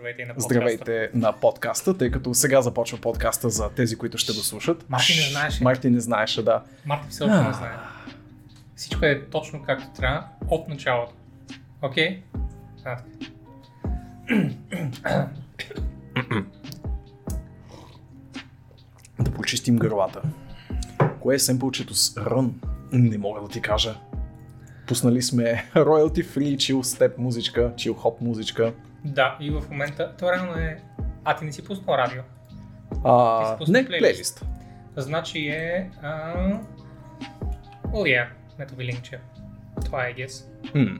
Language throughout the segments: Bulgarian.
здравейте и на подкаста. Здравейте на подкаста, тъй като сега започва подкаста за тези, които ще го слушат. Марти не знаеше. Марти не знаеше, да. Марти все още не знае. Всичко е точно както трябва от началото. Окей? А, Да почистим гърлата. Кое е семпълчето с Run? Не мога да ти кажа. Пуснали сме royalty free chill step музичка, chill hop музичка. Да, и в момента, това реално е... А, ти не си пуснал радио. А, Ти си пусна не, плейлист. плейлист. Значи е... А... О, yeah. Ето ви линкче. Това е, guess. М.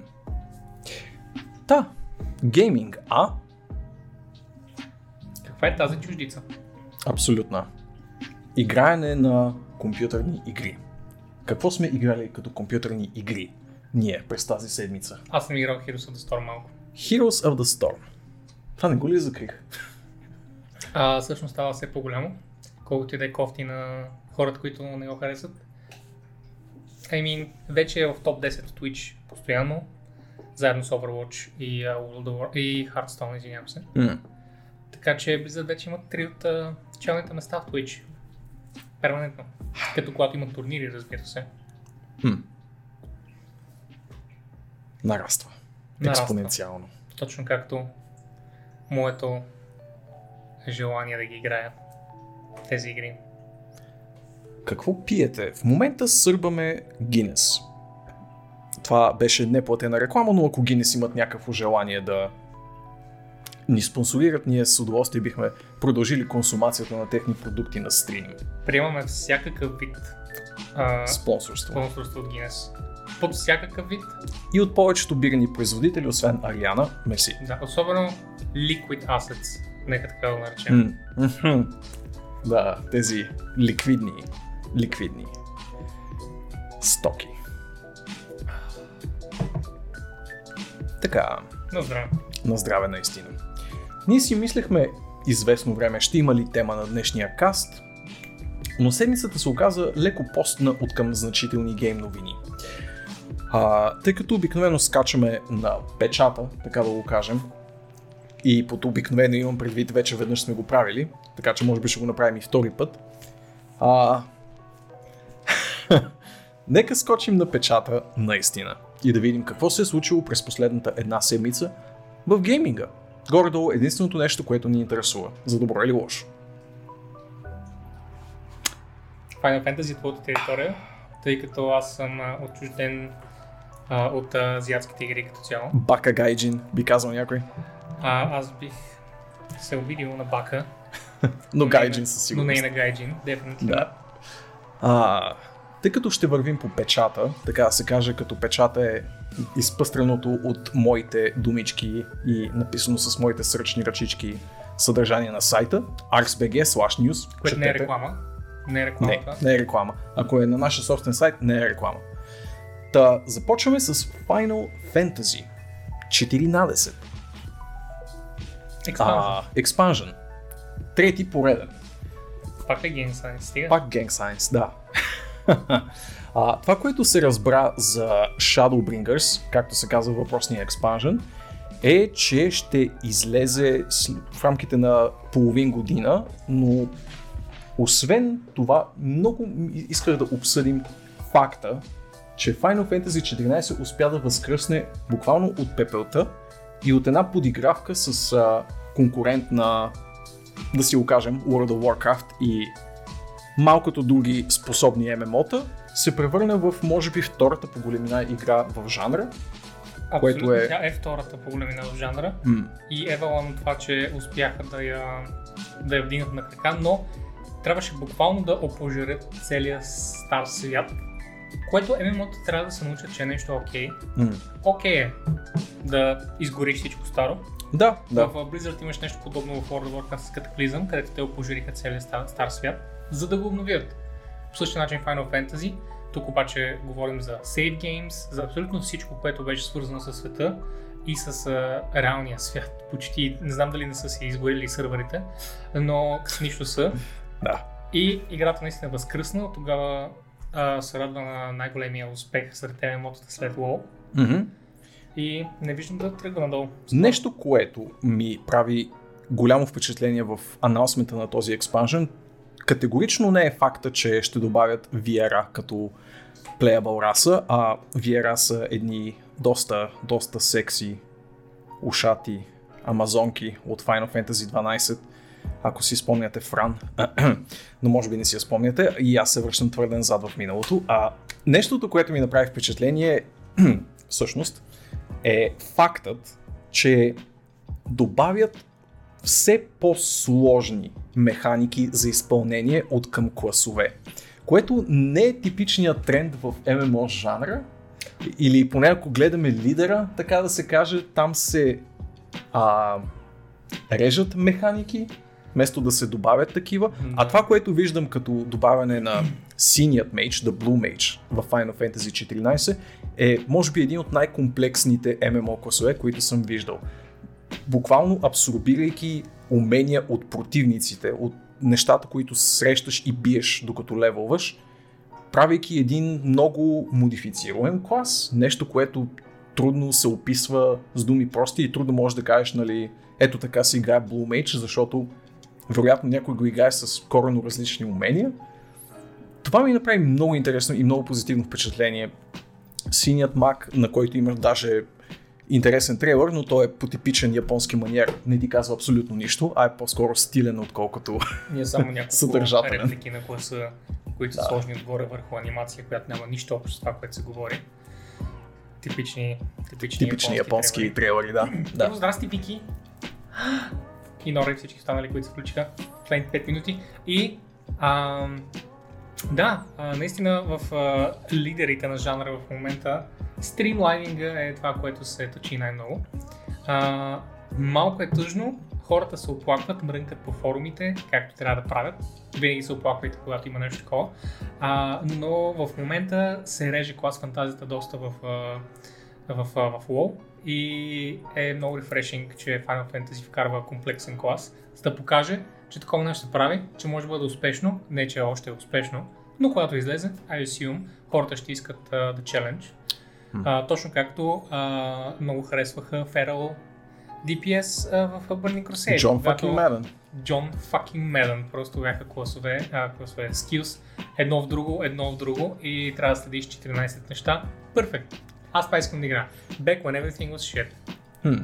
Та, гейминг, а? Каква е тази чуждица? Абсолютно. Играене на компютърни игри. Какво сме играли като компютърни игри? Ние през тази седмица. Аз съм играл Heroes of the Storm малко. Heroes of the Storm. Това не го ли закрих? А, всъщност става все по-голямо, колкото и да е кофти на хората, които не го харесват. I mean, вече е в топ 10 в Twitch постоянно, заедно с Overwatch и, uh, World of War, и Hearthstone, извинявам се. М. Така че Blizzard вече имат три от uh, челните места в Twitch. Перманентно. Като когато имат турнири, разбира се. М. Нараства. Нараства. Експоненциално. Точно както моето желание да ги играя тези игри. Какво пиете? В момента сърбаме Гинес. Това беше неплатена реклама, но ако Гинес имат някакво желание да ни спонсорират, ние с удоволствие бихме продължили консумацията на техни продукти на стрим. Приемаме всякакъв вид а, Спонсорство. спонсорство от Guinness. Под всякакъв вид, И от повечето бирни производители, освен Ариана, Меси. да, особено Liquid Assets, нека така го наречем. Да, тези ликвидни, ликвидни стоки. Така, На здраве. на здраве наистина. Ние си мислехме известно време ще има ли тема на днешния каст, но седмицата се оказа леко постна от към значителни гейм новини. А, тъй като обикновено скачаме на печата, така да го кажем, и под обикновено имам предвид, вече веднъж сме го правили, така че може би ще го направим и втори път. А... Нека скочим на печата наистина и да видим какво се е случило през последната една седмица в гейминга. Горе-долу единственото нещо, което ни интересува, за добро или лошо. Final Fantasy твоята територия, тъй като аз съм отчужден а, от а, азиатските игри като цяло. Бака Гайджин, би казал някой. А, аз бих се обидил на Бака, Но не Гайджин със но не и сигурност. на Гайджин, дефинитивно. Да. А, тъй като ще вървим по печата, така да се каже, като печата е изпъстреното от моите думички и написано с моите сръчни ръчички съдържание на сайта arsbg slash news. Което не е реклама. Не е Не, рекламата. не е реклама. Ако е на нашия собствен сайт, не е реклама. Та, започваме с Final Fantasy 14. Expansion. А, expansion. Трети пореден. Пак ли Game Science? Стига. Пак Gang Science, да. а, това, което се разбра за Shadowbringers, както се казва въпросния експанжен, е, че ще излезе в рамките на половин година, но освен това, много исках да обсъдим факта, че Final Fantasy 14 успя да възкръсне буквално от пепелта и от една подигравка с а, конкурент на, да си го кажем, World of Warcraft и малкото други способни ММО-та, се превърна в, може би, втората по големина игра в жанра. Абсолютно, което е- Тя е втората по големина в жанра. М. И Евалон това, че успяха да я, да я вдигнат на крака, но трябваше буквално да опожарят целия стар свят, което ММО-та трябва да се научат, че е нещо окей. М. Окей е да изгориш всичко старо. Да, да. В Blizzard имаш нещо подобно в World of Warcraft с Cataclysm, където те опожариха целия стар, стар свят, за да го обновят. По същия начин Final Fantasy, тук обаче говорим за save games, за абсолютно всичко, което беше свързано с света и с а, реалния свят. Почти, не знам дали не са си изгорили сървърите, но нищо са. Да. И играта наистина е възкръсна, тогава а, се радва на най-големия успех сред ММО-тата след WoW. Мгм. и не виждам да тръгва надолу. Нещо, което ми прави голямо впечатление в анонсмента на този експанжен, категорично не е факта, че ще добавят VR като playable раса, а VR са едни доста, доста секси ушати амазонки от Final Fantasy 12, ако си спомняте Фран, но може би не си я спомняте. И аз се връщам твърде назад в миналото. А нещото, което ми направи впечатление, всъщност, е фактът, че добавят все по-сложни механики за изпълнение от към класове, което не е типичният тренд в ММО жанра, или поне ако гледаме лидера, така да се каже, там се а, режат механики, вместо да се добавят такива. А това, което виждам като добавяне на синият мейдж, the blue mage в Final Fantasy 14 е може би един от най-комплексните MMO класове, които съм виждал. Буквално абсорбирайки умения от противниците, от нещата, които срещаш и биеш докато левелваш, правейки един много модифицируем клас, нещо, което трудно се описва с думи прости и трудно можеш да кажеш, нали, ето така се играе Blue Mage, защото вероятно някой го играе с коренно различни умения. Това ми направи много интересно и много позитивно впечатление. Синият мак, на който има даже интересен трейлър, но той е по типичен японски маниер. Не ти казва абсолютно нищо, а е по-скоро стилен, отколкото Ние само няколко съдържателен. реплики на класа, които са Да. сложни отгоре върху анимация, която няма нищо общо с това, което се говори. Типични, типични, Типични японски трейлъри. трейлъри, да. Да. здрасти, Вики. И Нора и всички останали, които се включиха в последните 5 минути. И ам, да, а, наистина в а, лидерите на жанра в момента стримлайнинга е това, което се точи най-много. А, малко е тъжно, хората се оплакват, мрънкат по форумите, както трябва да правят. Винаги се оплаквайте, когато има нещо такова. А, но в момента се реже клас фантазията доста в, а, в, а, в WoW и е много рефрешинг, че Final Fantasy вкарва комплексен клас, за да покаже, че такова нещо се прави, че може да бъде успешно, не че още е успешно, но когато излезе, I assume, хората ще искат uh, the challenge. А, точно както а, много харесваха Feral DPS а, в Burning Crusade. Джон fucking Madden. John fucking Madden. Просто бяха класове, а, класове, skills, едно в друго, едно в друго и трябва да следиш 14 неща. Перфект. Аз това искам да игра. Back when everything was shit. Хм.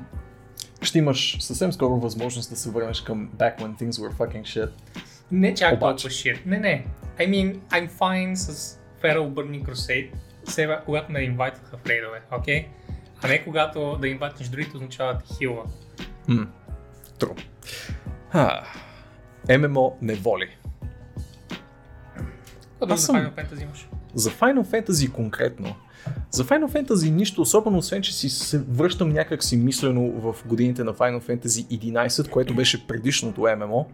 Ще имаш съвсем скоро възможност да се върнеш към Back when things were fucking shit. Не чак Обаче. толкова shit. Не, не. I mean, I'm fine с Feral Burning Crusade, сега, когато ме инвайтваха в рейдове, окей? Okay? А не когато да инвайтнеш другите означава да хилва. Хм. Тру. Ха. ММО не воли. Какво да за съм- Final Fantasy имаш? За Final Fantasy конкретно. За Final Fantasy нищо особено, освен че си се връщам някак си мислено в годините на Final Fantasy 11, което беше предишното ММО.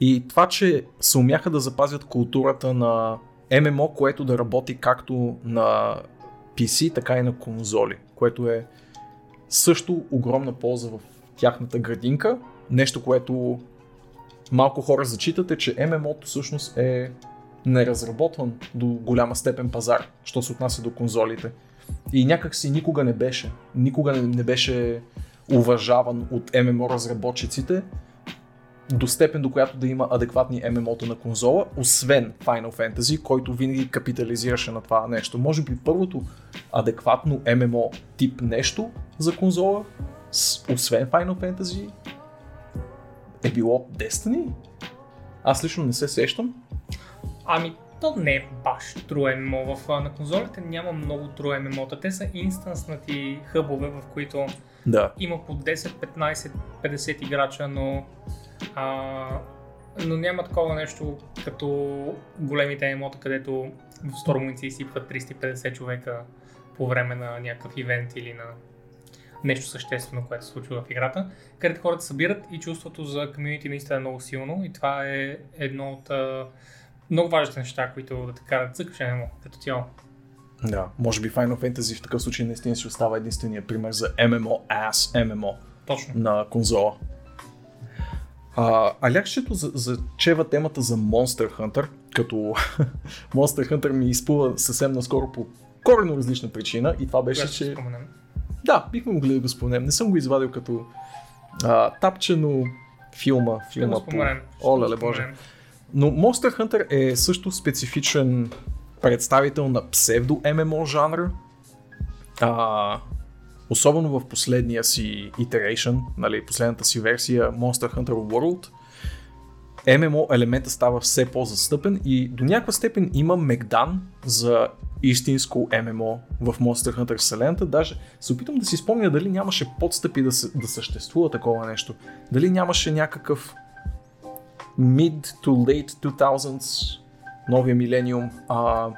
И това, че се умяха да запазят културата на ММО, което да работи както на PC, така и на конзоли, което е също огромна полза в тяхната градинка. Нещо, което малко хора зачитат е, че ММО-то всъщност е неразработван до голяма степен пазар, що се отнася до конзолите. И някак си никога не беше. Никога не, беше уважаван от ММО разработчиците до степен до която да има адекватни ММО-та на конзола, освен Final Fantasy, който винаги капитализираше на това нещо. Може би първото адекватно ММО тип нещо за конзола, освен Final Fantasy, е било Destiny? Аз лично не се сещам. Ами, то не е баш MMO. В, на конзолите няма много True MMO-та. Те са инстанснати хъбове, в които Да. има по 10, 15, 50 играча, но, а, но няма такова нещо като големите MMO-та, където в Stormwind изсипват 350 човека по време на някакъв ивент или на нещо съществено, което се случва в играта, където хората се събират и чувството за комьюнити наистина е много силно и това е едно от много важните неща, които да те карат цъкаш MMO като цяло. Да, може би Final Fantasy в такъв случай наистина си остава единствения пример за MMO as MMO Точно. на конзола. А, Алякшето за, за чева темата за Monster Hunter, като Monster Hunter ми изплува съвсем наскоро по коренно различна причина и това беше, ще че споменем. Да, бихме могли да го споменем. Не съм го извадил като а, тапче, но филма, Ще филма го споменем. Ще О, го леле боже. споменем. Но Monster Hunter е също специфичен представител на псевдо-ММО жанра. А, особено в последния си iteration, нали, последната си версия Monster Hunter World. MMO елемента става все по-застъпен и до някаква степен има Мегдан за истинско ММО в Monster Hunter вселената. Даже се опитам да си спомня дали нямаше подстъпи да, се, да съществува такова нещо. Дали нямаше някакъв mid to late 2000s новия милениум. А,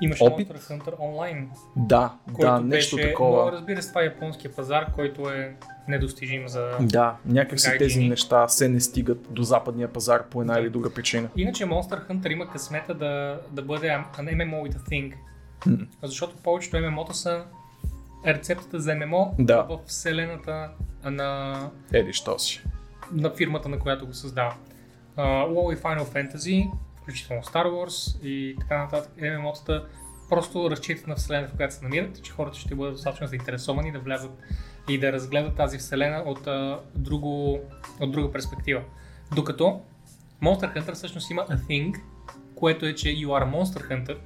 Имаше Опит? Monster Hunter онлайн, да, да, нещо беше, такова. но разбира се, това е японския пазар, който е недостижим за... Да, някакси Гайдини. тези неща се не стигат до западния пазар по една или друга причина. Иначе Monster Hunter има късмета да, да бъде an MMO with a thing. М. Защото повечето MMO-та са рецептата за MMO Да. в вселената на, Еди, що си. на фирмата, на която го създава. WoW и Final Fantasy, включително Star Wars и така нататък, MMO-тата просто разчитат на вселената, в която се намират, че хората ще бъдат достатъчно заинтересовани да влязат и да разгледат тази вселена от, а, друго, от друга перспектива. Докато Monster Hunter всъщност има a thing, което е, че you are Monster Hunter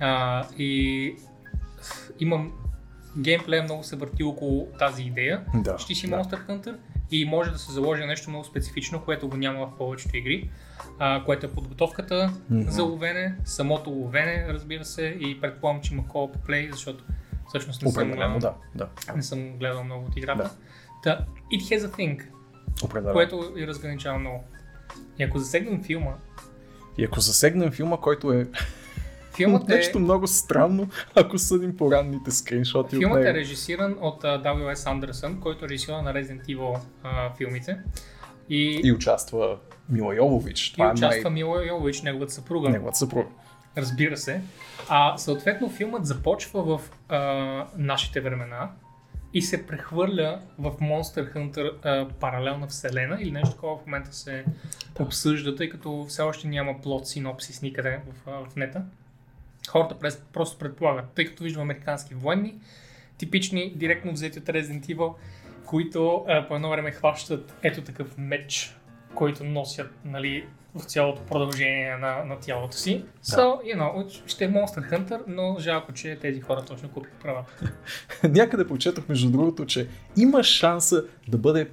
а, и имам геймплея много се върти около тази идея, Да, ще си да. Monster Hunter и може да се заложи нещо много специфично, което го няма в повечето игри, а, което е подготовката Мгм. за ловене, самото ловене, разбира се, и предполагам, че има co play, защото всъщност не съм, гледал, да, да. не съм гледал много от играта. Да. Та, it has a thing, Определено. което я разграничава много. И ако засегнем филма, И ако засегнем филма, който е филмът е, нещо много странно, ако съдим по ранните скриншоти от филмът е него. режисиран от W.S. Андерсън, който е режисьор на Resident Evil а, филмите. И, И участва Мила Йовович. и Това е участва най... Мила Йович, неговата съпруга. неговата съпруга. Разбира се. А съответно филмът започва в а, нашите времена и се прехвърля в Monster Hunter а, паралелна вселена или нещо такова в момента се обсъжда, тъй като все още няма плод синопсис никъде в, в нета. Хората през, просто предполагат, тъй като виждам американски военни, типични, директно взети от Resident Evil, които а, по едно време хващат ето такъв меч, който носят нали, в цялото продължение на, на тялото си. So, you know, ще е Monster Hunter, но жалко, че тези хора точно купиха права. Някъде прочетох, между другото, че има шанса да бъде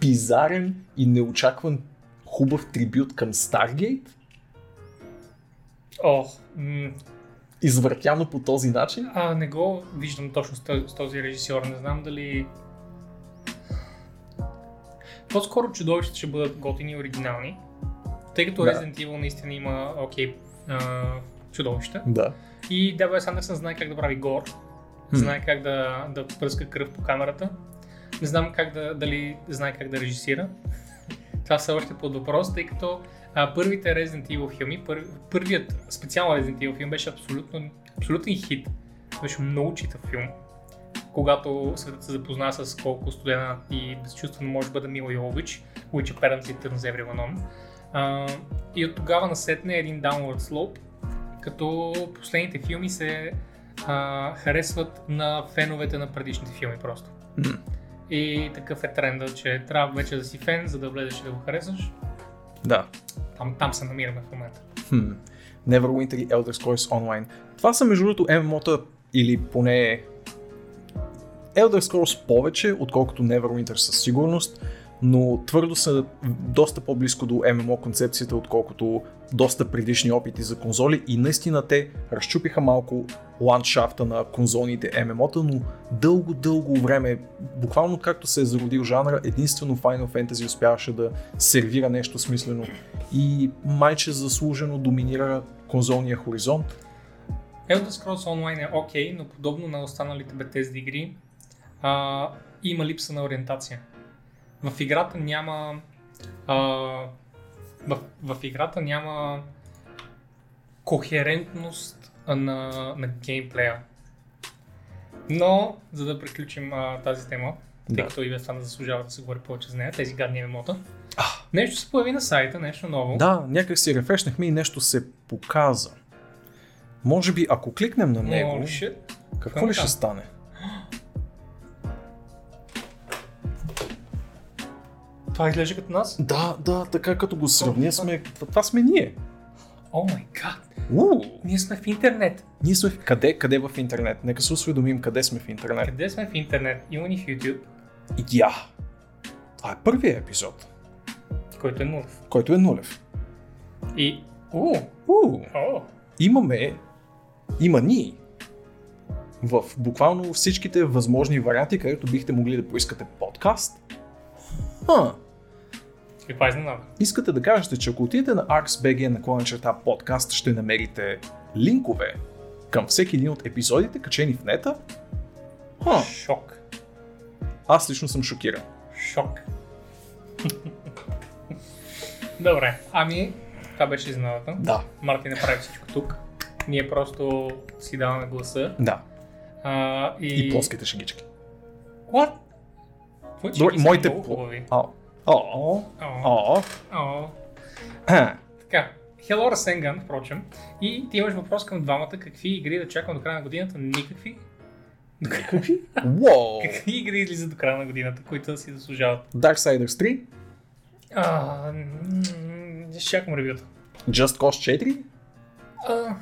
бизарен и неочакван хубав трибют към Stargate, О, м- извъртяно по този начин. а, не го виждам точно с този, режисьор. Не знам дали... По-скоро чудовищата ще бъдат готини и оригинални, тъй като Да. Resident Evil наистина има окей а, чудовища. Да. И W.S. Андерсън знае как да прави гор, знае как да, да пръска кръв по камерата. Не знам как да, дали знае как да режисира. Това са още под въпрос, тъй като а, първите Resident Evil филми, пър, първият специално Resident Evil филм беше абсолютно, абсолютен хит. Беше много читав филм. Когато светът се запозна с колко студена и безчувствено може да бъде Мила Йович, which apparently turns everyone on. А, и от тогава насетне е един downward slope, като последните филми се а, харесват на феновете на предишните филми просто. М. И такъв е тренда, че трябва вече да си фен, за да влезеш и да го харесаш. Да. Там, там се намираме в момента. Хм. Neverwinter и Elder Scrolls Online. Това са между другото MMO-та или поне Elder Scrolls повече, отколкото Neverwinter със сигурност, но твърдо са доста по-близко до MMO концепцията, отколкото доста предишни опити за конзоли и наистина те разчупиха малко ландшафта на конзолните MMO-та, но дълго-дълго време, буквално както се е зародил жанра, единствено Final Fantasy успяваше да сервира нещо смислено и майче заслужено доминира конзолния хоризонт. Elder Scrolls Online е окей, но подобно на останалите Bethesda игри, а, има липса на ориентация. В играта няма... А, в, в играта няма кохерентност на, на геймплея. Но, за да приключим а, тази тема, тъй Да. като и без това не заслужава да се говори повече за нея, тези гадни мемота, нещо се появи на сайта, нещо ново. Да, някак си рефрешнахме и нещо се показа. Може би, ако кликнем на него, shit. какво ли ще стане? Това изглежда като нас? Да, да, така като го сравня сме, това, сме ние. О май гад, ние сме в интернет. ние сме в... Къде, къде в интернет? Нека се осведомим къде сме в интернет. Къде сме в интернет? Има ни в YouTube, Я. Това е първият епизод, който е нулев. който е нулев. И... У, Уу, о, имаме, има ни в буквално всичките възможни варианти, където бихте могли да поискате подкаст. Ха, каква е изненада? искате да кажете, че ако отидете на ArxBG наклона черта подкаст, ще намерите линкове към всеки един от епизодите, качени в нета? Ха, Шок. аз лично съм шокиран. Шок. Добре, ами, това беше изненадата. Да, Марти направи всичко тук. Ние просто си даваме гласа. да. А, и... И плоските шегички. What? Добре, са моите... много хубави. О, о, О, о. Така, Hello Rasengan, впрочем. И ти имаш въпрос към двамата. Какви игри да чакам до края на годината? Никакви. Какви? Уоу! Какви игри излизат до края на годината, които си заслужават? Darksiders 3, А, м, ще чакам ревюта. Just Cause 4, А,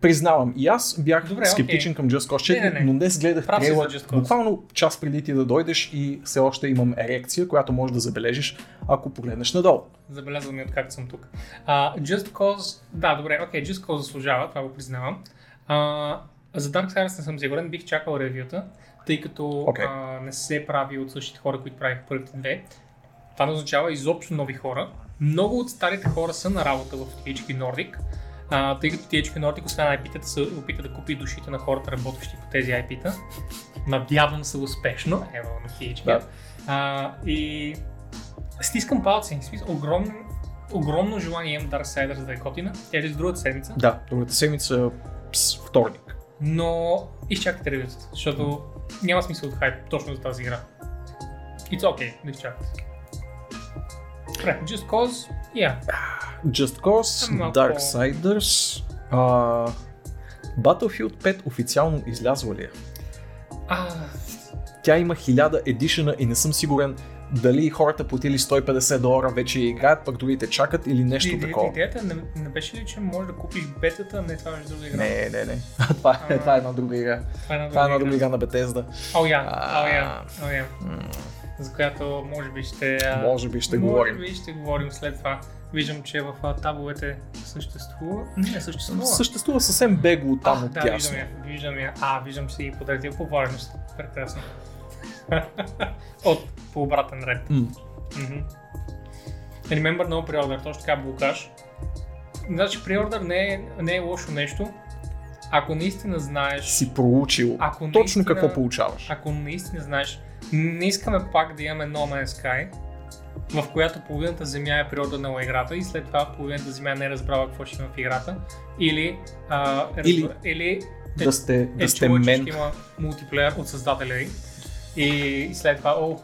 Признавам, и аз бях Добре, скептичен окей. към Just Cause 4, Не, не, не. но днес гледах Прав Cause. буквално час преди ти да дойдеш и все още имам ерекция, която можеш да забележиш, ако погледнеш надолу. Забелязвам ми откакто съм тук. Uh, Just Cause, да, добре, окей, okay, Just Cause заслужава, това го признавам. Uh, за Darksiders не съм сигурен, бих чакал ревюта, тъй като Окей. uh, не се прави от същите хора, които правиха първите две. Това не означава изобщо нови хора. Много от старите хора са на работа в THQ Nordic, uh, тъй като THQ Nordic, освен IP-тата, се опита да купи душите на хората, работещи по тези IP-та. Надявам се успешно, ево на THQ. Да. А, и стискам палци. Смисъл, огромно, огромно желание имам Darksiders да е котина. Тя е другата седмица. Да, другата седмица с вторник. Но изчакайте ревютата, защото няма смисъл да хайп точно за тази игра. It's okay, да изчакате. Добре, Just Cause, yeah. Just Cause, Малко- Darksiders, а, Battlefield 5 официално излязла ли е? А, Тя има 1000 едишена и не съм сигурен дали хората платили 150 долара вече я играят, пък другите чакат или нещо иде- такова. идеята не, не беше ли, че можеш да купиш бетата, не това беше друга игра? Не, не, не. това, е, това е една друга игра. Това е една Това е една друга друга игра. игра на Bethesda. О, я, о, я, о, я. За която може би ще... Може би ще може говорим. би ще говорим след това. Виждам, че в табовете съществува. Не, съществува. Съществува съвсем бегло там а, от да, тясно. виждам я, виждам я. А, виждам, си ги подредил по важност. Прекрасно. От по обратен ред. М. Мгм. Remember no pre-order, точно така блокаж. Значи pre-order не е, не е лошо нещо, ако наистина знаеш, Си проучил Ако точно наистина- какво получаваш. ако наистина знаеш, не искаме пак да имаме No Man's Sky, в която половината земя е преордърнала играта и след това половината земя не е разбрала какво ще има в играта. Или, а, е Или- или е, Да сте, е да сте чула, че мен. ще има мултиплеер от създателя й. И след това, о,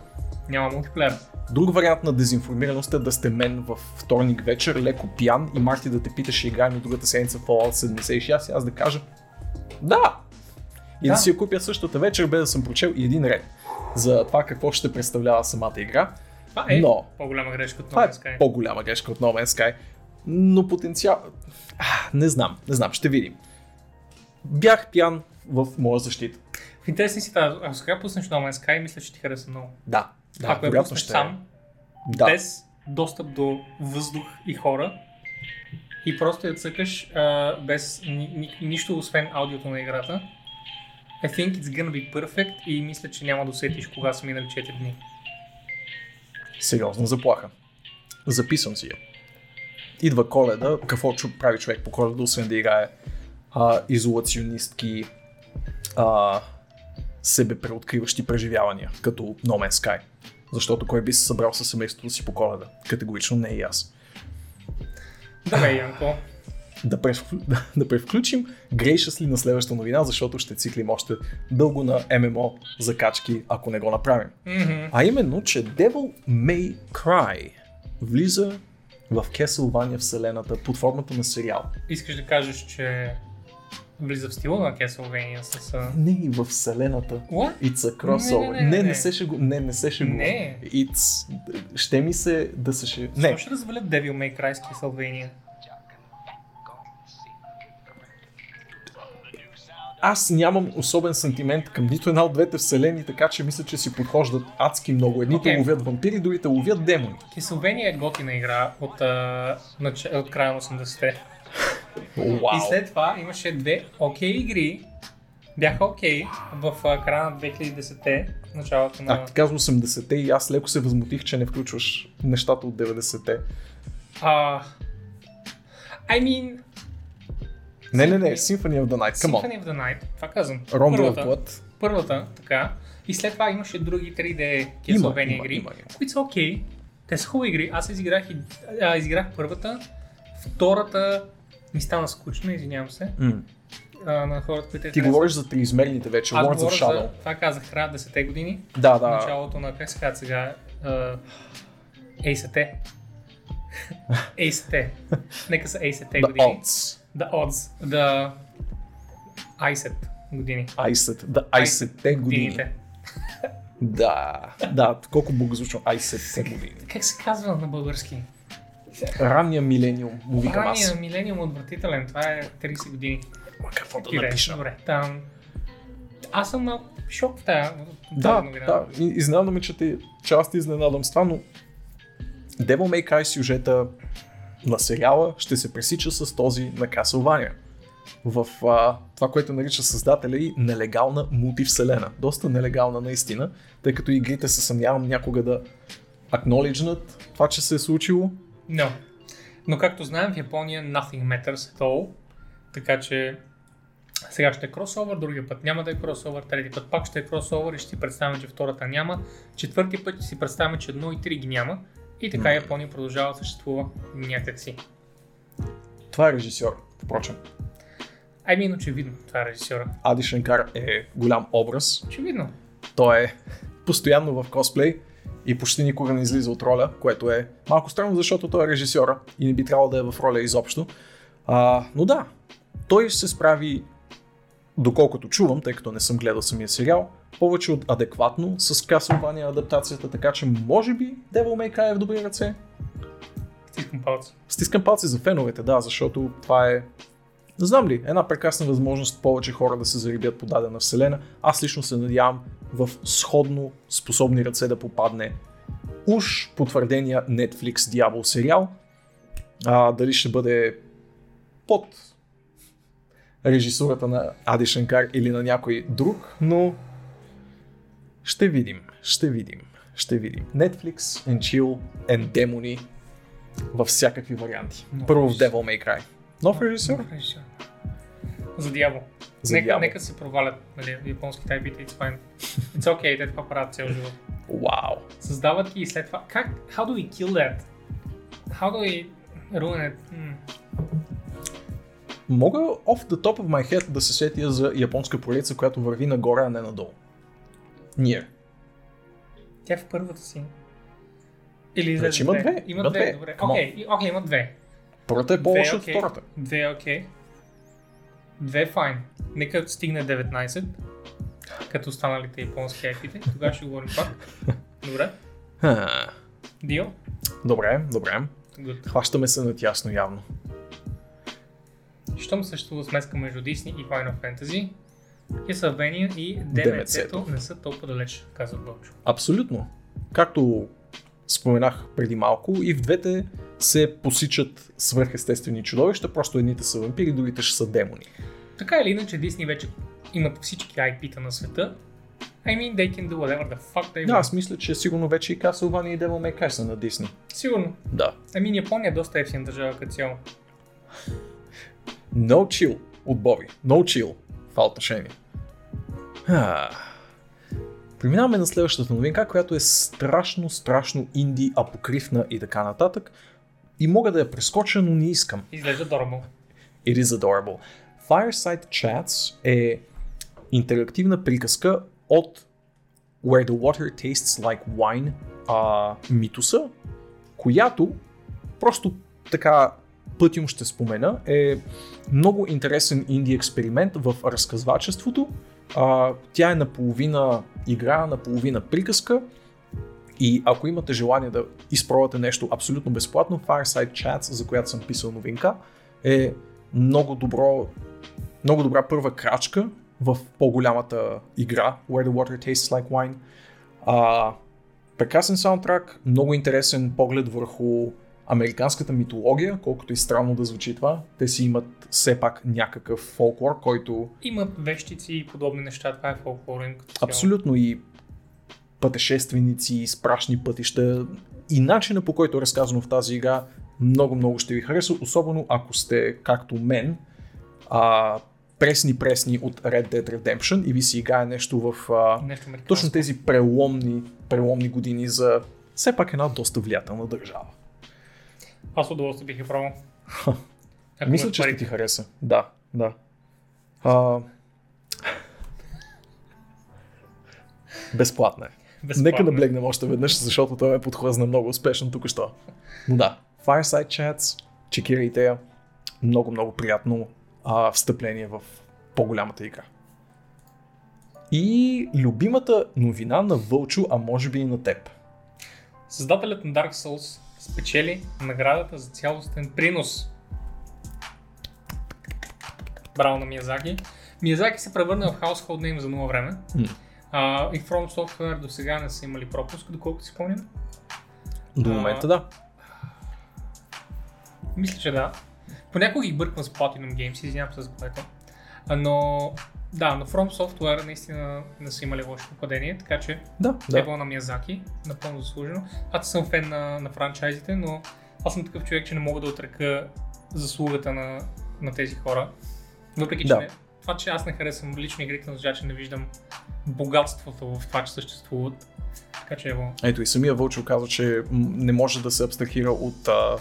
няма мултиплеер. Друг вариант на дезинформираност е да сте мен в вторник вечер, леко пиян и Марти да те пита, ще играем и другата седмица Fallout 76 и аз да кажа да. И. Да. да си я купя същата вечер, без да съм прочел и един ред за това какво ще представлява самата игра. Това е Но- по-голяма грешка от Това No е Man's Sky. по-голяма грешка от No Man's Sky. Но потенциал... А, не знам, не знам, ще видим. Бях пиян в моя защита. В интересни си тази, ако сега пуснеш No Man's Sky, мисля, че ти хареса много. Да, да, ако я пуснеш ще е. сам, Да. без достъп до въздух и хора и просто я цъкаш а, без ни, ни, нищо освен аудиото на играта. I think it's gonna be perfect и мисля, че няма да усетиш кога са минали 4 дни. Сериозна заплаха. Записвам си я. Идва коледа, какво прави човек по коледа, освен да играе а, изолационистки а, себе преоткриващи преживявания, като No Man's Sky. Защото кой би се събрал със семейството си по коледа? Категорично не и аз. Добре, Янко. Да, превклю... да превключим грейшъс ли на следващата новина, защото ще циклим още дълго на ММО закачки, ако не го направим. Мгм. А именно, че Devil May Cry влиза в Castlevania вселената под формата на сериал. Искаш да кажеш, че влиза в стила на Castlevania с... а, Не и в вселената. What? It's a crossover. Не, не, не, не, не. не се шегу... Не, не се шегу. Не. It's... Ще ми се да се ще... Не. Не. ще развалят Devil May Cry с Castlevania? Аз нямам особен сантимент към нито една от двете вселени, така че мисля, че си подхождат адски много. Едните Окей. ловят вампири, другите ловят демони. Castlevania е готина игра от, а, нач... от края на 80-те. Вау. И след това имаше две окей игри, бяха окей в а, края на 2010-те, началото на... А, ти казва 80-те и аз леко се възмутих, че не включваш нещата от 90-те. А, I mean, Не, не, не, Symphony of the Night, come on. Symphony of the Night, това казвам. Of Първата, Blood. първата, така. И след това имаше други 3D Има, Castlevania игри, има, има. които са окей. Те са хубави игри. Аз изиграх, и, а, изиграх първата, втората ми стана скучна, извинявам се. М. А, на хората, които те Ти говориш за триизмерните вече, Аз Lords of Shadow. за, това казах, края 10-те години, Да, да. началото на, как се казва сега, uh, 80-те. 80-те. Нека са 80-те The години. odds. The odds. The ISET години. Айсет. Да, айсетте години. Годините. Да, да, колко богозвучно айсетте години. Как се казва на български? Ранния милениум, му викам аз. Ранния милениум отвратителен. Това е 30 години. Ма какво да Тире, напиша? Добре. Там... Аз съм на шок в тая, Да, новина. да, изненадаме, че те части изненадам с това, но Devil May Cry сюжета на сериала ще се пресича с този на Castlevania. В а, това, което нарича създателя и нелегална мултивселена. Доста нелегална наистина, тъй като игрите се съмнявам някога да акнолиджнат това, че се е случило. Но, но както знаем, в Япония nothing matters at all. Така че сега ще е кросовър, другия път няма да е кросовър, трети път пак ще е кросовър и ще си представим, че втората няма. Четвърти път ще си представим, че едно и три ги няма. И така Япония продължава да съществува някакси. Това е режисьор, впрочем. Ай, мин, очевидно, това е режисьора. Ади Шанкар е голям образ, Очевидно. Той е постоянно в косплей и почти никога не излиза от роля, което е малко странно, защото той е режисьора и не би трябвало да е в роля изобщо. А, но да, той се справи, доколкото чувам, тъй като не съм гледал самия сериал, повече от адекватно с Castlevania адаптацията, така че може би Devil May Cry е в добри ръце. Стискам палци. Стискам палци за феновете, да, защото това е не знам ли, една прекрасна възможност повече хора да се зарибят по дадена вселена. Аз лично се надявам в сходно способни ръце да попадне уж потвърдения Netflix Diablo сериал. А, дали ще бъде под режисурата на Ади Шанкар или на някой друг, но ще видим, ще видим, ще видим. Netflix and Chill and Demony във всякакви варианти. Нов Първо в. Devil May Cry. Нов режисьор? Режисьор. За дявол. За нека, дявол. нека се провалят нали, японските IP-те, it's fine. It's okay, те това правят цял живот. Вау. Създават ги и след това. Как? How do we kill that? How do we ruin it? Hmm. Мога off the top of my head да се сетя за японска поредица, която върви нагоре, а не надолу. Ние. Тя е в първата си. Или Вече излезе има две. две. Има Има две, две. добре. Окей, и- окей, има две. Първата е Две, по-лоша от окей. втората. Две, окей. Две, е файн. Нека стигне 19, като останалите японски IP-те. Тогава ще говорим пак. Добре. Дил? Добре, добре. Good. Хващаме се на тясно явно. Щом съществува смеска между Disney и Final Fantasy, И Демецето. DMC-то не са толкова далеч, казва Бочо. Абсолютно. Както споменах преди малко, и в двете се посичат свръхестествени чудовища, просто едните са вампири, другите ще са демони. Така или иначе, Disney вече имат всички IP-та на света. I mean, they can do whatever the fuck they Да, want. аз мисля, че сигурно вече и Castlevania и Devil May Cry са на Disney. Сигурно. Да. I mean, Япония е доста ефтина държава като цяло. No chill от Боби. No chill това отношение. А. Преминаваме на следващата новинка, която е страшно, страшно инди, апокривна и така нататък. И мога да я прескоча, но не искам. Изглежда дорого. It is adorable. Fireside Chats е интерактивна приказка от Where the Water Tastes Like Wine а, митоса, която просто така пътим ще спомена, е много интересен инди експеримент в разказвачеството. А, тя е наполовина игра, наполовина приказка. И ако имате желание да изпробвате нещо абсолютно безплатно, Fireside Chats, за която съм писал новинка, е много добро, много добра първа крачка в по-голямата игра, Where the Water Tastes Like Wine. А, прекрасен саундтрак, много интересен поглед върху американската митология, колкото и странно да звучи това. Те си имат все пак някакъв фолклор, който... Имат вещици и подобни неща, това е фолклорен цяло. Абсолютно и пътешественици, спрашни пътища и начина по който е разказано в тази игра много-много ще ви хареса, особено ако сте, както мен, а, пресни-пресни от Red Dead Redemption и ви си играе нещо в а, Нещо точно тези преломни, преломни години за все пак една доста влиятелна държава. Аз удоволствие бих я. Ако Мисля, че ще ти хареса. Да, да. А... Безплатна е. Безплатно. Нека наблегнем още веднъж, защото той ме подхлъзна много успешно тук що. Но да, Fireside Chats, чекирайте я. Много, много приятно а, встъпление в по-голямата игра. И любимата новина на Вълчо, а може би и на теб. Създателят на Dark Souls спечели наградата за цялостен принос. Браво на Миязаки. Миязаки се превърна в household name за много време. М. А, и From Software до сега не са имали пропуск, доколкото си спомням. До А, момента да. Мисля, че да. Понякога ги бърквам с Platinum Games, извинявам се за което. А, Но да, но From Software наистина не са имали лошо попадение, така че Да, да. да. на Миязаки, напълно заслужено. Аз съм фен на, на франчайзите, но аз съм такъв човек, че не мога да отрека заслугата на, на тези хора. Въпреки, че Да. не, това, че аз не харесвам лично игрите, означава, че не виждам богатството в това, че съществуват. Така че ево. Ето и самия Вълчо каза, че не може да се абстрахира от а,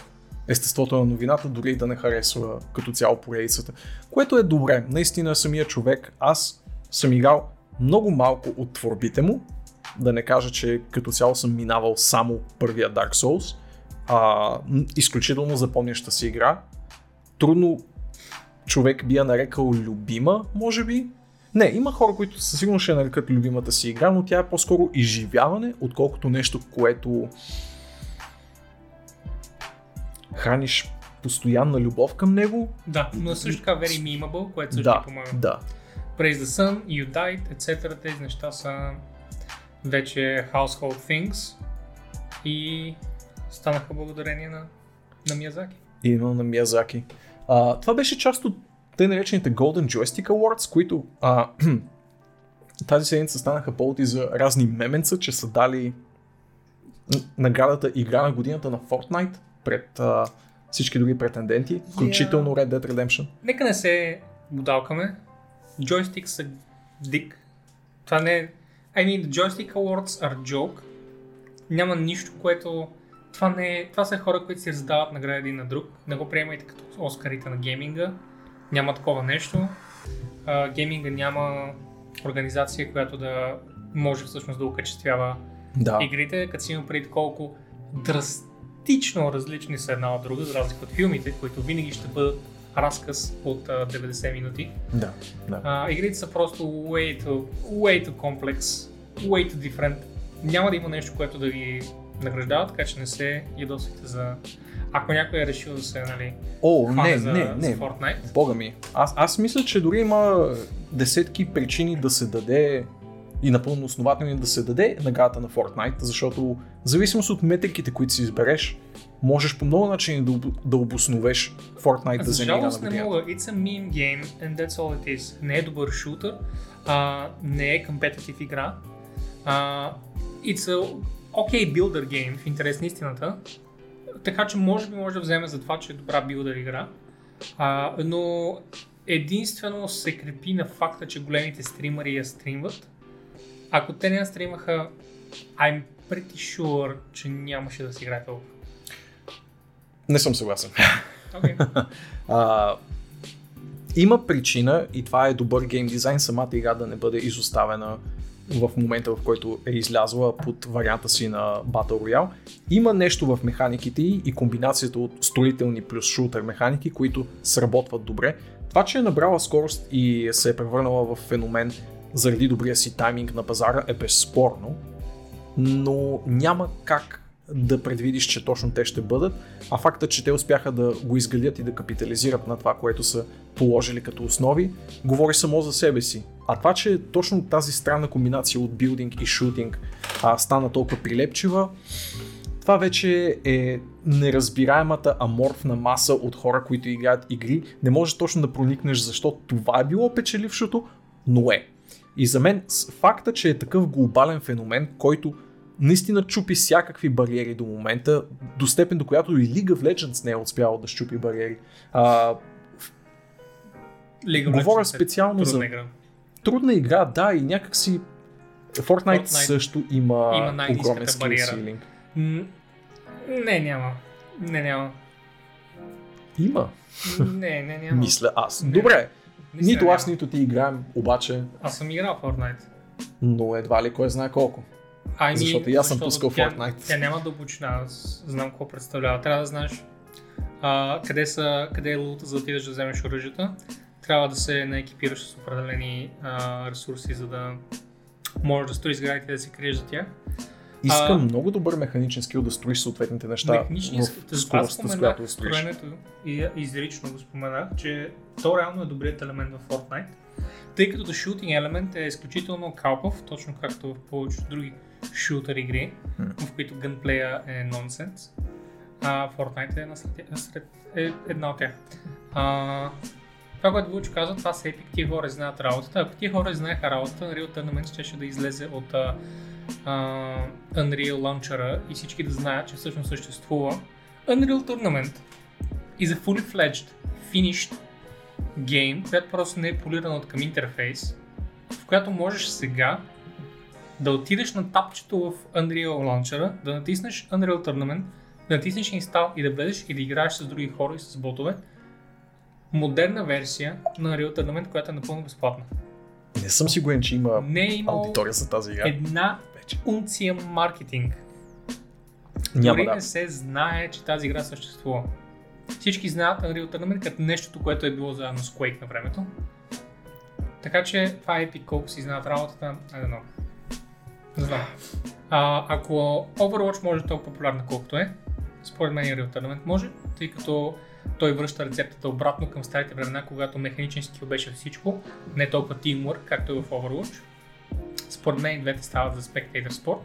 естеството на новината, дори и да не харесва като цяло поредицата. Което е добре. Наистина самия човек, аз съм играл много малко от творбите му, да не кажа, че като цяло съм минавал само първия Dark Souls. А, изключително запомняща се игра. Трудно човек би я нарекал любима, може би. Не, има хора, които със сигурност ще нарекат любимата си игра, но тя е по-скоро изживяване, отколкото нещо, което храниш постоянна любов към него. Да, но също така very memeable, което също да, ти помага. да. Praise the Sun, You Died, etc. Тези неща са вече household things и станаха благодарение на, на Миязаки. Именно на Миязаки. А, това беше част от тъй наречените Golden Joystick Awards, които а, тази седмица станаха повод и за разни меменца, че са дали наградата Игра на годината на Fortnite пред а, всички други претенденти, включително Red Dead Redemption. Нека не се будалкаме. Joysticks са дик. Това не е... I mean, the Joystick Awards are joke. Няма нищо, което... Това, не е... Това са хора, които си раздават награди един на друг. Не го приемайте като Оскарите на гейминга. Няма такова нещо. А, гейминга няма организация, която да може всъщност да окачествява Да. игрите, като си има преди колко драстично различни са една от друга, за разлика от филмите, които винаги ще бъдат разказ от а, 90 минути. Да, да. А, игрите са просто way too, way too complex, way too different. Няма да има нещо, което да ви награждава, така че не се ядосвайте за... Ако някой е решил да се, нали, О, не, за, не, за не. Fortnite. Бога ми. Аз, аз мисля, че дори има десетки причини да се даде и напълно основателни да се даде наградата на Fortnite, защото в зависимост от метриките, които си избереш, можеш по много начини да, да обосновеш Fortnite да вземе игра на жалост не годината. мога. It's a meme game and that's all it is. Не е добър шутър, а, не е competitive игра. А, it's a okay builder game в интерес на истината. Така че може би може да вземе за това, че е добра билдър игра. А, но единствено се крепи на факта, че големите стримари я стримват. Ако те не стримаха, I'm pretty sure, че нямаше да си играе толкова. Не съм съгласен. Okay. А, има причина и това е добър гейм дизайн самата игра да не бъде изоставена в момента, в който е излязла под варианта си на Battle Royale. Има нещо в механиките и комбинацията от строителни плюс шутер механики, които сработват добре. Това, че е набрала скорост и се е превърнала в феномен заради добрия си тайминг на пазара е безспорно, но няма как да предвидиш, че точно те ще бъдат, а факта, че те успяха да го изградят и да капитализират на това, което са положили като основи, говори само за себе си. А това, че точно тази странна комбинация от билдинг и шутинг а, стана толкова прилепчива, това вече е неразбираемата аморфна маса от хора, които играят игри. Не можеш точно да проникнеш защо това е било печелившото, но е. И за мен факта, че е такъв глобален феномен, който наистина чупи всякакви бариери до момента, до степен до която и League of Legends не е успял да щупи бариери. А, League of говоря Legends е специално за трудна игра. трудна игра, да, и някакси Fortnite, Fortnite също има, има огромен ceiling. М, Не, няма. Не, няма. Има, Не, не, няма. мисля аз. Не. Добре, Нито аз, нито ти играем, обаче, Аз съм играл Fortnite. но едва ли кой знае колко. Ами, Защото и аз съм пускал тя, Fortnite. Тя няма дълбочина, аз знам какво представлява. Трябва да знаеш а, къде, са, къде е лута, за да отидеш да вземеш оръжията. Трябва да се наекипираш с определени а, ресурси, за да можеш да строиш сградите и да се криеш за тях. Искам А- много добър механичен скил да строиш съответните неща Механичният в аз скоростта, с която строиш. строенето и изрично го споменах, че то реално е добрият елемент в Fortnite, тъй като The Shooting елемент е изключително калпав, точно както в повечето други шутер игри, М. в които gunплея е нонсенс. А Fortnite е, насред, насред, е една от тях. А, това, което Вълчо казва, това са епик, тия хора знаят работата. Ако тия хора знаеха работата, Unreal Tournament ще, ще да излезе от а, Unreal Launcher и всички да знаят, че всъщност съществува. Unreal Tournament is a fully fledged, finished game, която просто не е полирана от към интерфейс, в която можеш сега да отидеш на тапчето в Unreal Launcher, да натиснеш Unreal Tournament, да натиснеш Install и да влезеш и да играеш с други хора и с ботове. Модерна версия на Unreal Tournament, която е напълно безплатна. Не съм сигурен, че има Не е имало аудитория за тази игра. една Вече. унция маркетинг. Няма Дори да. не се знае, че тази игра съществува. Всички знаят Unreal Tournament като нещото, което е било заедно с Quake на времето. Така че това е Epic, колко си знаят работата, I don't know. Не знам. А, ако Overwatch може толкова популярна колкото е, според мен Unreal Tournament може, тъй като той връща рецептата обратно към старите времена, когато механичен скил беше всичко, не толкова teamwork, както е в Overwatch. Според мен двете стават за Spectator Sport.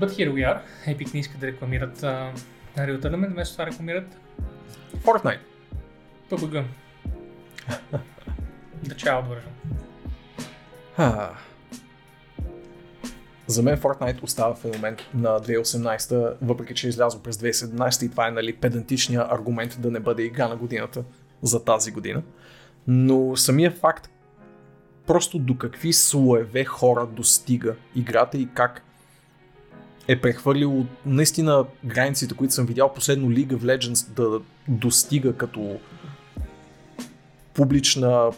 But here we are. Epic не искат да рекламират uh, Unreal Tournament, вместо това рекламират Fortnite. PUBG. The Child version. За мен Fortnite остава феномен на 2018, въпреки че е излязло през 2017 и това е нали, педантичният аргумент да не бъде игра на годината за тази година. Но самия факт просто до какви слоеве хора достига играта и как е прехвърлил наистина границите, които съм видял последно League of Legends да достига като публична,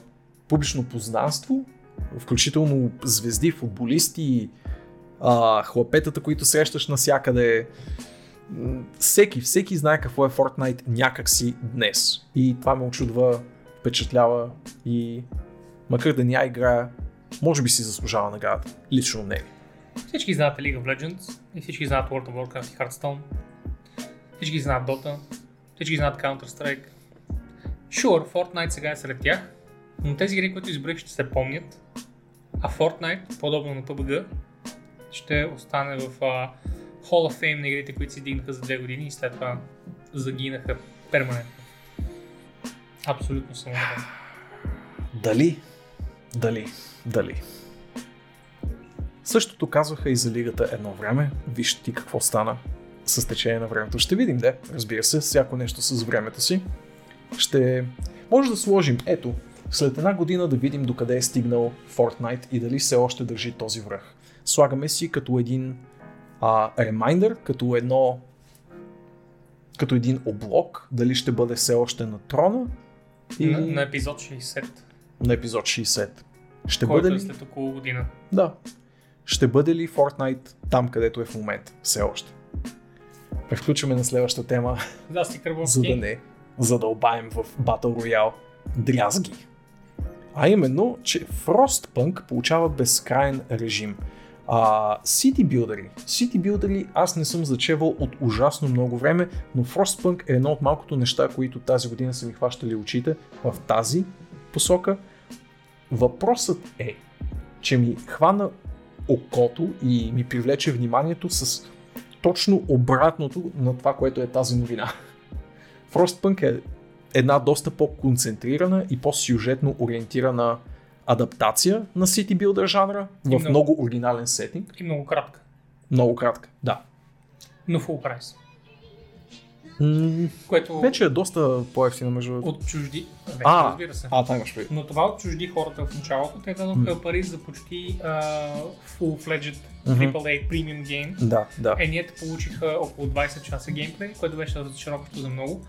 публично познанство, включително звезди, футболисти, а, хлапетата, които срещаш навсякъде. Всеки, всеки знае какво е Fortnite някакси днес. И това ме очудва, впечатлява и макар да ня играя, може би си заслужава наградата. Лично не. Всички знаят League of Legends, и всички знаят World of Warcraft и Hearthstone. Всички знаят Dota, всички знаят Counter-Strike. Sure, Fortnite сега е сред тях, но тези игри, които изброих, ще се помнят. А Fortnite, подобно на PUBG, ще остане в uh, Hall of Fame на игрите, които си дигнаха за две години и след това загинаха перманентно. Абсолютно съм убеден. Дали? Дали? Дали? Същото казваха и за лигата едно време. Виж ти какво стана с течение на времето. Ще видим, де. Разбира се, всяко нещо с времето си. Ще... Може да сложим, ето, след една година да видим докъде е стигнал Fortnite и дали все още държи този връх. Слагаме си като един а, ремайндър, като едно като един облог, дали ще бъде все още на трона и На, на епизод 60, на епизод 60. Ще който бъде е ли? след около година. Да. ще бъде ли Fortnite там, където е в момента? Все още. Превключваме на следващата тема, Да, за да не задълбаем в Battle Royale дрязги. А именно, че Frostpunk получава безкрайен режим. А, City Builder. City Builder аз не съм зачевал от ужасно много време, но Frostpunk е едно от малкото неща, които тази година са ми хващали очите в тази посока. Въпросът е, че ми хвана окото и ми привлече вниманието с точно обратното на това, което е тази новина. Frostpunk е една доста по-концентрирана и по-сюжетно ориентирана адаптация на City Builder жанра в много. много оригинален сетинг. И много кратка. Много кратка, да. Но full прайс. М- Което вече е доста по-ефтина между... от чужди... Вече, А, разбира се. А, там имаш. Но това от чужди хората в началото, те дадоха пари за почти uh, full-fledged Мгм. AAA премиум гейм. Да, да. Е, ние получиха около 20 часа геймплей, което беше разочароващо за много.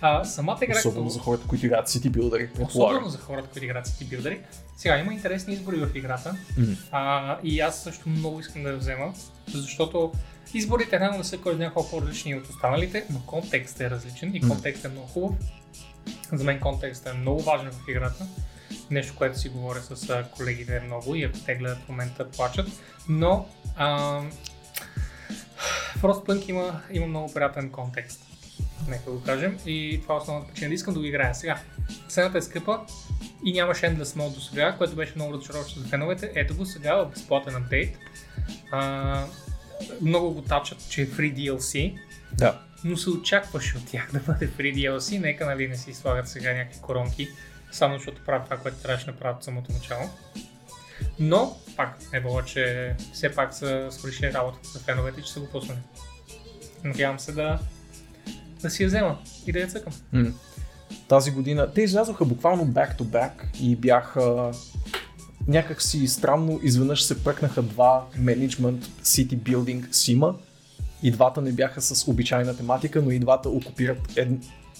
А, самата игра, Особено като- за хората, които играят City Builder. Особено за хората, които играят City Builder. Сега има интересни избори в играта. М. А, и аз също много искам да я взема, защото изборите реално не са кой знае колко по-различни от останалите, но контекстът е различен и контекстът е много хубав. За мен контекстът е много важен в играта. Нещо, което си говоря с колегите много и ако те гледат в момента плачат. Но а, Frostpunk има, има много приятен контекст. Нека го кажем. И това е основната причина да искам да го играя. Сега, цената е скъпа и нямаше Endless Mode до сега, което беше много разочароващо за феновете. Ето го сега в безплатен апдейт. А, много го тачат, че е Free DLC, Да. но се очакваше от тях да бъде Free DLC. Нека нали не си слагат сега някакви коронки, само защото правят това, което трябваше да направят от самото начало. Но, пак, е било, че все пак са свършили работата за феновете, че са го пуснали. Надявам се да, да си я взема и да я цъкам. Тази година те излязоха буквално back to back и бяха някак си странно, изведнъж се пръкнаха два менеджмент city building сима и двата не бяха с обичайна тематика, но и двата окупират ед,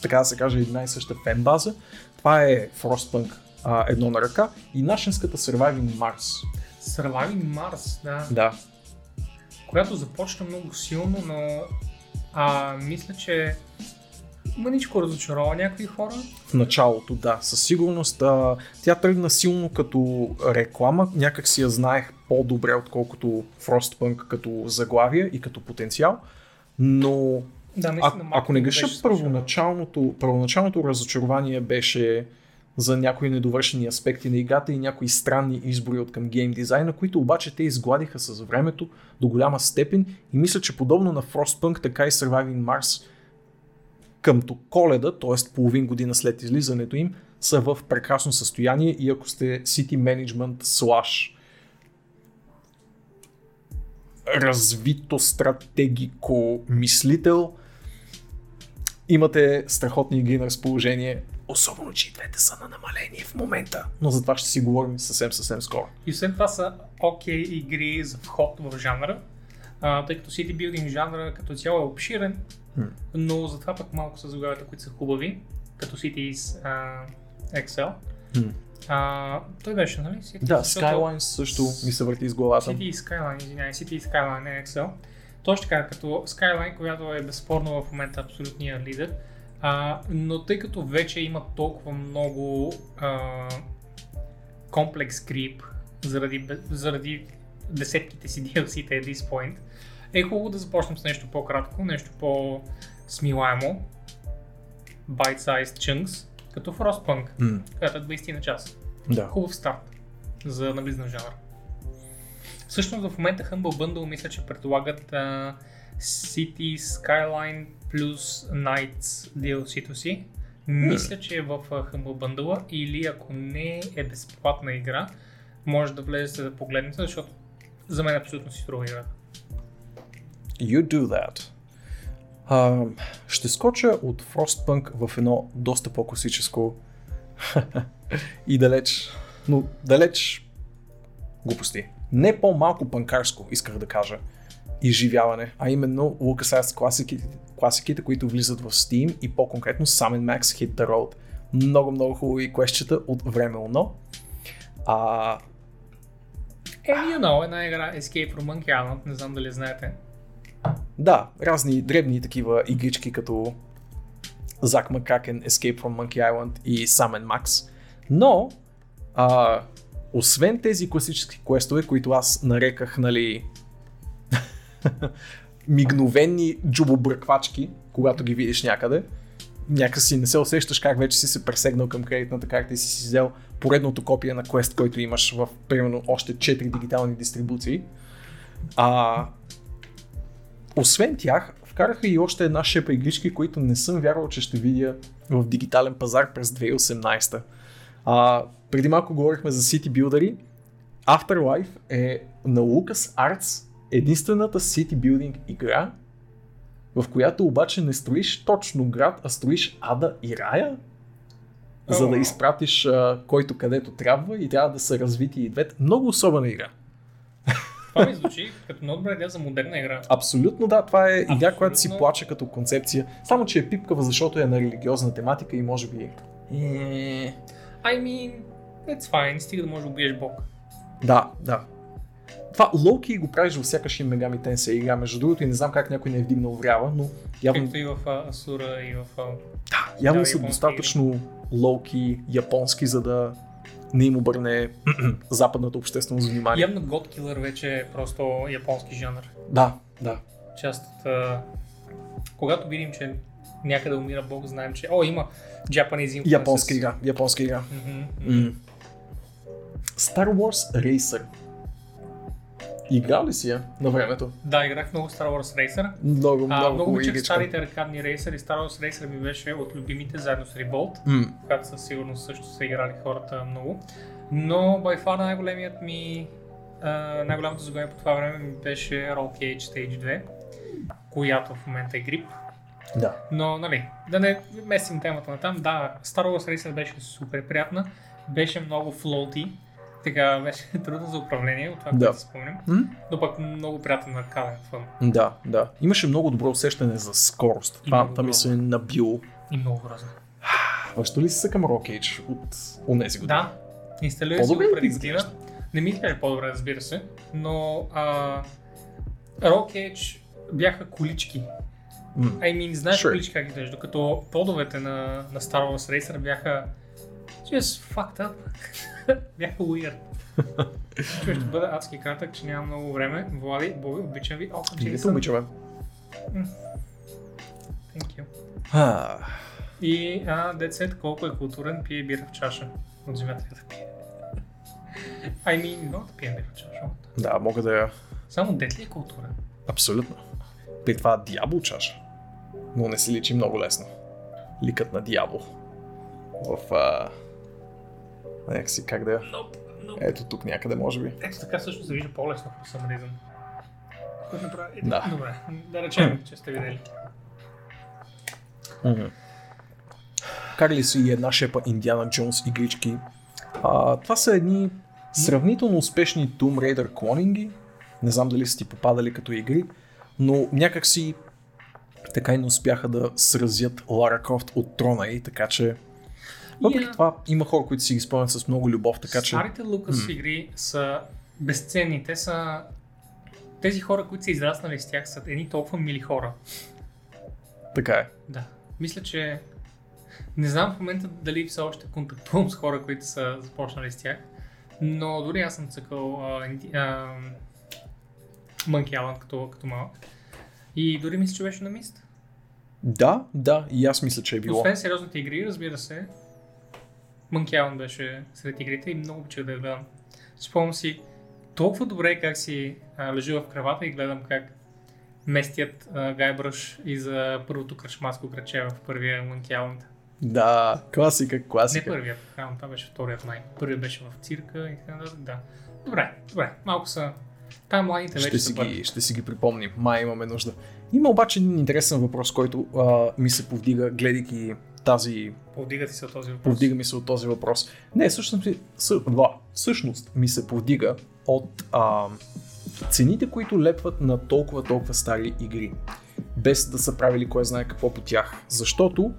така да се каже една и съща фен база. Това е Frostpunk а, едно на ръка и нашинската Surviving Mars. Surviving Mars, да. Да. която започна много силно, но а, мисля, че мъничко разочарова някои хора. В началото, да, със сигурност. А, тя тръгна силно като реклама, някак си я знаех по-добре, отколкото Frostpunk като заглавие и като потенциал, но Да, а, ако не греша, първоначалното, първоначалното разочарование беше за някои недовършени аспекти на играта и някои странни избори от към гейм дизайна, които обаче те изгладиха с времето до голяма степен и мисля, че подобно на Frostpunk, така и Surviving Mars къмто коледа, т.е. половин година след излизането им, са в прекрасно състояние и ако сте City Management slash развито стратегико мислител, имате страхотни игри на разположение, особено, че и двете са на намаление в момента. Но за това ще си говорим съвсем съвсем скоро. И освен това са окей игри за вход в жанра, а, тъй като City Building жанра като цяло е обширен, но затова пък малко са заглавията, които са хубави, като Cities а, Excel. А, той беше, нали? Cities, Да, Skylines също ми се върти из главата. City Skyline, извинявай, City Skyline, не Excel. Точно така, като Skyline, която е безспорно в момента абсолютния лидер, а, но тъй като вече има толкова много а, комплекс крип заради, заради десетките си DLC-та at this point, е хубаво да започнем с нещо по-кратко, нещо по-смилаемо, bite-sized chunks, като Frostpunk, М, която е 20 на час да. хубав старт за навлизане в жанра. Всъщност в момента Humble Bundle мисля, че предлагат а, City Skyline плюс Nights DLC-то си. Мисля, че е в Humble Bundle или ако не е безплатна игра, може да влезете да погледнете, защото за мен абсолютно си струва играта. You do that. А, ще скоча от Frostpunk в едно доста по-класическо и далеч, но далеч глупости. Не по-малко панкарско, исках да кажа, изживяване, а именно LucasArts класиките, класиките, които влизат в Steam и по-конкретно Sam Max Hit the Road. Много, много хубави квестчета от време оно. А, And you know, една игра Escape from Monkey Island, не знам дали знаете. Да, разни дребни такива игрички като Zack McCracken, Escape from Monkey Island и Sam Max. Но, а, освен тези класически квестове, които аз нареках, нали, мигновени джубобръквачки, когато ги видиш някъде, някакси не се усещаш как вече си се пресегнал към кредитната карта и си си взел поредното копие на квест, който имаш в примерно още 4 дигитални дистрибуции. А, освен тях, вкараха и още една шепа игрички, които не съм вярвал, че ще видя в дигитален пазар през 2018. А, преди малко говорихме за City Builder. Afterlife е на Lucas Arts единствената City Building игра, в която обаче не строиш точно град, а строиш ада и рая, за да изпратиш а, който където трябва и трябва да са развити и двете. Много особена игра. Това ми звучи като много добра идея за модерна игра. Абсолютно да, това е игра, Абсолютно. която си плаче като концепция. Само, че е пипкава, защото е на религиозна тематика и може би... Е... I mean, it's fine, стига да можеш да убиеш Бог. Да, да. Това Локи го правиш във всяка Shin Megami Tensei игра, между другото, и не знам как някой не е вдигнал врява, но явно, Както и в Асура и в... а, явно да, са достатъчно локи японски, за да не им обърне западната общественост внимание. Явно God Killer вече е просто японски жанр. Да, да. Част от... Когато видим, че някъде умира Бог, знаем, че... О, има Japanese influences. Японска игра, японска игра. Мгм, М. Star Wars Racer. Играл ли си я на времето? Да, играх много Star Wars Racer. Много, А, много, много хубава обичах старите аркадни рейсъри. Star Wars Racer ми беше от любимите, заедно с Revolt, М, която със сигурност също са играли хората много. Но by far най-големият ми, а, най-голямото заглавие по това време ми беше Roll Cage Stage 2, която в момента е грип. Да. Но, нали, да не местим темата на там. Да, Star Wars Racer беше супер приятна, беше много флоти, така беше трудно за управление, от това, Да. което спомням, М? но пък много приятен аркаден фън Да, да. Имаше много добро усещане за скорост. Това, това ми се е набило. и много грозно. Връща ли си се към Rockage от онези години? Да, инсталирах си го преди година. Не ми изглежда по-добре, разбира се, но а, Rock Edge бяха колички. М. I mean, знаеш Sure. колички как изглежда, докато подовете на, на Star Wars Racer бяха just fucked up. бяха weird. Чуй, ще бъда адски кратък, че нямам много време. Влади, Боби, обичам ви. О, те Джейсън. обичаме. Thank you. И а, децет, колко е културен, пие бира в чаша. От земята да пие. I mean, но да пие бира в чаша. да, мога да я... Само дет ли е културен? Абсолютно. При това дявол чаша. Но не се личи много лесно. Ликът на дявол. В... А... Някакси как да я... Nope, nope. Ето тук някъде, може би. Ето така също се вижда по-лесно some reason. Което направи... Да. Добре, да речем, че сте видели. Мгм. Карали са и една шепа Индиана Джонс игрички. А, това са едни сравнително успешни Tomb Raider клонинги. Не знам дали са ти попадали като игри, но някакси така и не успяха да сразят Лара Крофт от трона и така че въпреки Yeah. това има хора, които си ги спомнят с много любов, така че Старите Лукас игри са безценни. Те са... Тези хора, които са израснали с тях, са едни толкова мили хора. така е. Да. Мисля, че... Не знам в момента дали все още контактувам с хора, които са започнали с тях, но дори аз съм цъкал а, а, Monkey Island като, като малък. И дори мисля, че беше на мист. Да, да, и аз мисля, че е било. Освен сериозните игри, разбира се, Monkey Island беше сред игрите и много обичах да я гледам. Спомням си толкова добре как си а, лежа в кравата и гледам как местят а, Гайбръш и за първото кръчмаско кръче в първия Monkey Island. Да, класика, Не класика. първият, а, това беше вторият май. Първият беше в цирка и така нататък, да. Добре, добре, малко са... Там младите вече Ще са си, бързи. ги, ще си ги припомним. Май имаме нужда. Има обаче един интересен въпрос, който а, ми се повдига, гледайки тази... Повдига ти се от този въпрос. Повдига ми се от този въпрос. Не, всъщност, съ, всъщност ми се повдига от а, цените, които лепват на толкова, толкова стари игри. Без да са правили кой знае какво по тях. Защото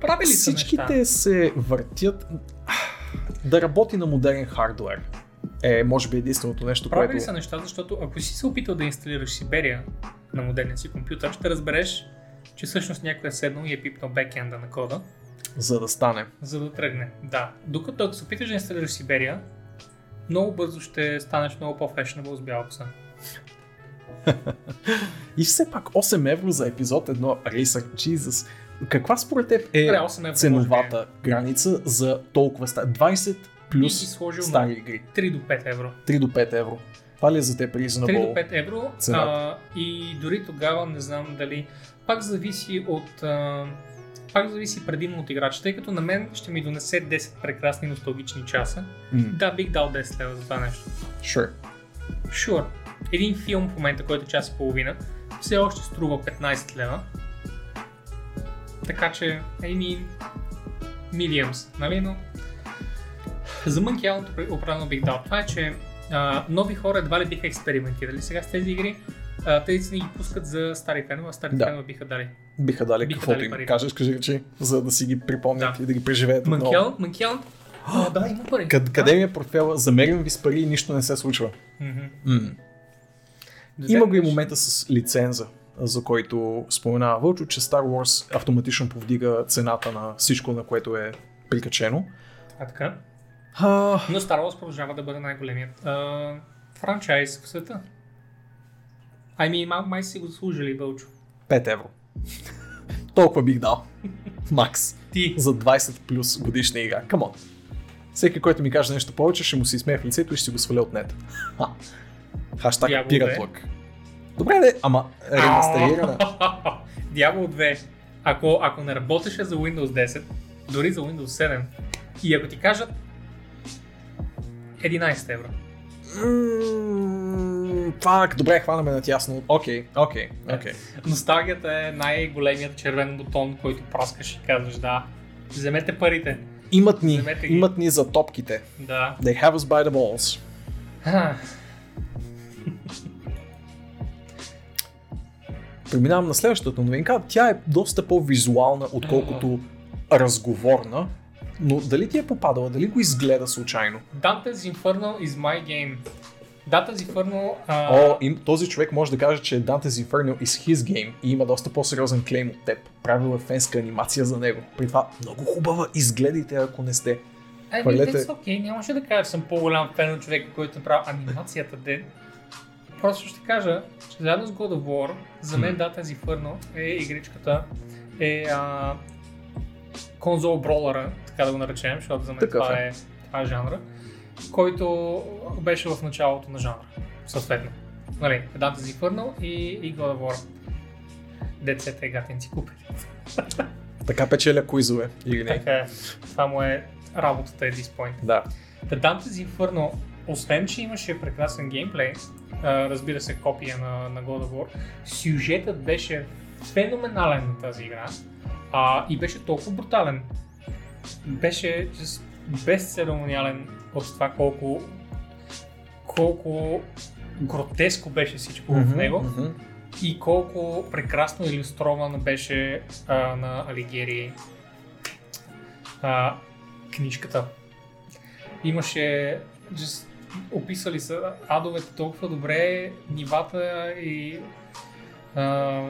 Правили всичките неща. се въртят да работи на модерен хардвер е, може би, единственото нещо, Правили което... са неща, защото ако си се опитал да инсталираш Сиберия на модерния си компютър, ще разбереш, че всъщност някой е седнал и е пипнал бекенда на кода, За да стане. за да тръгне. Да. Докато ако се опиташ да инсталираш Сиберия, много бързо ще станеш много по-фешнабъл с бял коса. И все пак 8 евро за епизод едно Racer Jesus. Каква според теб е Добре, 8 евро ценовата граница за толкова стари? 20 плюс стари игри. 3 до 5 евро. 3 до 5 евро. Това ли е за теб 3 reasonable? до 5 евро цената. а, и дори тогава не знам дали пак зависи от а, пак зависи предимно от играча, тъй като на мен ще ми донесе 10 прекрасни носталгични часа. М, Да, бих дал 10 лева за това нещо. Sure. Sure. Един филм в момента, който е час и половина, все още струва 15 лева. Така че, I mean, mediums, нали, но за Monkey Island определено бих дал. Това е, че а, нови хора едва ли биха експериментирали сега с тези игри. А, те си не ги пускат за стари фенове, а стари Да. фенове биха дали. Биха дали Биха каквото дали им пари. кажеш, кажи речи, за да си ги припомнят Да. и да ги преживеят Monkey Island, а, да, има пари. Къд, къде ми е портфела? Замерям ви с пари и нищо не се случва. Да Има го и момента с лиценза, за който споменава Вълчо, че Star Wars автоматично повдига цената на всичко, на което е прикачено. А, така. А, Но Star Wars продължава да бъде най-големият а, франчайз в света. Ами, май, май си го служили, Бълчо. 5 евро. Толкова бих дал. Макс. Ти. За 20 плюс годишна игра. Камон. Всеки, който ми каже нещо повече, ще му се изсмее в лицето и ще си го сваля от нет. Ха. Хаштаг Дявол пират бе. лък. Добре, де, ама ремастерирана. Дявол 2. Ако, ако не работеше за Windows 10, дори за Windows 7, и ако ти кажат 11 евро. Ммм, Фак, добре, хванаме на тясно. Окей, окей, окей. Носталгията е най-големият червен бутон, който праскаш и казваш да. Вземете парите. Имат ни, Вземете имат ни за топките. Да. They have us by the balls. Преминавам на следващата новинка. Тя е доста по-визуална, отколкото разговорна. Но дали ти е попадала, дали го изгледа случайно? Dante's Inferno is my game. Dante's Inferno... А... О, им, този човек може да каже, че Dante's Inferno is his game и има доста по-сериозен клейм от теб. Правил е фенска анимация за него. При това много хубава, изгледайте ако не сте. Ами, Хвалете. that's okay. Нямаше да кажа, че съм по-голям фен от човека, който направи анимацията ден. Просто ще кажа, че заедно с God of War, за мен Dante's Inferno е игричката, е а, конзол бролера, така да го наречем, защото за мен Такъв това е. е. това е жанра, който беше в началото на жанра, съответно. Нали, Dante's Inferno и, и God of War. Децете е гатенци купили. Така печеля куизове, или не? Така е. Това му е работата at this point. Да. The Dante's Inferno, освен че имаше прекрасен геймплей, разбира се копия на, на God of War, сюжетът беше феноменален на тази игра а, и беше толкова брутален. Беше just безцеремониален от това колко колко гротеско беше всичко в Мгм, него мгм. и колко прекрасно иллюстрован беше а, на Алигери а, книжката. Имаше just, описали са адовете толкова добре, нивата и а,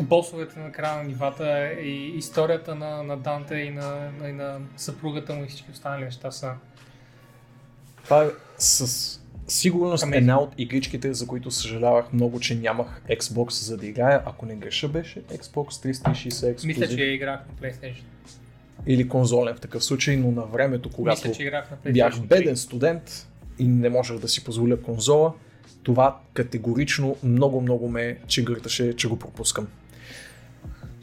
босовете на края на нивата и историята на, на Данте и на, и на съпругата му и всички останали неща са Това е с сигурност Amazing. една от игричките, за които съжалявах много, че нямах Xbox за да играя. Ако не греша беше Xbox 360 ексклюзив. Мисля, че играх на PlayStation. Или конзолен в такъв случай, но на времето, когато Мисля, че играх на бях 3. беден студент и не можех да си позволя конзола, това категорично много-много ме чегърташе, че го пропускам.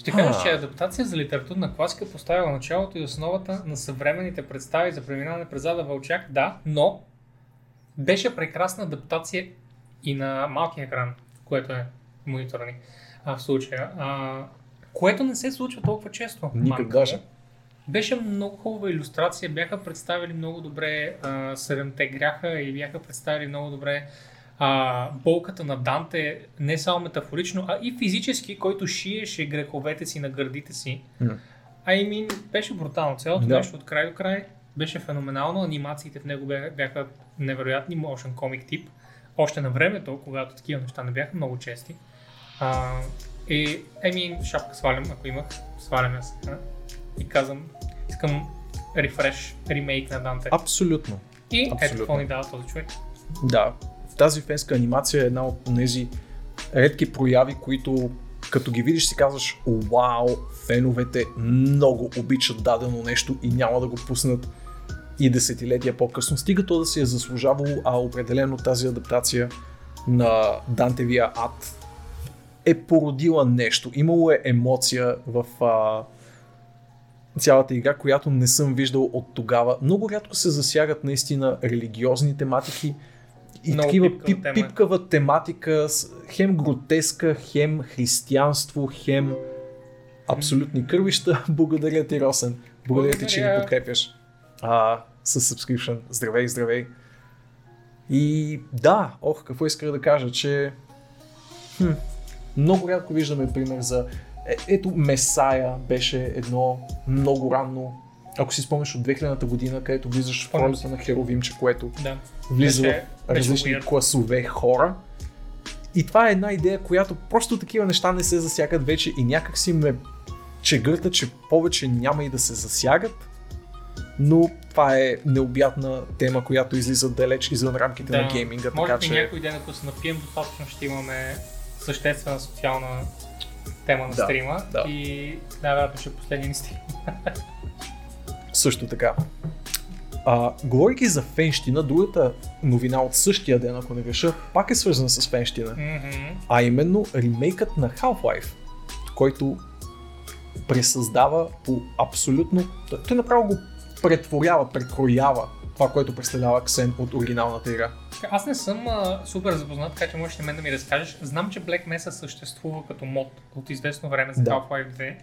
Ще кажа, че адаптация за литературна класика поставила началото и основата на съвременните представи за преминаване през Ада Вълчак, да, но беше прекрасна адаптация и на малкия екран, което е монитора ни а, в случая, а, което не се случва толкова често. Никак даже. Беше много хубава иллюстрация, бяха представили много добре а, седемте гряха и бяха представили много добре а, болката на Данте, не само метафорично, а и физически, който шиеше греховете си на гърдите си. А и ми беше брутално. Цялото Да. нещо от край до край беше феноменално, анимациите в него бяха, бяха невероятни, motion comic тип, още на времето, когато такива неща не бяха много чести. А, и, еми, шапка свалям, ако имах, свалям я сега и казвам, искам рефреш, ремейк на Данте. Абсолютно. И ето абсолютно. какво ни дава този човек. Да, тази фенска анимация е една от тези редки прояви, които като ги видиш си казваш, вау, феновете много обичат дадено нещо и няма да го пуснат и десетилетия по-късно. Стига то да си е заслужавало, а определено тази адаптация на Дантевия ад е породила нещо. Имало е емоция в а, цялата игра, която не съм виждал от тогава. Много рядко се засягат наистина религиозни тематики и Много такива пипкава пип, тема. пипкава тематика, хем гротеска, хем християнство, хем абсолютни кървища. Благодаря ти, Росен. Благодаря, ти, че ни Благодаря. подкрепяш а, с subscription. Здравей, здравей. И да, ох, какво исках да кажа, че хм, много рядко виждаме пример за... Е, ето Месая беше едно много ранно, ако си спомняш от 2000-та година, където влизаш в ролята на Херовимче, което Да. влиза в различни weird. класове хора. И това е една идея, която просто такива неща не се засягат вече и някак си ме чегърта, че повече няма и да се засягат. Но това е необятна тема, която излиза далеч извън рамките на гейминга, Може така би че... някой ден, ако се напием достатъчно, ще имаме съществена социална тема на Да, стрима да. и най-вероятно ще е последния ни стрим. Също така. А, говорейки за фенщина, другата новина от същия ден, ако не греша, пак е свързана с фенщина. Мгм. а именно ремейкът на Half-Life, който пресъздава по абсолютно... Той, направо го претворява, прекроява това, което представлява Ксен от оригиналната игра. Аз не съм а, супер запознат, така че можеш и мен да ми разкажеш. Знам, че Black Mesa съществува като мод от известно време за Да. Half-Life 2.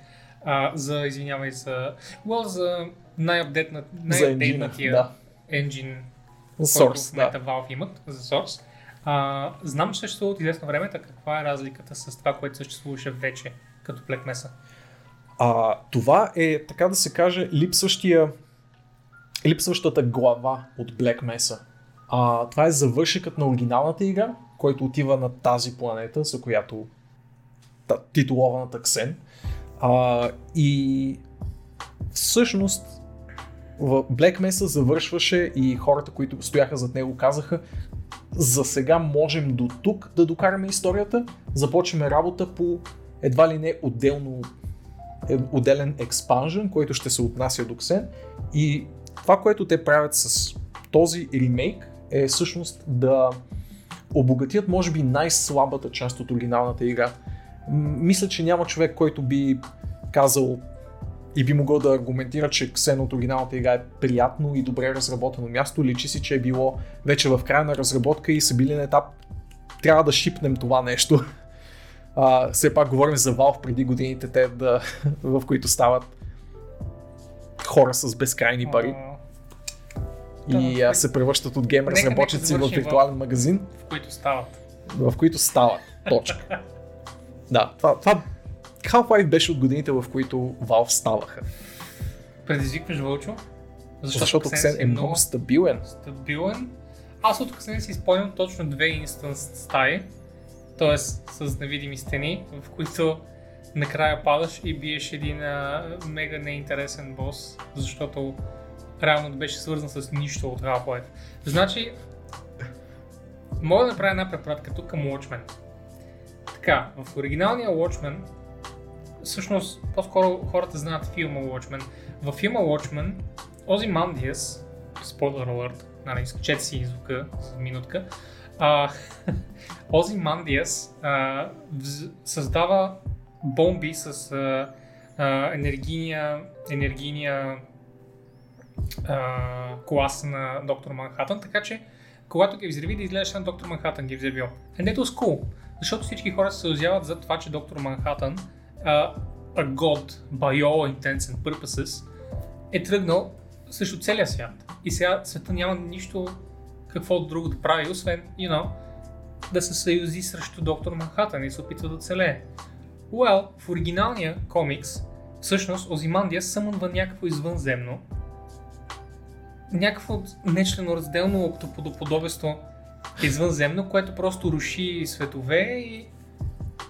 А, за, извинявай, за... Well, за най-апдейтна, За най-апдейтнатия да. engine, Source, който в да. Valve имат за Source. А, знам, съществува от известно време, каква е разликата с това, което съществуваше вече като Mesa? А, това е, така да се каже, липсващия, липсващата глава от Black Mesa. А, това е завършикът на оригиналната игра, който отива на тази планета, за която та, титулованата Ксен. А, и всъщност Black Mesa завършваше и хората, които стояха зад него, казаха за сега можем до тук да докараме историята, започваме работа по едва ли не отделно е отделен експанжен, който ще се отнася до Ксен и това, което те правят с този ремейк е всъщност да обогатят може би най-слабата част от оригиналната игра. Мисля, че няма човек, който би казал и би могъл да аргументира, че Ксен от оригиналната игра е приятно и добре разработено място. Личи си, че е било вече в края на разработка и са били на етап трябва да шипнем това нещо. А, все пак говорим за Valve преди годините, те да, в които стават хора с безкрайни пари А, и да, а, се превръщат от гейм разработчици в виртуален магазин, в които стават. в които стават. Точка. да, това, това Half-Life беше от годините, в които Valve ставаха. Предизвикваш Вълчо, Защото Ксен Ксен си е много стабилен. стабилен. Аз от Ксен си спомням точно две инстанс стаи, т.е. с невидими стени, в които накрая падаш и биеш един а, мега неинтересен бос, защото реално беше свързан с нищо от Half-Life. Значи, мога да направя една препратка тук към Watchmen. Така, в оригиналния Watchmen, всъщност, по-скоро хората знаят филма Watchmen. Във филма Watchmen, Ози Мандиас, спойлер алърт, нали, изключете си звука за минутка, а, Ози Мандиас а, вз- създава бомби с а, а, енергийния, енергийния а, клас на доктор Манхатън, така че когато ги взриви да изглеждаш на доктор Манхатън ги е взривил. And that was cool, защото всички хора се съюзяват за това, че доктор Манхатън, а, a god by all intents and purposes, е тръгнал срещу целия свят. И сега света няма нищо какво друго да прави, освен, you know, да се съюзи срещу доктор Манхатън и се опитва да целее. Well, в оригиналния комикс, всъщност Озимандия съмънва някакво извънземно някакво нечленоразделно октоподобство извънземно, което просто руши светове и,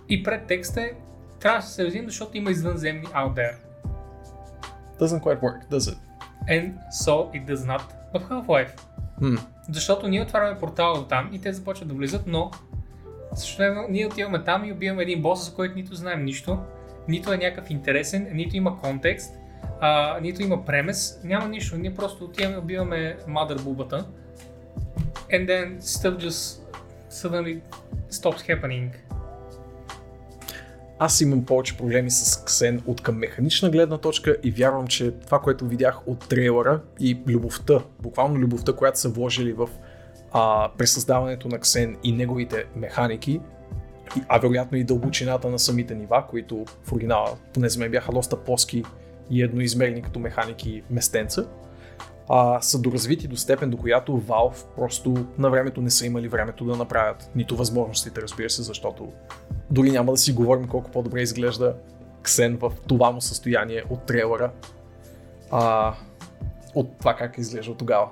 и пред текста е трябва да се съюзим, защото има извънземни out there. Doesn't quite work, does it? And so it does not в Half-Life. Hmm. Защото ние отваряме портала до там и те започват да влизат, но също ние отиваме там и убиваме един бос, за който нито знаем нищо, нито е някакъв интересен, нито има контекст, а, нито има премес, няма нищо. Ние просто отиваме и убиваме мадър бубата and then stuff just suddenly stops happening. Аз имам повече проблеми с Ксен от към механична гледна точка и вярвам, че това, което видях от трейлера и любовта, буквално любовта, която са вложили в а, пресъздаването на Ксен и неговите механики, а вероятно и дълбочината на самите нива, които в оригинала, поне за мен бяха доста плоски и едноизмерни като механики местенца, а, са доразвити до степен, до която Valve просто на времето не са имали времето да направят. Нито възможностите, разбира се, защото дори няма да си говорим колко по-добре изглежда Ксен в това му състояние от трейлера, а, от това как изглежда тогава.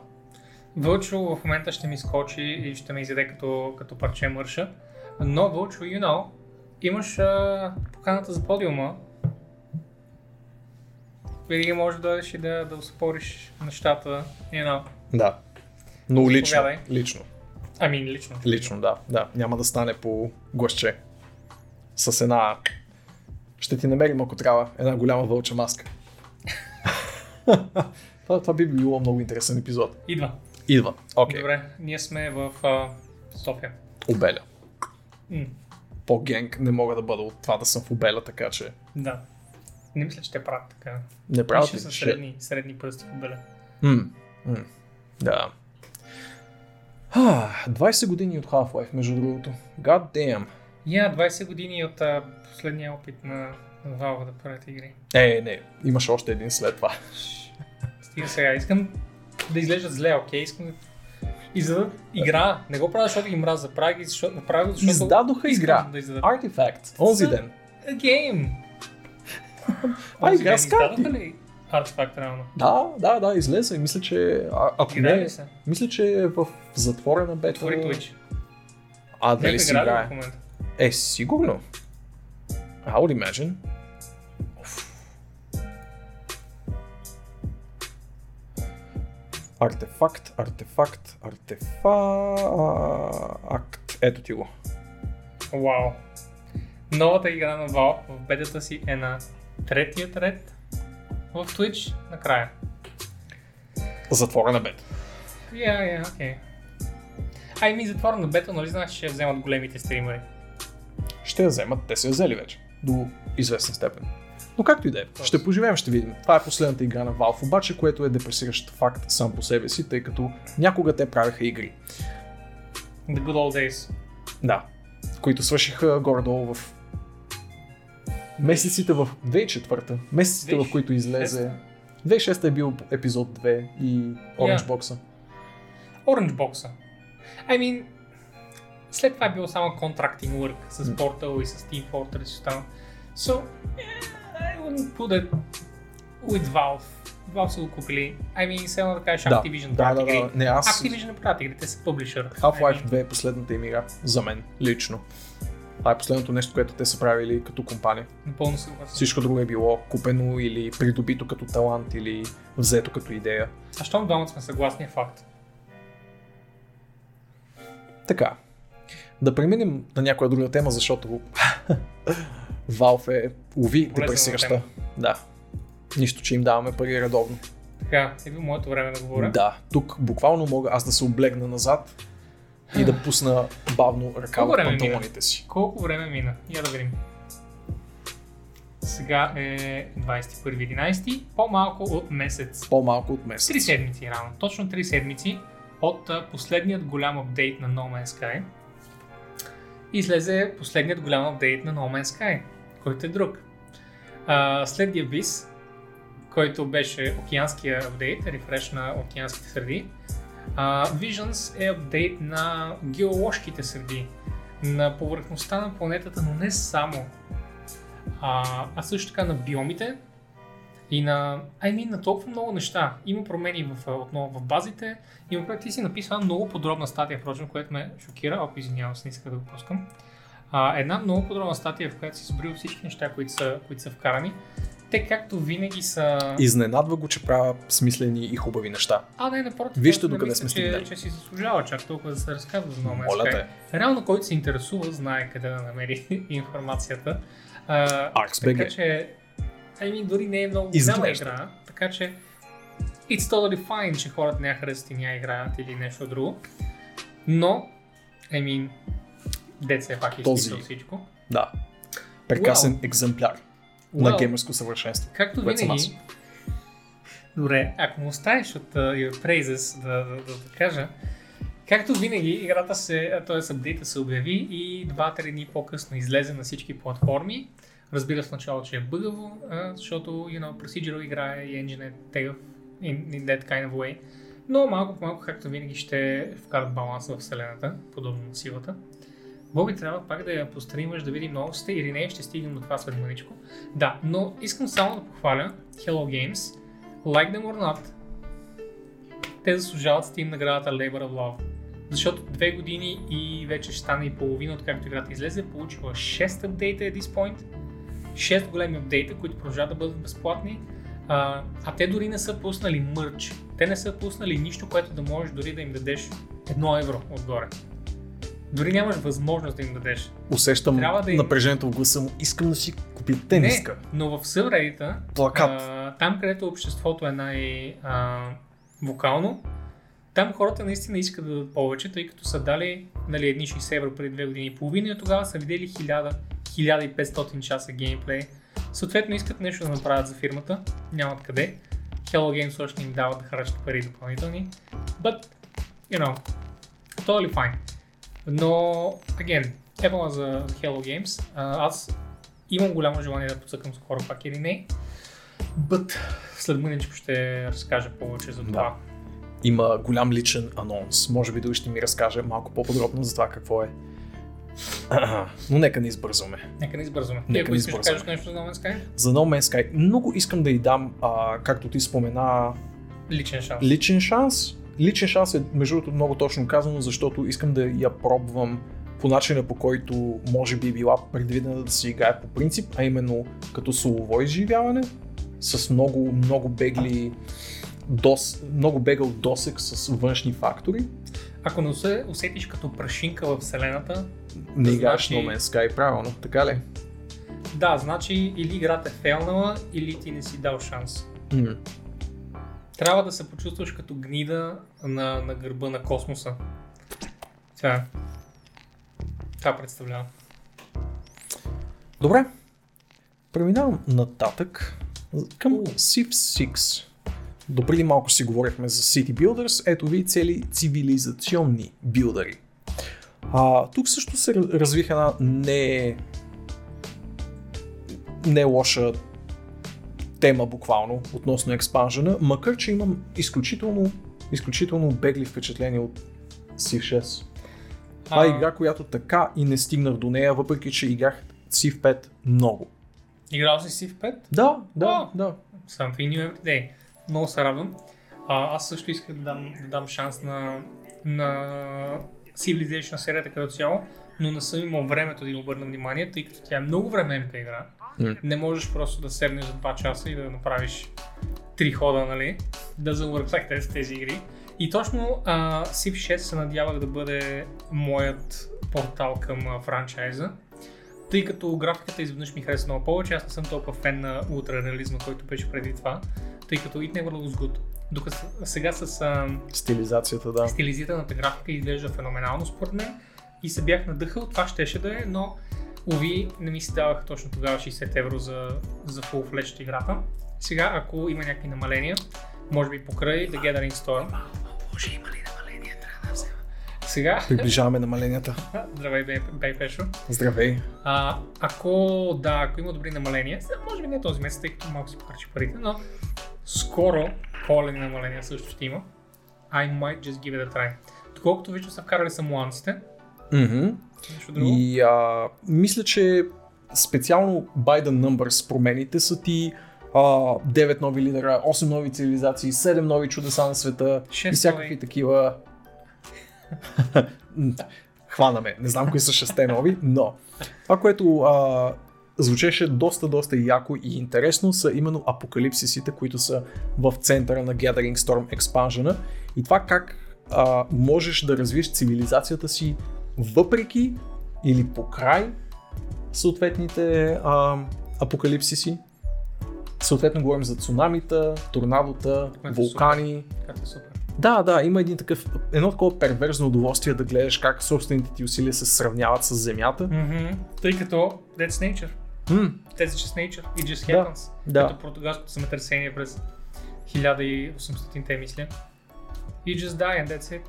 Вълчо в момента ще ми скочи и ще ме изяде като, като парче мърша. Но Вълчо, you know, имаш а, поканата за подиума. Винаги може да дойдеш и да, да успориш нещата, you know. Да. Но лично. Лично. Ами, лично. Лично, да. да. Няма да стане по гласче. С една... Ще ти намерим, ако трябва, една голяма вълча маска. това, това би било много интересен епизод. Идва. Идва. Okay. Добре, ние сме в а, София. Обеля. М, По-генг не мога да бъда от това да съм в обеля, така че да. Не мисля, че те правят така. не правя Ще са средни, средни пръсти в обеля. М, м, Да. А, 20 години от Half-Life, между другото. God damn. Я, 20 години от а, последния опит на Valve да правят игри. Е, не, имаш още един след това. Стига сега, искам да изглеждат зле, окей, искам да издадат игра. Не го правя, защото ги мразя, правя ги, защото, го, защото Издадоха игра. да. Artifact. Онзи ден. A game! А, игра с карти. Artifact реално? Да, да, да, излезе. Мисля, че... А, ако не, се? мисля, че е в затворена бета. Твори Twitch. А, дали си играе? Е, сигурно. I would imagine. Артефакт, артефакт, артефакт. Ето ти го. Вау. Новата игра на Valve в бетата си е на третият ред в Twitch накрая. Затворена бета. Я, я, окей. Ай ми затвора на бета, нали знаеш, ще я вземат големите стримери. Ще я вземат, те са я взели вече. До известна степен. Но както и да е, ще поживеем, ще видим. Това е последната игра на Valve, обаче, което е депресиращ факт сам по себе си, тъй като някога те правеха игри. The good old days. Да. Които свършиха горе-долу в месеците в 2004, месеците в които излезе. 2006 е бил епизод 2 и Orange Yeah. Box. Orange Box. I mean, след това е било само contracting work с Portal и с Team Fortress и останало. So, yeah, I wouldn't put it with Valve. Valve са го купили. I mean, все едно да кажеш Да, Activision да, правят да, игри. да. Не, аз Activision не правят игри, те са публишър. Half-Life 2 е последната им игра за мен, лично. Това е последното нещо, което те са правили като компания. Напълно съгласен. Всичко друго е било купено или придобито като талант или взето като идея. А щом двамата сме съгласни е факт. Така. Да преминем на някоя друга тема, защото Valve е, уви, депресираща. Да. Нищо, че им даваме пари редовно. Така, идва моето време да говоря. Да, тук буквално мога аз да се облегна назад и да пусна бавно ръка в време панталоните си. Колко време мина? Я да видим. Сега е 21.11, по-малко от месец. По-малко от месец. Три седмици рано. Точно три седмици от последният голям апдейт на No Man's Sky. Излезе последният голям апдейт на No Man's Sky, който е друг. А, след Abyss, който беше океанския апдейт, рефреш на океанските среди, а, Visions е апдейт на геоложките среди, на повърхността на планетата, но не само, а, а също така на биомите И на, I mean, на толкова много неща. Има промени в, отново в базите. Има проект, ти си написал много подробна статия, впрочем, което ме шокира. Ако извинявам се, не иска да го пускам. А, една много подробна статия, в която си избрил всички неща, които са, които са вкарани. Те както винаги са... Изненадва го, че правя смислени и хубави неща. А, не, напротив. Вижте докъде сме че, стигнали. че си заслужава чак толкова да се разказва за Man's Моля те. Реално, който се интересува, знае къде да намери информацията. А, ArxBG. така че, I mean, дори не е много голяма игра, така че it's totally fine, че хората не я харесат и не я играят или нещо друго. Но, I mean, дет все пак е Този- всичко. Да. Прекрасен Well. екземпляр на геймерско съвършенство. Както което съм винаги, добре, ако му оставиш от uh, your praises да, да, да, да кажа, както винаги, играта се, т.е. апдейта се обяви и 2-3 дни по-късно излезе на всички платформи. Разбира се в началото, че е бъгаво, защото, you know, procedural игра е и engine е тегъв in, in that kind of way. Но малко по малко, както винаги, ще вкарат баланс в вселената, подобно на силата. Боби трябва пак да я постримаш, да видим новостите или не, ще стигнем до това след маничко. Да, но искам само да похваля Hello Games, like them or not, те заслужават Steam наградата Labor of Love. Защото две години и вече ще стане и половина от както играта излезе, получила 6 апдейта at this point, 6 големи апдейта, които продължават да бъдат безплатни, а, а те дори не са пуснали мърч. Те не са пуснали нищо, което да можеш дори да им дадеш едно евро отгоре. Дори нямаш възможност да им дадеш. Усещам Трябва да им- напрежението в гласа му. Искам да си купя тениска. Не, но в съвредита, Плакат. а, там където обществото е най-вокално, там хората наистина искат да дадат повече, тъй като са дали нали, едни 60 евро преди две години и половина и тогава са видели 1000, 1500 часа геймплей. Съответно искат нещо да направят за фирмата, нямат къде. Hello Games още им дават да харчат пари допълнителни. But, you know, totally fine. Но, again, ебала за Hello Games. А, аз имам голямо желание да посъкам скоро пак или не. But, след мъничко ще разкажа повече за това. Има голям личен анонс. Може би дори ще ми разкаже малко по-подробно за това какво е. Но нека не избързваме. Нека не избързваме. Ти Нека ако не искаш да избързваме. кажеш нещо за No Man's Sky, За No Man's Sky много искам да й дам, а, както ти спомена, личен шанс. личен шанс. Личен шанс е между другото много точно казано, защото искам да я пробвам по начина по който може би е била предвидена да се играе по принцип, а именно като солово изживяване, с много, много бегли дос, много бегал досек с външни фактори. Ако не се усетиш като прашинка в вселената, Не играеш Значи- No Man's Sky, правилно, така ли? да, значи или играта е фейлнала, или ти не си дал шанс. М. Трябва да се почувстваш като гнида на, на гърба на космоса. Това. Това представлява. Добре. Преминавам нататък към. Civ 6. Допреди малко си говорихме за City Builders, ето ви цели цивилизационни билдъри. А, тук също се раз- развиха една не, не лоша тема буквално относно експанжена, макар че имам изключително, изключително бегли впечатления от Civ 6. Това е А, игра, която така и не стигнах до нея, въпреки че играх Civ 5 много. Играл си в 5? Да, да, Вау. да. Something new every day. Много се радвам. А, аз също исках да дам, да дам шанс на, на Civilization серията като цяло, но не съм имал времето да им обърна внимание, тъй като тя е много временна игра. М. Не можеш просто да седнеш за 2 часа и да направиш три хода, нали? Да that с тези игри. И точно а, Civ 6 се надявах да бъде моят портал към а, франчайза. Тъй като графиката изведнъж ми хареса много повече, аз не съм толкова фен на ултрареализма, който беше преди това, тъй като It Never Looks Good. Докато сега с а, Стилизацията, да. стилизираната графика изглежда феноменално според мен и се бях надъхал, това щеше да е, но уви не ми се даваха точно тогава 60 евро за, за full-fledged играта. Сега, ако има някакви намаления, може би покрай The Gathering Storm. Може има ли намаления, трябва да взема. Сега, Приближаваме намаленията. здравей бей, бей Пешо. Здравей. А, ако, да, ако има добри намаления, сега, може би не този месец, тъй като малко си похарчи парите, но скоро коледни намаления също ще има. I might just give it a try. Доколкото виждам са вкарали самоанците, Друго. И а, мисля, че специално the numbers промените са ти а, 9 нови лидера, 8 нови цивилизации, 7 нови чудеса на света и всякакви нови. такива. Хванаме. Не знам кои са 6 нови, но това, което а, звучеше доста, доста яко и интересно са именно апокалипсисите, които са в центъра на Gathering Storm Expansion и това как а, можеш да развиеш цивилизацията си въпреки или покрай съответните а, апокалипсиси. Съответно говорим за цунамита, торнадота, Което е вулкани. Като е супер. Да, да, има един такъв, едно такова перверзно удоволствие да гледаш как собствените ти усилия се сравняват с земята. Мгм. Тъй като That's nature. М, That's just nature. It just Да, happens. да. Като португалското земетресение през 1800-те, мисля. You just die and that's it.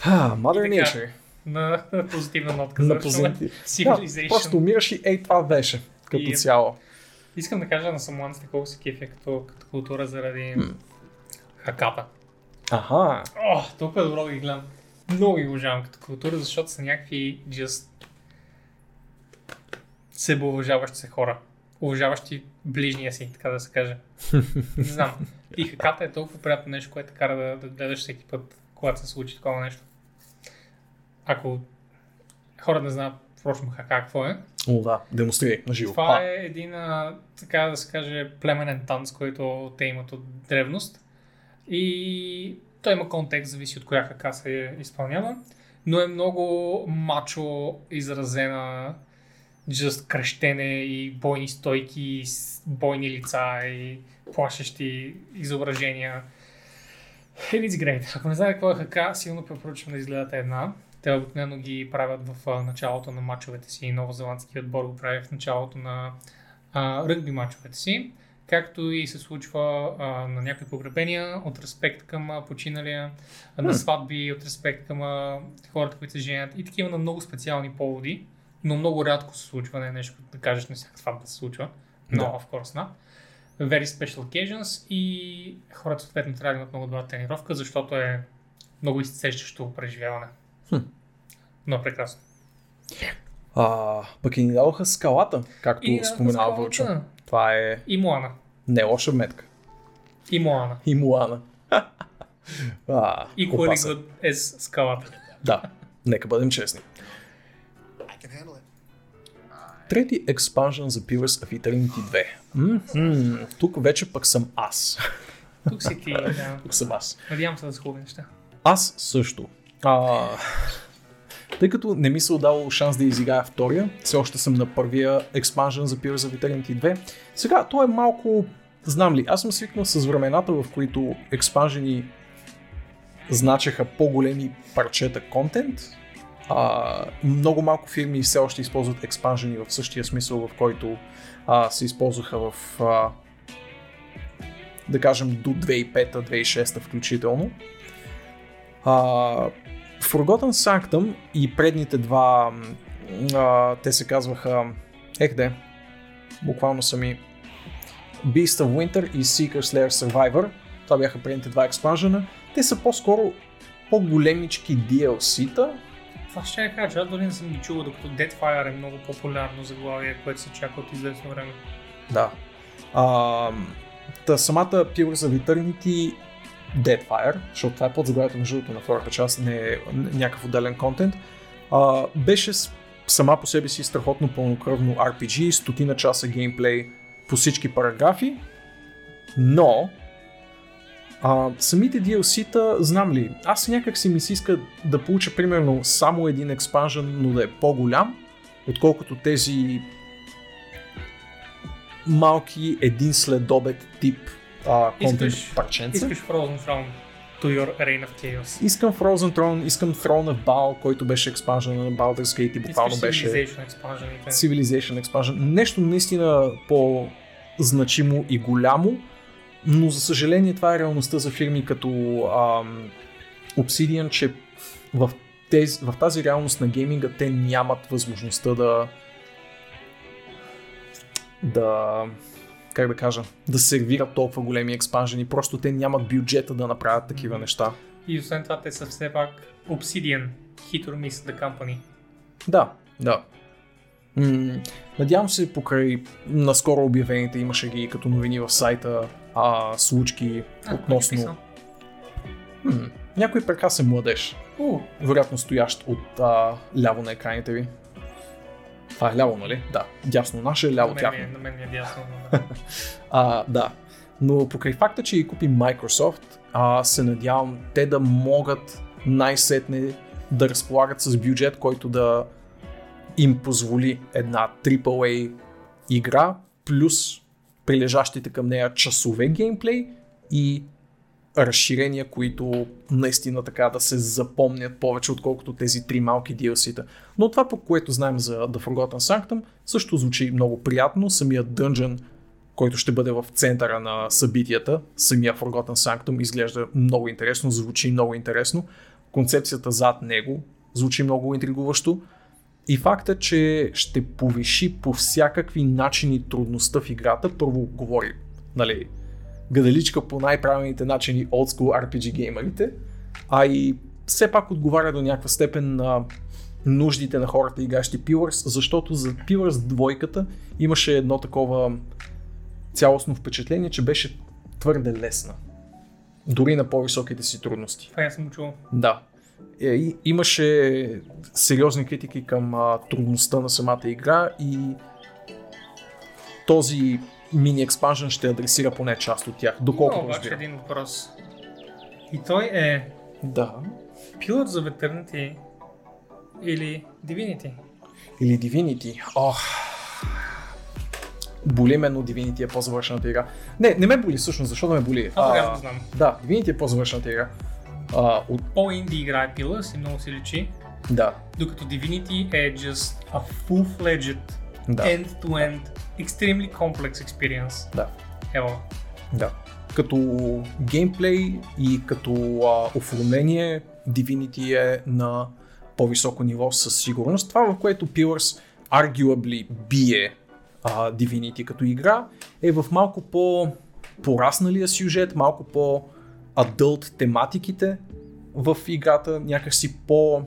Mother Nature. На, на позитивна нотка. На позитив. Да, просто умираш и ей, това беше като И- цяло. Искам да кажа на самуанците колко се кефя като, като култура заради хаката. Аха, О, толкова добро да ги гледам. Много ги уважавам като култура, защото са някакви just себеуважаващи се хора. Уважаващи ближния си, така да се каже. Не знам. И хаката е толкова приятно нещо, което кара да, да гледаш всеки път, когато се случи такова нещо. Ако хората не знаят, впрочем, хака какво е, о да, демонстрирай на живо. това е един, а, така да се каже, племенен танц, който те имат от древност. И той има контекст, зависи от коя хака се изпълнява. Но е много мачо изразена, just крещене и бойни стойки, бойни лица и плашещи изображения. It's great. Ако не знаете какво е хака, силно препоръчвам да изгледате една. Те обикновено ги правят в началото на мачовете си. Новозеландски отбор го прави в началото на а, ръгби мачовете си. Както и се случва а, на някои погребения от респект към починалия, а, на сватби от респект към а, хората, които се женят и такива на много специални поводи, но много рядко се случва, не е нещо да кажеш на всяка сватба се случва, но Да. of course not. Very special occasions и хората съответно трябва да имат много добра тренировка, защото е много изцещащо преживяване. Хм. Но прекрасно. А, пък и ни дадоха скалата, както И споменава. Вълчо. Това е И Моана. не лоша метка. И Моана. И Муана. а, опасен. good as скалата. Да, нека бъдем честни. Трети експанжен за Pillars of Eternity 2. М-м, тук вече пък съм аз. Тук си ти, да. Тук съм аз. Надявам се да са хубави неща. Аз също. А, тъй като не ми се отдало шанс да изиграя втория, все още съм на първия експанжен за Pillars of Eternity 2. Сега, то е малко... Знам ли, аз съм свикнал с времената, в които експанжени значеха по-големи парчета контент. А, много малко фирми все още използват експанжени в същия смисъл, в който а, се използваха в а, да кажем до 2005-2006 включително. А, Forgotten Sanctum и предните два, а, те се казваха, ех де, буквално са ми Beast of Winter и Seeker Slayer Survivor. Това бяха предните два експанжена. Те са по-скоро по-големички DLC-та. Това ще я кажа, дори не съм ги чувал, докато Deadfire е много популярно заглавие, което се чака от известно време. Да. А, та самата Pillars of Eternity Deadfire, защото това е подзаглавието между другото на втората част, не е някакъв отделен контент, а, беше сама по себе си страхотно пълнокръвно RPG, стотина часа геймплей по всички параграфи, но а, самите DLC-та, знам ли, аз някак си ми се иска да получа примерно само един експанжен, но да е по-голям, отколкото тези малки един следобед тип а, Искаш- парченца. Искаш Frozen Throne to your Reign of Chaos. Искам Frozen Throne, искам Throne of Baal, който беше експанжен на Baldur's Gate и буквално беше Civilization expansion Civilization expansion. Нещо наистина по-значимо и голямо, но за съжаление това е реалността за фирми като ам, Obsidian, че в, тези, в тази реалност на гейминга те нямат възможността да да как да кажа, да сервират толкова големи експанжени, просто те нямат бюджета да направят такива неща. И освен това те са все пак Obsidian, hit or miss the company. Да, да. М- надявам се покрай наскоро обявените имаше ги като новини в сайта а, случки А, относно е писал? м- някой прекрасен младеж, У, вероятно стоящ от а, ляво на екраните ви. Това е ляво, нали? Да. Дясно наше, ляво на, мен, тяхно. е- на мен ми е дясно. А, да. Но покрай факта, че ги купи Microsoft, а, се надявам те да могат най-сетне да разполагат с бюджет, който да им позволи една AAA игра, плюс прилежащите към нея часове геймплей и разширения, които наистина така да се запомнят повече, отколкото тези три малки DLC-та. Но това, по което знаем за The Forgotten Sanctum, също звучи много приятно. Самият Dungeon, който ще бъде в центъра на събитията, самия Forgotten Sanctum изглежда много интересно, звучи много интересно. Концепцията зад него звучи много интригуващо. И факта, че ще повиши по всякакви начини трудността в играта, първо говори, нали, гадаличка по най-правилните начини old school RPG геймерите, а и все пак отговаря до някаква степен на нуждите на хората игращи Pillars, защото за Pillars двойката имаше едно такова цялостно впечатление, че беше твърде лесна. Дори на по-високите си трудности. Това я съм чувал. Да. Е, и, имаше сериозни критики към а, трудността на самата игра и този мини експанжен ще адресира поне част от тях, Има доколкото обаче един въпрос. И той е Да. Pillars of Eternity или Divinity? Или Divinity. Ох. Боли ме, но Divinity е по-завършената игра. Не, не ме боли всъщност, защо да ме боли? Това тогава го знам. да, Divinity е по-завършената игра. А, от, По-инди игра е Pillars и много се личи, да, докато Divinity е just a full-fledged, да, end-to-end, extremely complex experience. да. Ево. Да. Като геймплей и като а, оформление, Divinity е на по-високо ниво със сигурност. Това, в което Pillars arguably бие а, Divinity като игра, е в малко по порасналия сюжет, малко по адълт тематиките в играта, някакси по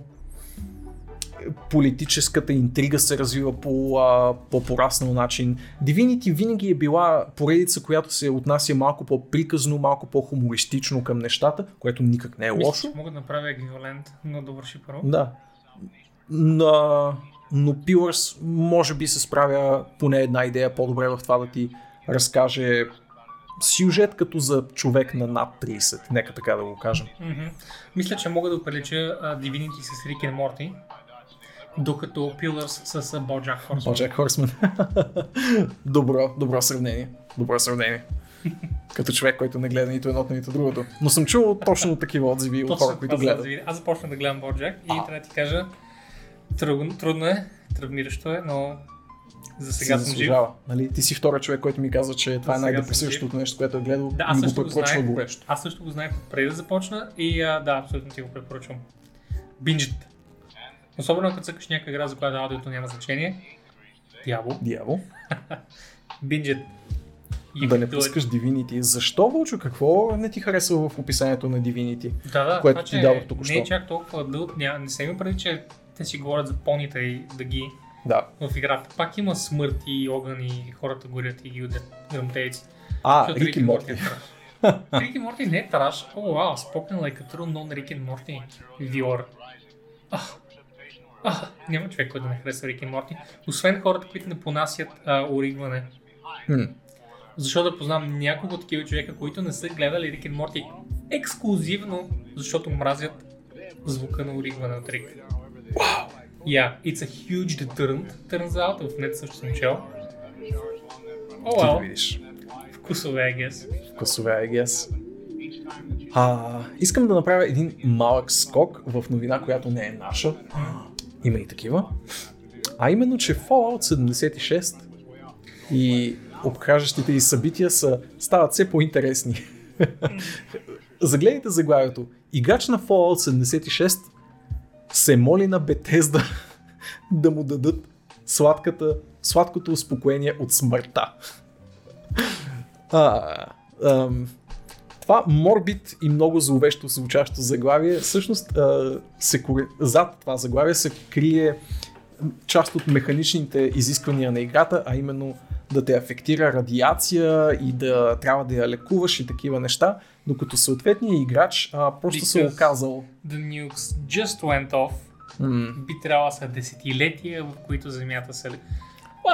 политическата интрига се развива по а, по-пораснал начин. Divinity винаги е била поредица, която се отнася малко по-приказно, малко по-хумористично към нещата, което никак не е Мисля, лошо. мога да направя еквивалент, но довърши първо. Да. Но, но Pillars може би се справя поне една идея по-добре в това да ти разкаже сюжет като за човек на над 30, нека така да го кажем. Мгм. Мисля, че мога да оприлича Divinity с Rick and Morty, докато Pillars с BoJack Horseman. Боджак Хорсман. добро, добро сравнение. Добро сравнение. Като човек, който не гледа нито едното, нито другото. Но съм чувал точно такива отзиви от хора, които гледат. Аз започнах да гледам BoJack и трябва да ти кажа, трудно, трудно е, травмиращо е, но за сега си съм жив. Нали? Ти си втора човек, който ми каза, че това е За сега най-депресиращото нещо, което е гледал Да, аз го също го препоръчва горещо. Аз също го знаех преди да започна и а, да, абсолютно ти го препоръчвам. Бинджът. Особено ако цъкаш някаква игра, за която аудиото няма значение. Дявол. Дявол. Бинджът. You Да не пускаш Divinity. Защо, Вълчо? Какво не ти харесва в описанието на Divinity? Да, да, което това, ти дадох току-що. Не е чак толкова дълг, няма, не се има преди, че те си говорят за понита и да ги Да. в играта. Пак има смърт и огън и хората горят и ги удят гръмтейци. А, Защото Рик и Морти. е траш. Рик и Морти не е траш. О, вау, spoken like a true non-Rick and Morty viewer. Ах, ах, няма човек, който да не харесва Рик и Морти. Освен хората, които не понасят а, оригване. М. Защо да познам няколко такива човека, които не са гледали Рик и Морти ексклюзивно, защото мразят звука на оригване от Рик. Yeah, it's a huge deterrent, turns out. В нет също съм чел. Ти да well, видиш. вкусове, I guess. Вкусове, I guess. А, искам да направя един малък скок в новина, която не е наша. Има и такива. А именно, че Fallout 76 и обкажащите и събития са, стават все по-интересни. Загледайте заглавието. Играч на Fallout 76 се моли на Бетезда да му дадат сладката, сладкото успокоение от смъртта. А, ам, това морбит и много зловещо звучащо заглавие, всъщност а, се, зад това заглавие се крие част от механичните изисквания на играта, а именно да те афектира радиация и да трябва да я лекуваш и такива неща, докато съответният играч а, просто се е Because- оказал The nukes just went off. м- Би трябвало са десетилетия, в които Земята се...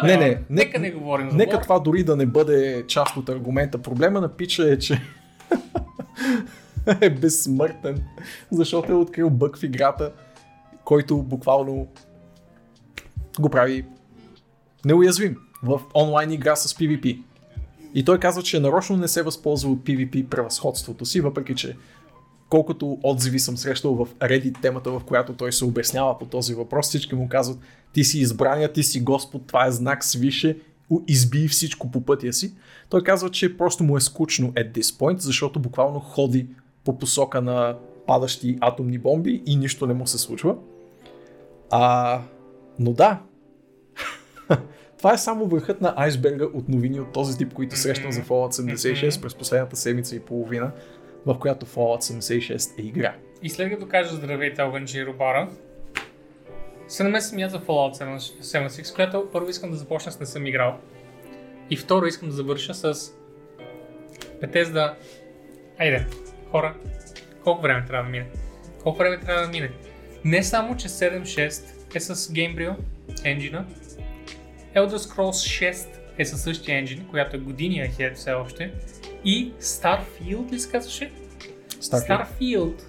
Не, не, Нека не говорим за Нека това дори да не бъде част от аргумента. Проблема на Пича е, че е безсмъртен, защото е открил бък в играта, който буквално го прави неуязвим в онлайн игра с PvP. И той казва, че нарочно не се възползва от PvP превъзходството си, въпреки че колкото отзиви съм срещал в Reddit темата, в която той се обяснява по този въпрос, всички му казват, ти си избрания, ти си Господ, това е знак свише, избий всичко по пътя си. Той казва, че просто му е скучно at this point, защото буквално ходи по посока на падащи атомни бомби и нищо не му се случва. А, но да, това е само върхът на айсберга от новини от този тип, които срещам за Fallout 76 през последната седмица и половина, в която Fallout 76 е игра. И след като кажа здравейте, Огънджи и Робара, се и аз за Fallout 76, която първо искам да започна с не съм играл. И второ искам да завърша с Bethesda. Айде, хора, колко време трябва да мине? Колко време трябва да мине? Не само, че 7.6 е с Gamebryo енджина, Elder Scrolls 6 е със същия енджин, която е години ahead все още, и Starfield ли се казваше? Starfield. Starfield,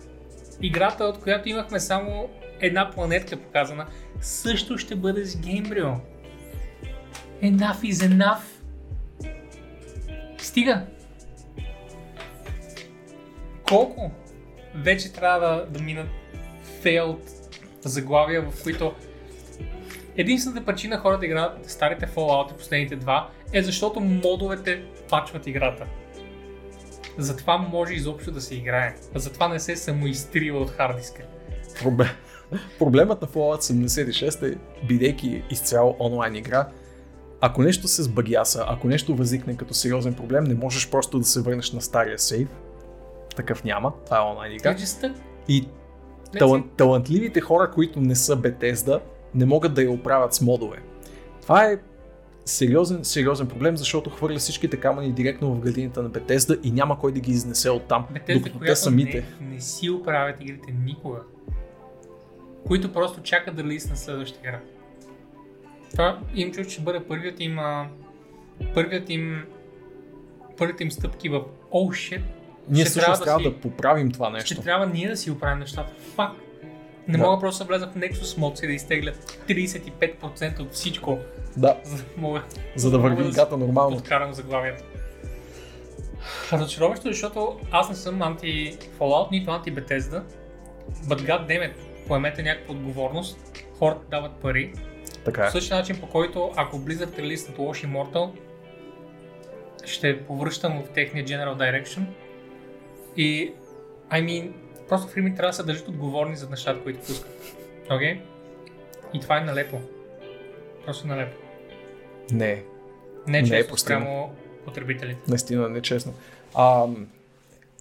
играта, от която имахме само една планетка показана, също ще бъде с Gamebryo. Enough is enough. Стига. Колко вече трябва да минат failed заглавия, в които единствената причина хората да играят старите Fallout и последните два е защото модовете пачват играта. Затова може изобщо да се играе. Затова не се самоизтрива от хардиска. Проблем. Проблемът на Fallout 76 е, бидейки изцяло онлайн игра, ако нещо се сбагяса, ако нещо възникне като сериозен проблем, не можеш просто да се върнеш на стария сейв. Такъв няма, това е онлайн игра. И it. талантливите хора, които не са Bethesda, не могат да я оправят с модове. Това е сериозен, сериозен проблем, защото хвърля всичките камъни директно в градината на Bethesda и няма кой да ги изнесе оттам, Bethesda, докато те самите. не, не си оправят игрите никога. Които просто чакат да релиз на следващата игра. Това им че ще бъде първият им, а, първият им, първите им стъпки в oh shit, Ние ще всъщност трябва да, да си- поправим това ще нещо. трябва ние да си оправим нещата. Фак. Не Да. мога просто да влеза в Nexus Mods и да изтеглят 35% от всичко, Да, за да мога за да върви да играта нормално. подкарам заглавието. Разочароващо, защото аз не съм анти Fallout, нито анти Bethesda. But goddammit, поемете някаква отговорност, хората дават пари. Така По е. същия начин, по който ако Blizzard релиснат лош Immortal, ще повръщам в техния General Direction. И, I mean, просто фирми трябва да се държат отговорни за нещата, които пускат. Окей? Okay? И това е налепо. Просто налепо. Не, Не, Не е не постижимо. спрямо потребителите. наистина нечестно. А,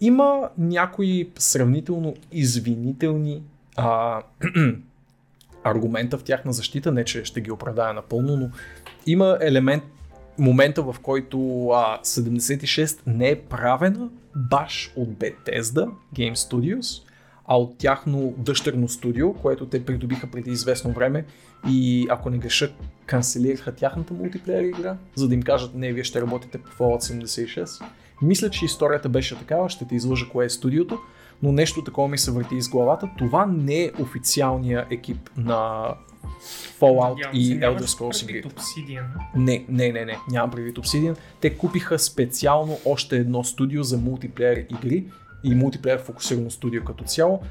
има някои сравнително извинителни а, аргумента в тяхна защита, не че ще ги оправдая напълно, но има елемент, момента в който а, 76 не е правена баш от Bethesda Game Studios, а от тяхно дъщерно студио, което те придобиха преди известно време и ако не греша, канцелираха тяхната мултиплеер игра, за да им кажат, не, вие ще работите по Fallout 76. Мисля, че историята беше такава, ще те излъжа кое е студиото, но нещо такова ми се върти из главата. Това не е официалния екип на Fallout Надявам и се, Elder Scrolls. Obsidian. Не, не, не, не, нямам предвид Obsidian. Те купиха специално още едно студио за мултиплеер игри и мултиплеер фокусирано студио като цяло.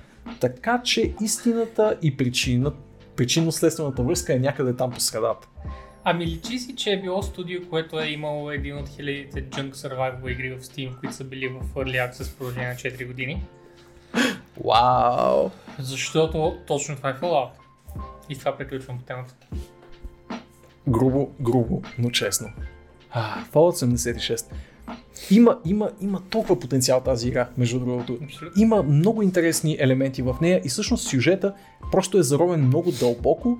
Така че истината и причина, причинно-следствената връзка е някъде там по средата. Ами личи си, че е било студио, което е имало един от хилядите Junk Survival игри в Steam, които са били в Early Access в продължение на 4 години. Вау! Защото точно това е Fallout. И това приключвам по темата. Грубо, грубо, но честно. А, Fallout 76. Има, има, има толкова потенциал тази игра, между другото. Абсолютно. Има много интересни елементи в нея и всъщност сюжета просто е заровен много дълбоко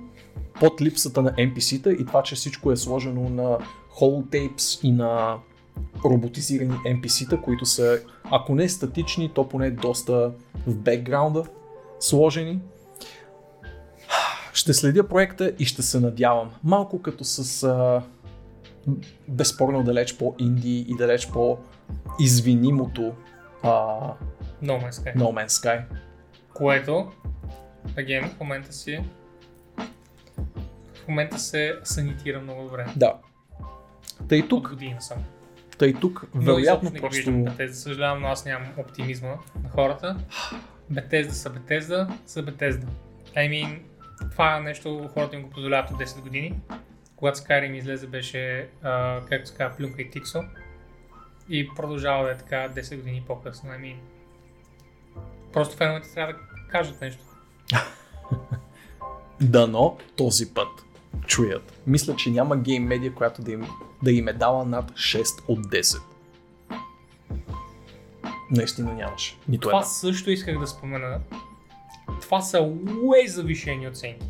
под липсата на NPC-та и това, че всичко е сложено на holotapes и на роботизирани NPC-та, които са, ако не статични, то поне доста в бекграунда сложени. Ще следя проекта и ще се надявам. Малко като с а, безспорно далеч по-инди и далеч по-извинимото а, No Man's Sky. No Man's Sky. Което, again, в момента си в момента се санитира много добре. Да. Тъй От тук, години съм. тъй тук, Но вероятно не просто... виждам Bethesda. Съжалявам, но аз нямам оптимизма на хората. Бетезда са Бетезда, са Бетезда. I mean, това нещо хората им го позволяват от 10 години. Когато Skyrim излезе беше, а, както се казва, плюнка и тиксо. И продължава да е така 10 години по-късно. I mean, просто феновете трябва да кажат нещо. Дано този път чуят. Мисля, че няма гейм медиа, която да им, да им е дала над 6 от 10. Наистина нямаше. Нито Това една. също исках да спомена. Това са уей завишени оценки.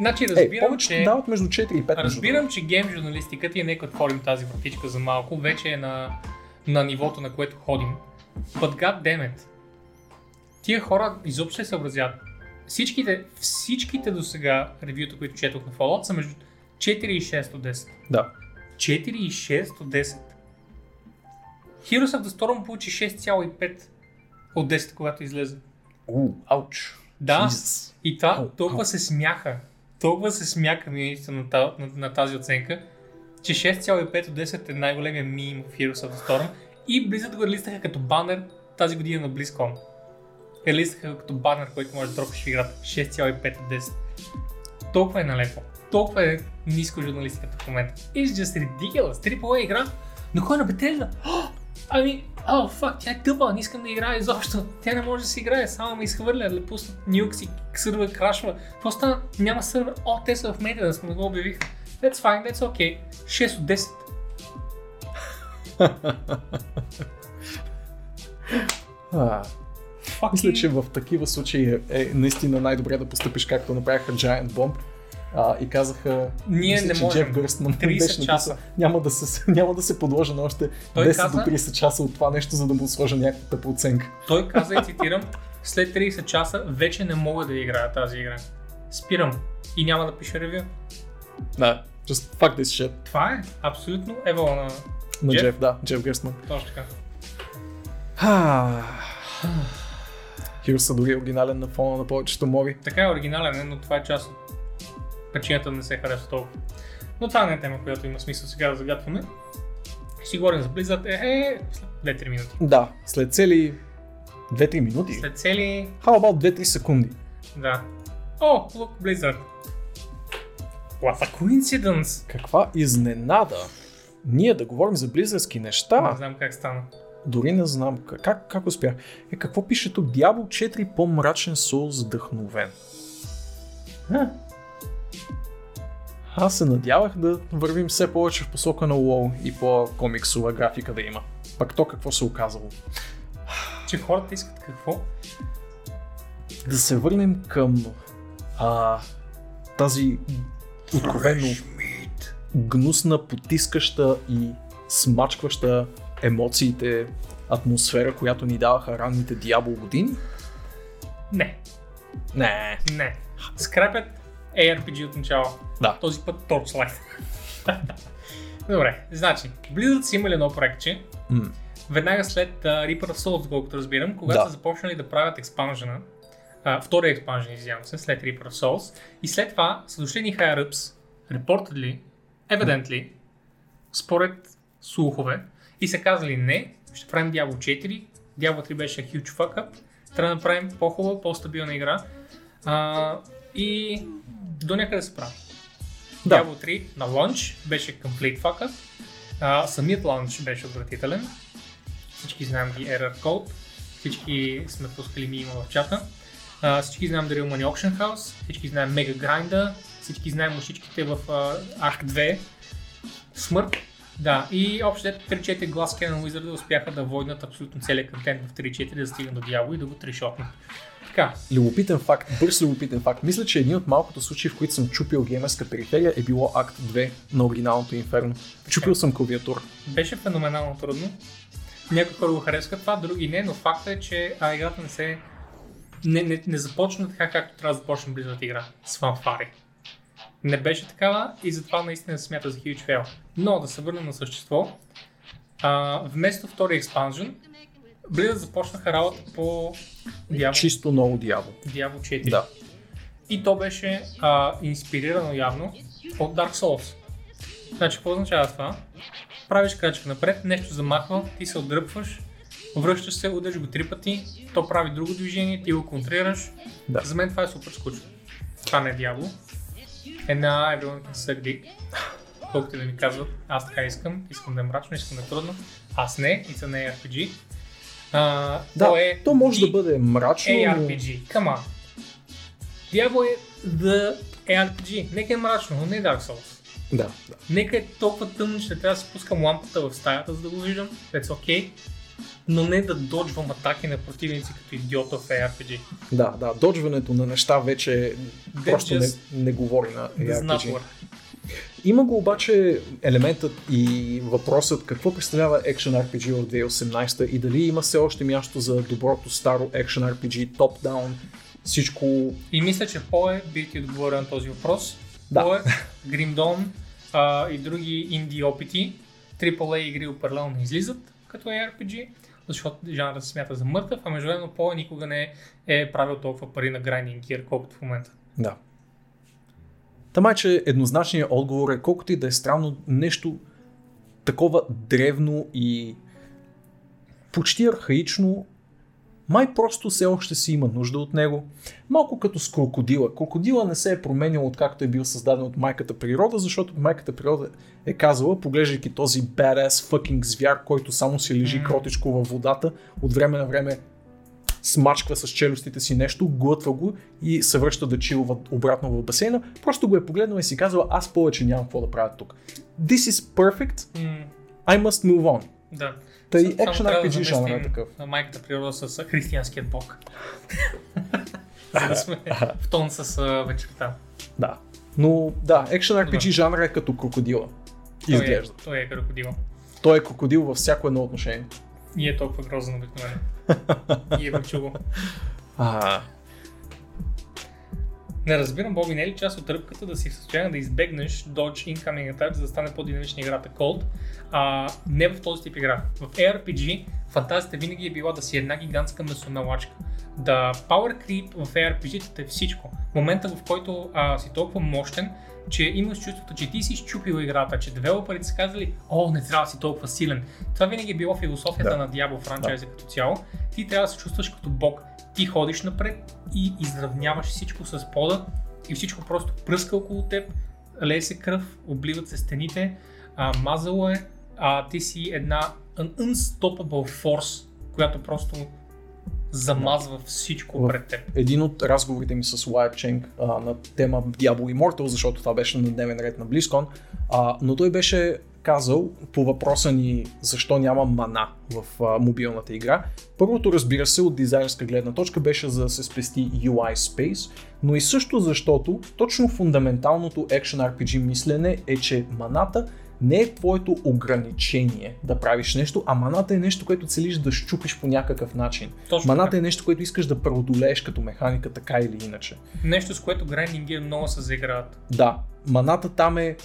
Значи Е, разбирам, повечето че... дават между 4 и 5. между Разбирам, че гейм журналистиката и нека отворим тази вратичка за малко, вече е на, на нивото, на което ходим. But god damn it. Тия хора изобщо се съобразяват. Всичките, всичките до сега ревюта, които четох на Fallout са между 4 и 6 от 10. другото. Да. 4 и 6 от 10. Heroes of the Storm получи 6,5 от 10, когато излезе. У, ауч. Да, Jesus. и това Ау, толкова ау. се смяха. Толкова се смяха наистина на, на, на тази оценка, че 6,5 от 10 е най-големия мим в Heroes of the Storm и Blizzard го релистаха като банер тази година на BlizzCon. Релистаха го като банер, който може да дропиш в играта. 6,5 от 10. Толкова е налепо. Толкова е ниско журналистиката в момента. It's just ridiculous. AAA игра. Но кой е на? Oh, ами, о, фак, тя е тъпа, не искам да играя изобщо. Тя не може да си играе, само ме изхвърля, да пусна нюкс и сървър крашва. Какво? Няма сървър. О, те са в maintenance, не го обявих. That's fine, that's okay. 6 от 10. А, Fucking... мисля, че в такива случаи е, е наистина най-добре да постъпиш както направиха Giant Bomb а, и казаха, Ние мисля, не че можем. Джеф Гърстман 30 беше часа. няма да, се, няма да се подложа на още Той 10 каза- до 30 часа от това нещо, за да му сложа някаква оценка. Той каза и цитирам, след 30 часа вече не мога да играя тази игра. Спирам и няма да пиша ревю. Да, just fuck this shit. Това е абсолютно евала на На Джеф? Джеф, да, Джеф Гърстман. точно така. Хирос са дори оригинален на фона на повечето мови. Така е оригинален, е, но това е част от причината да не се харесва толкова. Но това не е тема, която има смисъл сега да загатваме. Ще говорим за Blizzard е, е след 2-3 минути. Да, след цели 2-3 минути. След цели... How about 2-3 секунди? Да. О, look, Blizzard. What a coincidence! Каква изненада! Ние да говорим за близърски неща. Не знам как стана. Дори не знам как, как, как успях. Е, какво пише тук? Diablo 4 по-мрачен Souls вдъхновен. Ха. Аз се надявах да вървим все повече в посока на WoW и по-комиксова графика да има. Пак то какво се оказало? Че хората искат какво? Да се върнем към а, тази откровено гнусна, потискаща и смачкваща емоциите атмосфера, която ни даваха ранните Diablo години? Не, Не. не. Скрапят ARPG от начало. Да. Този път Torchlight. Добре, значи, Blizzard са имали едно проектче, М. веднага след uh, Reaper of Souls, доколкото разбирам, когато Да. са започнали да правят експанжена, uh, втория експанжен, извинявам се, след Reaper of Souls, и след това са дошли ни higher ups, reportedly, evidently, според слухове, и са казали не, ще правим Diablo 4, Diablo 3 беше huge fuck up, трябва да направим по-хубава, по-стабилна игра, а, и до някъде се прави. Да. Diablo 3 на лънч беше complete fuck up, а, самият лънч беше отвратителен, всички знаем ги error code, всички сме пускали мима в чата, а, всички знаем The Real Money Auction House, всички знаем Mega Grinder, всички знаем мушичките в а, Arc 2, смърт, Да, и общо дето 3-4 глас Canon Wizard успяха да войнат абсолютно целият контент в 3-4, да стигнат до Diablo и да го трешотнат. Така, Любопитен факт, бърз любопитен факт. Мисля, че един от малкото случаи, в които съм чупил геймерска периферия е било Акт 2 на оригиналното Инферно. Чупил съм клавиатура. беше феноменално трудно. Някои хора го харесват това, други не, но факт е, че а, играта не се... Не, не, не започна така, както трябва да започне Blizzard игра, с фанфари. Не беше такава и затова наистина се смята за huge fail. Но да се върнем на същество. А, вместо втори експанжен, Blizzard започнаха работа по Diablo, Чисто ново дявол. Diablo 4. Да. И то беше а, инспирирано явно от Dark Souls. Значи, какво означава това? Правиш крачка напред, нещо замахва, ти се отдръпваш, връщаш се, удариш го три пъти, то прави друго движение, ти го контрираш. Да. За мен това е супер скучно. Това не е дявол. Една everyone can suck dick. Колкото да ми казват, аз така искам, искам да е мрачно, искам да е трудно. Аз не, и са не RPG. А, Да, то е то може the да бъде мрачно, но... ARPG. Come on. Diablo е the ARPG. Нека е мрачно, но не е Dark Souls. Да, да. Нека е толкова тъмно, че трябва да си пускам лампата в стаята, за да го виждам. That's okay. Но не да доджвам атаки на противници като идиота в ARPG. Да, да, доджването на неща вече просто не, не говори на ARPG. Има го обаче елементът и въпросът какво представлява Action RPG в 2018 и дали има все още място за доброто старо Action RPG, top-down, всичко... И мисля, че Пое би ти отговорил на този въпрос. Да. Пое, Grim Dawn а, и други инди опити, AAA игри не излизат като ARPG, защото жанрът се смята за мъртъв, а междувременно Пое никога не е правил толкова пари на Grinding Gear, колкото в момента. Да. Тама, че еднозначният отговор е колкото и да е странно нещо такова древно и почти архаично, май просто все още си има нужда от него. Малко като с крокодила. Крокодила не се е променял откакто е бил създаден от майката природа, защото майката природа е казала, поглеждайки този badass fucking звяр, който само си лежи кротичко във водата, от време на време смачква с челюстите си нещо, глътва го и се връща да чилва обратно в басейна. Просто го е погледнал и си казва, аз повече нямам какво да правя тук. This is perfect, I must move on. да. Action трябва да RPG жанра е такъв. Майката природа с християнският бог. За да сме в тон с вечерта. Да. Но да, Action RPG жанра е като крокодила. Той е, Изглежда. той е крокодил. Той е крокодил във всяко едно отношение. И е толкова грозен обикновено. И е чуло. А, Не разбирам, Боби, не е ли част от тръпката да си в състояние да избегнеш Dodge Incoming Attack, за да стане по-динамична играта Cold, а не в този тип игра. В ARPG фантазията винаги е била да си една гигантска месоналачка. Да Power Creep в ARPG-тата е всичко. Момента в който а, си толкова мощен, че имаш чувството, че ти си щупил играта, че девелоперите са казали, о, не трябва да си толкова силен. Това винаги е било философията Да. на Diablo франчайза като цяло. Ти трябва да се чувстваш като бог. Ти ходиш напред и изравняваш всичко с пода и всичко просто пръска около теб, лее се кръв, обливат се стените, а, мазало е, а ти си една an unstoppable force, която просто замазва всичко В- пред теб. един от разговорите ми с Wyatt Cheng а, на тема Diablo Immortal, защото това беше на дневен ред на BlizzCon, а, но той беше казал по въпроса ни защо няма мана в а, мобилната игра. Първото, разбира се, от дизайнерска гледна точка беше за да се спести UI space, но и също защото точно фундаменталното Action RPG мислене е, че маната не е твоето ограничение да правиш нещо, а маната е нещо, което целиш да щупиш по някакъв начин. Точно Маната така. е нещо, което искаш да преодолееш като механика, така или иначе. Нещо, с което Gear много се заиграват. Да, маната там е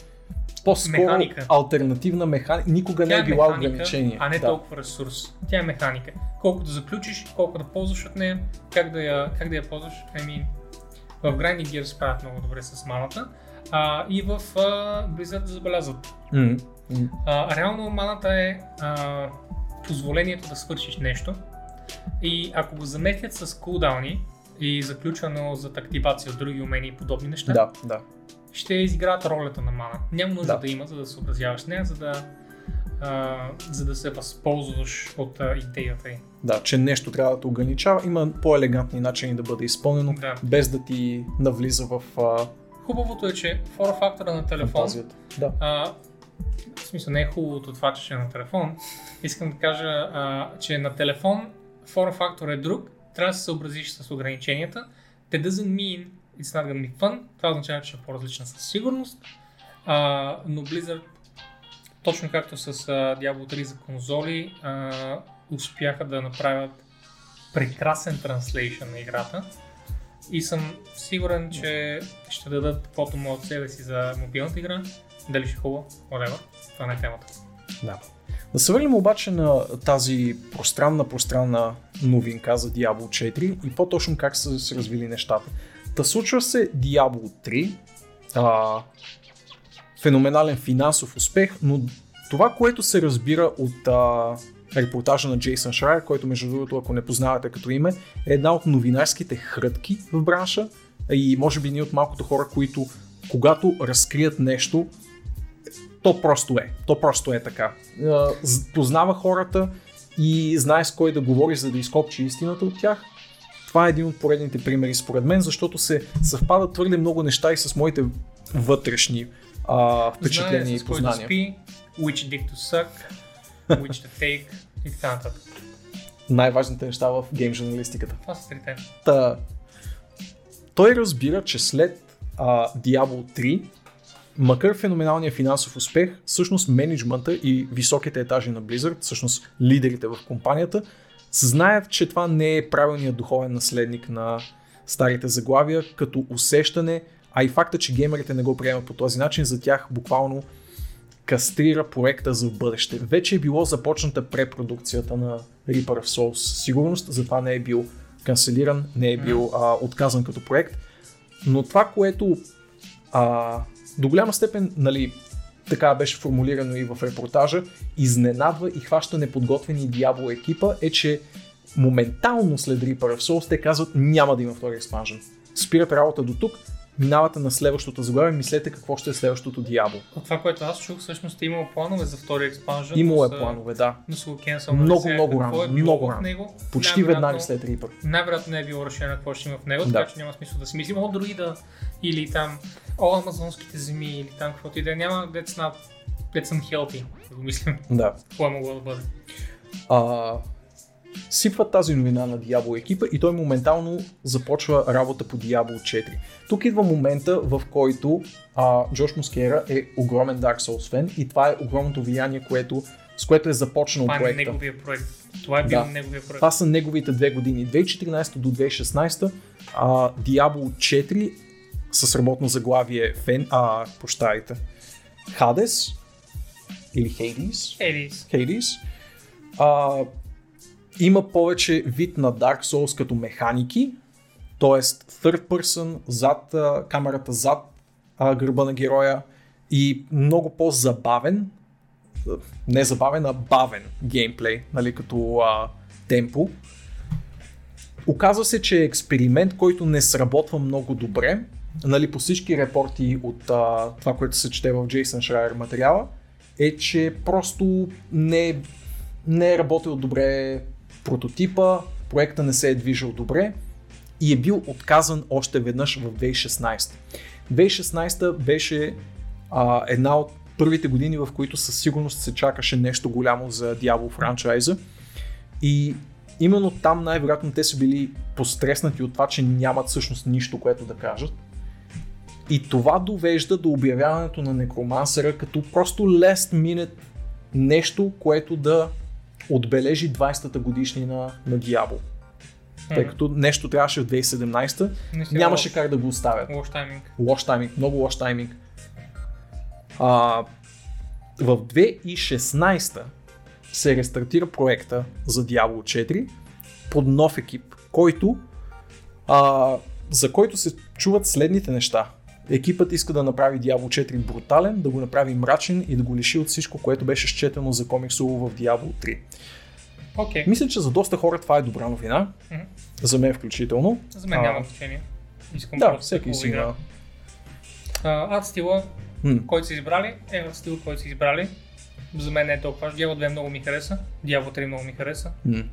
по-скоро Механика. альтернативна механика. Никога не Тя е е била механика, ограничение. а не да. толкова ресурс. Тя е механика. Колко да заключиш, колко да ползваш от нея, как да я, как да я ползваш. I mean, в Grinding Gear се справят много добре с маната. А, и в а, Blizzard забелязват. М, А, реално маната е а, позволението да свършиш нещо. И ако го заместят с кулдауни и заключвано за активация от други умения и подобни неща, Да, да. ще изиграят ролята на мана. Няма нужда Да. да, има, за да се съобразяваш с нея, за да, а, за да се възползваш от а, идеята й. Да, че нещо трябва да те ограничава. Има по-елегантни начини да бъде изпълнено, Да. без да ти навлиза в а, Хубавото е, че форм фактора на телефон. Да. а, в смисъл не е хубавото това, че ще е на телефон. Искам да кажа, а, че на телефон форм фактор е друг, трябва да се съобразиш с ограниченията. That doesn't mean it's not gonna be fun. Това означава, че е по-различна със сигурност. А, но Blizzard, точно както с а, Diablo 3 за конзоли, а, успяха да направят прекрасен транслейшн на играта. И съм сигурен, че ще дадат каквото могат от себе си за мобилната игра. Дали ще е хубаво, whatever. Това не е темата. Да. Да се върнем обаче на тази пространна, пространна новинка за Diablo 4 и по-точно как са се развили нещата. Та случва се Diablo 3, а, феноменален финансов успех, но това, което се разбира от а, репортажа на Джейсън Шрайер, който между другото, ако не познавате като име, е една от новинарските хрътки в бранша и може би ние от малкото хора, които когато разкрият нещо, то просто е. То просто е така. Познава хората и знае с кой да говори, за да изкопчи истината от тях. Това е един от поредните примери според мен, защото се съвпадат твърде много неща и с моите вътрешни а, впечатления Знае и с кой да познания. спи, which dick to suck, which to take и така нататък. Най-важните неща в гейм журналистиката. Това са трите. Та, той разбира, че след а, Diablo 3, макар феноменалния финансов успех, всъщност менеджмента и високите етажи на Blizzard, всъщност лидерите в компанията, знаят, че това не е правилният духовен наследник на старите заглавия, като усещане, а и факта, че геймерите не го приемат по този начин, за тях буквално кастрира проекта за бъдеще. Вече е било започната препродукцията на Reaper of Souls. Сигурност, затова не е бил канцелиран, не е бил а, отказан като проект. Но това, което а, до голяма степен, нали, така беше формулирано и в репортажа, изненадва и хваща неподготвени Diablo екипа е, че моментално след Reaper of Souls те казват няма да има втори експанжен. Спират работа до тук, минавате на следващото заглавие, мислете какво ще е следващото Diablo. От това, което аз чух, всъщност е имало планове за втори експанжен. Имало е са- планове, да. Но са го кенсълнали Много, сега. много рано, е много рано. него? Почти веднага след Reaper. Най-вероятно не е било решено какво ще има в него, Да. така че няма смисъл да си мислим, о, други да, или там, о, амазонските земи, или там каквото и да е. Няма, that's not, that's unhealthy, да го мислим, Да. какво е могло да бъде. а, сипват тази новина на Diablo екипа и той моментално започва работа по Diablo 4. Тук идва момента, в който а, Джош Москера е огромен Dark Souls фен и това е огромното влияние, което, с което е започнал Това е проекта. неговия проект. Това е бил Да. неговия проект. Това са неговите две години. 2014 до 2016 а, Diablo 4 с работно заглавие Фен, а, прощайте, Hades или Hades. Hades. А, има повече вид на Dark Souls като механики, т.е. third person, зад а, камерата, зад а, гърба на героя и много по-забавен, не забавен, а бавен геймплей, нали, като а, темпо. Оказва се, че е експеримент, който не сработва много добре. Нали, по всички репорти от а, това, което се чете в Джейсън Шрайер материала, е, че просто не, не е работил добре прототипа, проекта не се е движил добре и е бил отказан още веднъж в 2016. 2016 беше а, една от първите години, в които със сигурност се чакаше нещо голямо за Diablo франчайза и именно там най-вероятно те са били постреснати от това, че нямат всъщност нищо, което да кажат. И това довежда до обявяването на Некромансера като просто last minute нещо, което да отбележи 20-та годишнина на Diablo. Тъй като нещо трябваше в 2017, Наистина нямаше лош- как да го оставят. Лош тайминг. Лош тайминг, много лош тайминг. А, в 2016 се рестартира проекта за Diablo 4 под нов екип, който, а, за който се чуват следните неща. Екипът иска да направи Diablo 4 брутален, да го направи мрачен и да го лиши от всичко, което беше счетено за комиксово в Diablo 3. Окей, Мисля, че за доста хора това е добра новина. Мгм. За мен включително. за мен а, няма значение. Искам Да, всеки си игра. А, Ад стила, М, който са избрали, е стил, който са избрали. За мен не е толкова. Diablo 2 много ми хареса, Diablo 3 много ми хареса. м.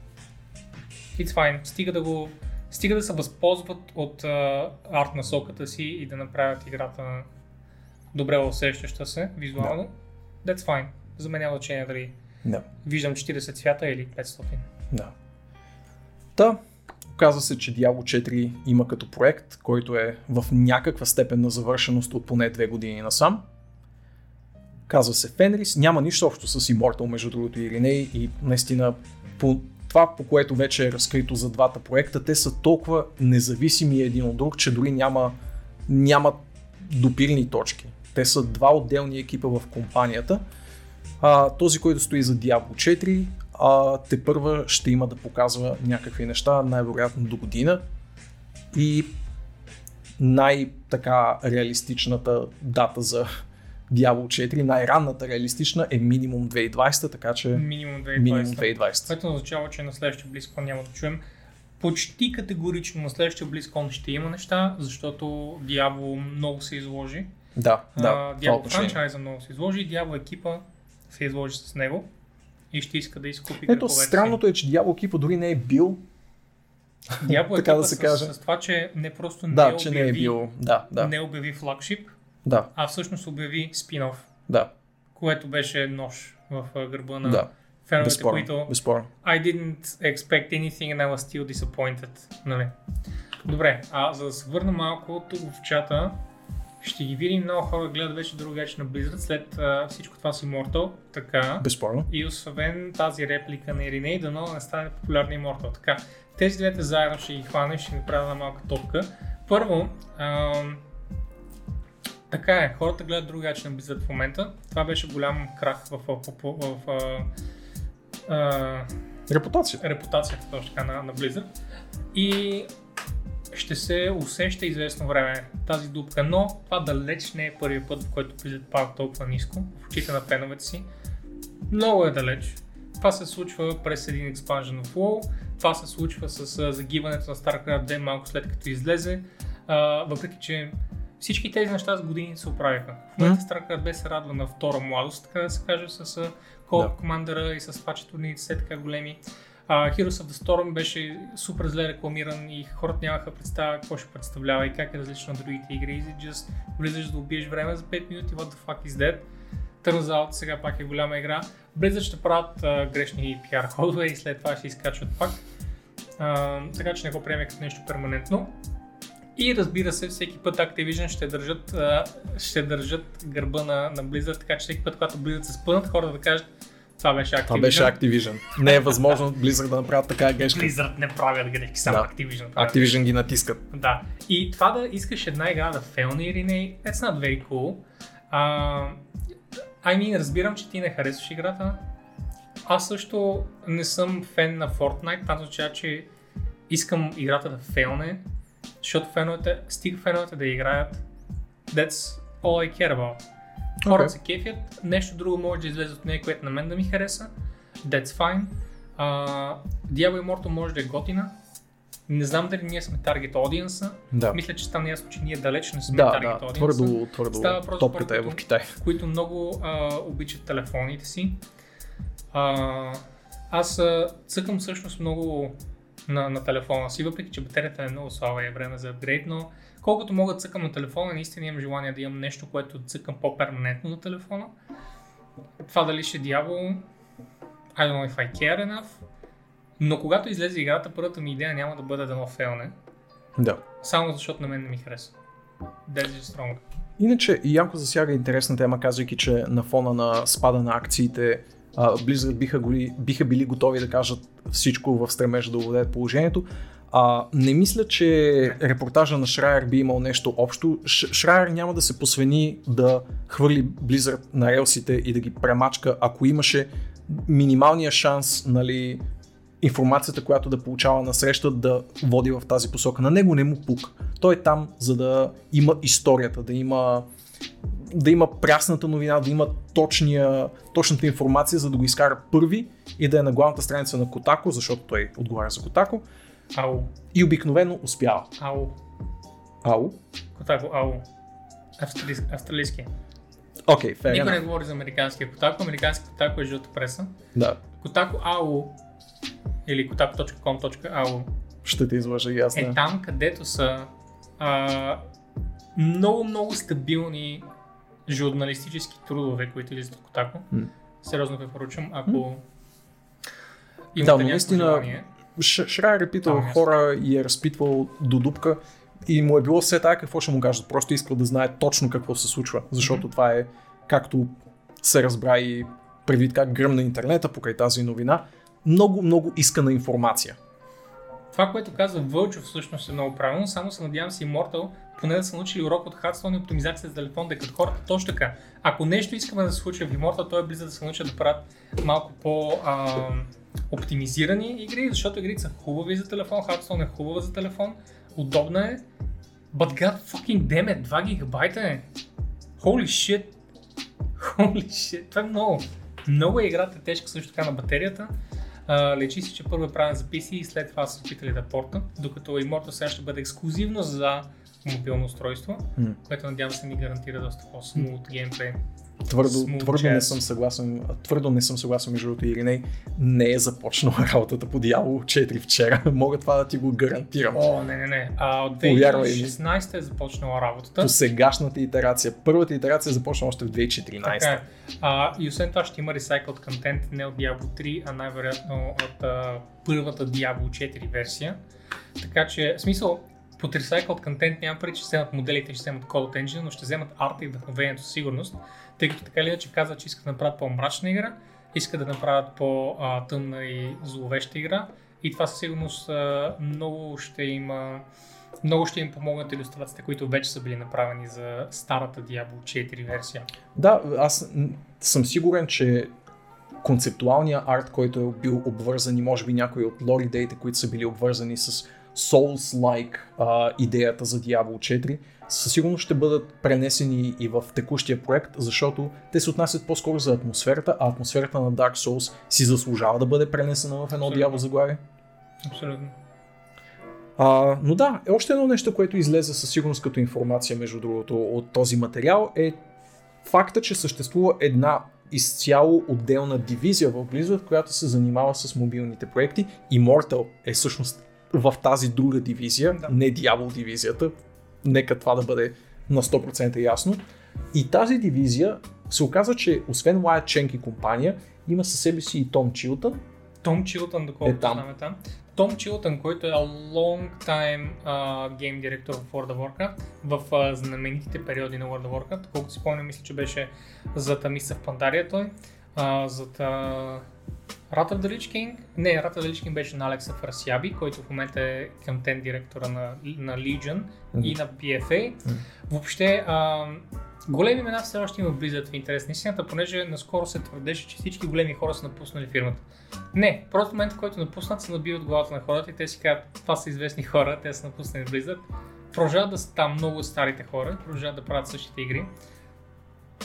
It's fine. Стига да го... Стига да се възползват от а, арт насоката си и да направят играта добре усещаща се визуално. That's fine. За мен няма значение дали Да. виждам 40 цвята или 500. Да. Та, оказва се, че Diablo 4 има като проект, който е в някаква степен на завършеност от поне две години насам. Казва се Фенрис, няма нищо общо с Immortal, между другото и Риней и наистина по това, по което вече е разкрито за двата проекта, те са толкова независими един от друг, че дори няма, няма допирни точки. Те са два отделни екипа в компанията. А, този, който стои за Diablo 4, а, те първа ще има да показва някакви неща, най-вероятно до година. И най-така реалистичната дата за Diablo 4, най-ранната реалистична е минимум 2020, така че Минимум 2020. минимум 2020. Което означава, че на следващия BlizzCon няма да чуем. Почти категорично на следващия BlizzCon ще има неща, защото Diablo много се изложи. Да, да, Diablo франчайза много се изложи, Diablo екипа се изложи с него и ще иска да изкупи Ето, странното е, че Diablo екипа дори не е бил. Diablo така да се с, каже. с, това, че не просто не, Да, обяви, че не е бил. Да, да, не обяви флагшип, да, а всъщност обяви спин-оф, да, което беше нож в гърба на да. феновете, Безспорно, които безспорно. I didn't expect anything and I was still disappointed. Нали? Добре, а за да се върна малко тук в чата, ще ги видим много хора гледат вече друг вече на Blizzard след а, всичко това с Immortal, така. Безспорно. И освен тази реплика на Ириней, дано да не стане популярна Immortal. Така, тези двете заедно ще ги хванем, ще направя една малка топка. Първо, ам, така е, хората гледат другаче на Blizzard в момента. Това беше голям крах в, в, в, в, в а, Репутация. репутацията точно така на, на Blizzard. И ще се усеща известно време тази дупка, но това далеч не е първият път, в който Blizzard пада толкова ниско в очите на феновете си. Много е далеч. Това се случва през един expansion в WoW, това се случва с загиването на StarCraft 2 малко след като излезе, а, въпреки че всички тези неща с години се оправиха. В момента StarCraft 2 се радва на втора младост, така да се каже, с а, Call of Commander и с това, че турнирите са така големи. Uh, Heroes of the Storm беше супер зле рекламиран и хората нямаха представа какво ще представлява и как е различно от другите игри. И just влизаш да убиеш време за 5 минути, what the fuck is that? Turns out сега пак е голяма игра. Blizzard ще правят uh, грешни PR ходове и след това ще изкачват пак. Uh, така че не го приеме като нещо перманентно. И разбира се, всеки път Activision ще държат, ще държат гърба на, на Blizzard, така че всеки път, когато Blizzard се спънат, хората да кажат, това беше Activision. Това беше Activision. Не е възможно Blizzard да направят така грешка. Blizzard не правят грешки, само Да. Activision правят. Activision ги натискат. Да. И това да искаш една игра да фелне или не, that's not very cool. Uh, I mean, разбирам, че ти не харесваш играта. Аз също не съм фен на Fortnite, това означава, че искам играта да фелне, защото феновете, стига феновете да играят. That's all I care about. Хората Okay. се кефят, нещо друго може да излезе от нея, което на мен да ми хареса. That's fine. Uh, Diablo Immortal може да е готина. Не знам дали ние сме target audience Да. Мисля, че стана ясно, че ние далеч не сме Да, target да, audience твърдо, твърдо Става топката е в Китай. които много а, обичат телефоните си. А, аз а, цъкам всъщност много на, на телефона си, въпреки че батерията е много слаба и е време за апгрейд, но колкото мога да цъкам на телефона, наистина имам желание да имам нещо, което цъкам по-перманентно на телефона. Това дали ще е Diablo, I don't know if I care enough, но когато излезе играта, първата ми идея няма да бъде да но фейлне, Да. само защото на мен не ми харесва. That's just. Иначе, Янко засяга интересна тема, казвайки, че на фона на спада на акциите, а, Blizzard биха, биха били готови да кажат всичко в стремежа да овладеят положението. А, не мисля, че репортажа на Шрайер би имал нещо общо. Ш- Шрайер няма да се посвени да хвърли Blizzard на релсите и да ги премачка, ако имаше минималния шанс, нали, информацията, която да получава на среща, да води в тази посока. На него не му пука. Той е там, за да има историята, да има да има прясната новина, да има точния, точната информация, за да го изкара първи и да е на главната страница на Котако, защото той отговаря за Котако. Ау, И обикновено успява. ау. Ау. Котако, ау. Австралийски. австралийски. Окей, okay, Никой не говори за американския Котако. Американски Котако е жълта преса. Да, Котако ау или kotako.com.au ще те излъжа и аз. е там, където са а, много, много стабилни журналистически трудове, които излизат от Котако. М. сериозно препоръчвам, ако имате Да, но наистина- желание. Ш- Шрайер е питал Там е хора и е разпитвал до дупка и му е било все така какво ще му кажат. Просто искал да знае точно какво се случва, защото това е както се разбра и предвид как гръмна интернета покрай тази новина, много, много искана информация. Това, което казва Вълчо всъщност е много правилно, само се надявам си Immortal поне да са научили урок от хардстоун и оптимизация за телефон, да е като хората точно така. Ако нещо искаме да се случи в Immortal, то е близо да се научат да правят малко по а, оптимизирани игри, защото игрите са хубави за телефон, хардстоун е хубава за телефон, удобна е, but god fucking damn it, 2 гигабайта е. Holy shit. Holy shit. Това е много. Много е играта тежка също така на батерията. А, лечи се, че първо е правен за PC и след това са опитали да порта, докато Immortal сега ще бъде ексклюзивно за мобилно устройство, М. което надявам се ми гарантира доста по-смут геймплей. Твърдо, твърдо не съм съгласен, твърдо не съм съгласен между другото или не, е започнала работата по Diablo 4 вчера. Мога това да ти го гарантирам. О, не, не, не. А, от Повярвай ми. 2016 е започнала работата. По сегашната итерация. Първата итерация започна още в 2014. Така е. А, и освен това ще има recycled контент не от Diablo 3, а най-вероятно от а, първата Diablo 4 версия. Така че, в смисъл, под recycled контент няма преди, че вземат моделите, ще вземат Code Engine, но ще вземат арта и вдъхновението със сигурност, тъй като така или иначе казват, че искат да направят по-мрачна игра, искат да направят по-тъмна и зловеща игра и това със сигурност много ще има много ще им помогнат иллюстрациите, които вече са били направени за старата Diablo 4 версия. Да, аз съм сигурен, че концептуалният арт, който е бил обвързан и може би някои от лор идеите, които са били обвързани с Souls-like а, идеята за Diablo 4, със сигурност ще бъдат пренесени и в текущия проект, защото те се отнасят по-скоро за атмосферата, а атмосферата на Dark Souls си заслужава да бъде пренесена в едно Абсолютно. Diablo заглавие. Абсолютно. А, но да, е още едно нещо, което излезе със сигурност като информация, между другото, от този материал е факта, че съществува една изцяло отделна дивизия в Blizzard, която се занимава с мобилните проекти. Immortal е всъщност в тази друга дивизия, Да. не Diablo дивизията. Нека това да бъде на 100% ясно. И тази дивизия се оказа, че освен Wyatt Cheng и компания, има със себе си и Том Чилтън, Том Чилтън, доколкото Е там. знам е там. Том Чилтън, който е long time uh, гейм директор в World of Warcraft, в uh, знаменитите периоди на World of Warcraft, колкото си спомням, мисля, че беше зад Амиса в Пандария той, uh, Rat of the Lich King, не, of the Lich King беше на Алекса Фарсяби, който в момента е контент директора на, на Legion и на PFA. Въобще, а, големи имена все още има Blizzard в интерес на истината, понеже наскоро се твърдеше, че всички големи хора са напуснали фирмата. Не, просто в момента, в който напуснат, се набиват главата на хората и те си казват, това са известни хора, те са напуснали Blizzard. Продължават да са там много старите хора, продължават да правят същите игри.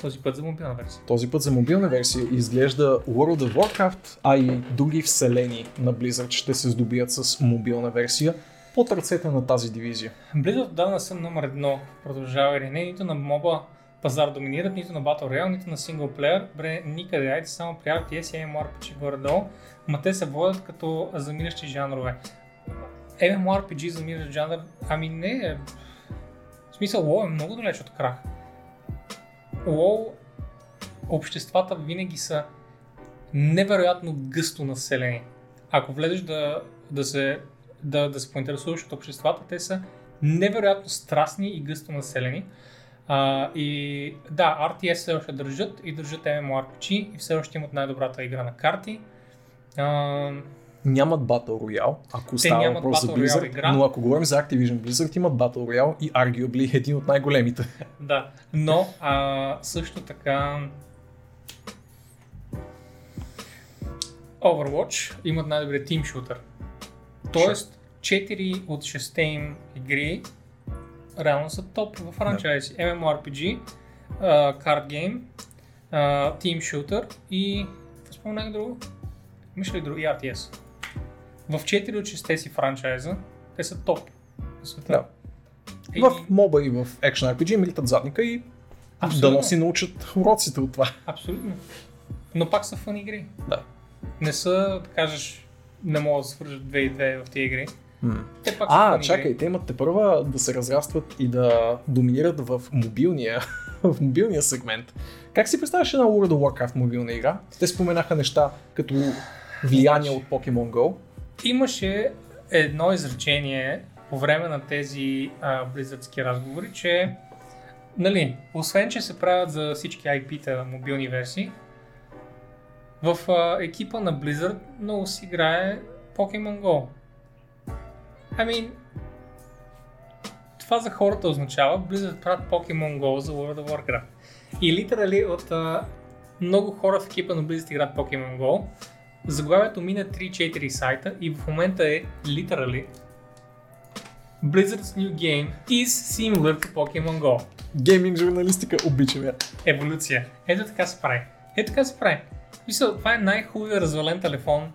Този път за мобилна версия. Този път за мобилна версия изглежда World of Warcraft, а и други вселени на Blizzard ще се здобият с мобилна версия под ръцете на тази дивизия. Blizzard отдавна са номер едно, продължава или не, нито на моба пазар доминират, нито на Battle Royale, нито на синглплеер, бре, никъде, айде само при RTS и MMORPG горе-долу, ма те се водят като замиращи жанрове. MMORPG замиращ жанр, ами не е... В смисъл, WoW е много далеч от крах. WoW, обществата винаги са невероятно гъсто населени. Ако влезеш да, да се да, да се поинтересуваш от обществата, те са невероятно страстни и гъсто населени. А, и да, RTS все още държат и държат MMORPG и все още имат най-добрата игра на карти. А, Нямат Battle Royale, ако Те става въпрос за Battle Royale Blizzard, игра. но ако говорим за Activision Blizzard, имат Battle Royale и arguably един от най-големите. да, но а, също така Overwatch имат най-добрия тим шутър. Тоест, 4 от 6 им игри реално са топ в франчайзи. MMORPG, uh, Card Game, uh, Team Shooter и... какво Спомнях друго? Имаш ли друго? И RTS. В 4 от 6 си франчайза те са топ. Да. Еми, В моба и в Action RPG милитат задника и Абсолютно. да носи научат уроците от това. Абсолютно. Но пак са фън игри. Да. Не са, да кажеш, не могат да свържат 2 и 2 в тези игри. Те пак са А, чакай, игри. те имат те първа да се разрастват и да доминират в мобилния в мобилния сегмент. Как си представяш една World of Warcraft мобилна игра? Те споменаха неща като влияние от Pokemon Go. Имаше едно изречение по време на тези а, близъцки разговори, че нали, освен, че се правят за всички IP-та мобилни версии, в а, екипа на Blizzard много си играе Pokemon Go. I mean, това за хората означава Blizzard правят Pokemon Go за World of Warcraft. И литерали от а, много хора в екипа на Blizzard играят Pokemon Go. Заглавието мина 3-4 сайта и в момента е literally Blizzard's new game is similar to Pokemon Go. Гейминг журналистика, обичам я. Еволюция. Ето така се прави. Ето така се прави. Мисля, това е най-хубавият развален телефон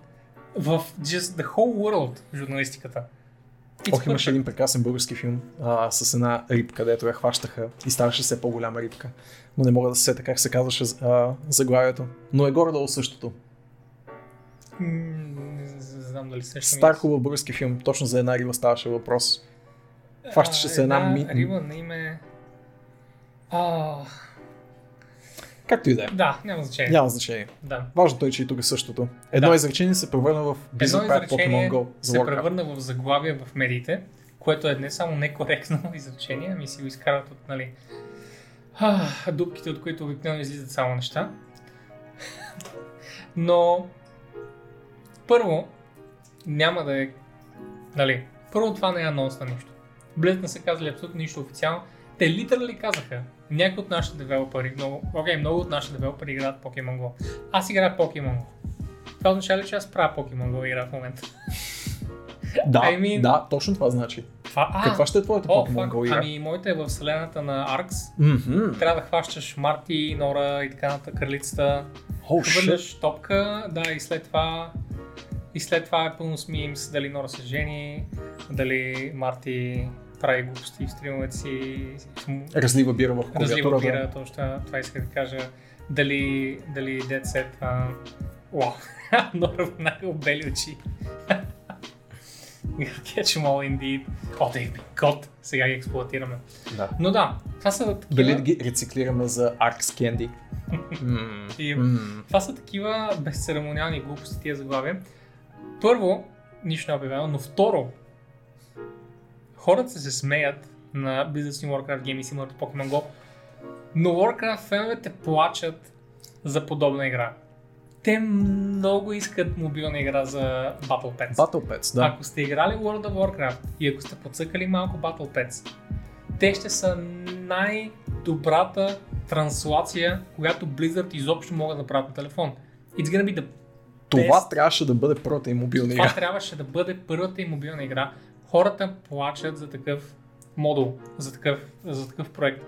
в just the whole world журналистиката. It's Ох, имаше един прекрасен български филм а, с една рибка, където я хващаха и ставаше все по-голяма рибка. Но не мога да се сета как се казваше а, заглавието. Но е горе-долу същото. Не знам дали сещам. Стар хубав български филм, точно за една риба ставаше въпрос. Хващаше се една ми- Риба на име... А, Както и да е. да, няма значение. Няма значение. Да. Важното е, че и тук е същото. Едно Да. изречение се превърна в Blizzard изречение Pokemon Go за се Warcraft. превърна в заглавие в медиите, което е не само некоректно изречение, ами си го изкарат от, нали, а, дупките, от които обикновено излизат само неща. Но, първо, няма да е, нали, първо това не е анонс на нищо. Blizzard не са казали абсолютно нищо официално. Те литерали казаха, някои от нашите девелопери, много, окей, много от нашите девелопери играят Pokemon Go. Аз играя Pokemon Go. Това означава ли, че аз правя Pokemon Go игра в момента? Да, I mean- да, точно това значи. Това, а, Каква ще е твоята о, Pokemon Go игра? Ами, моята е в вселената на Arx. Мгм. Трябва да хващаш Марти, Нора и така нататък, кралицата. Oh. Хвърляш топка, да, и след това и след това е пълно с мимс, дали Нора се жени, дали Марти прави глупости в стримовете си, Разлива бира в разлива бира, точно това- това иска да кажа. Дали, дали Dead Set, а... Уау, Нора веднага обели очи. Catch them all indeed. О, they've been caught. Сега ги експлуатираме. Да. Но да, това са такива... Дали да ги рециклираме за Arx Candy? И- м. Това са такива безцеремониални глупости тия заглавия. Първо, нищо не е обявено, но второ, хората се смеят на Blizzard New Warcraft Game и Similar to Pokemon Go, но Warcraft феновете плачат за подобна игра. Те много искат мобилна игра за Battle Pets. Battle Pets, да. Ако сте играли World of Warcraft и ако сте подсъкали малко Battle Pets, те ще са най-добрата транслация, която Blizzard изобщо могат да правят на телефон. It's gonna be the Това best. трябваше да бъде първата и мобилна Това игра. трябваше да бъде първата и мобилна игра. Хората плачат за такъв модул, за такъв, за такъв проект,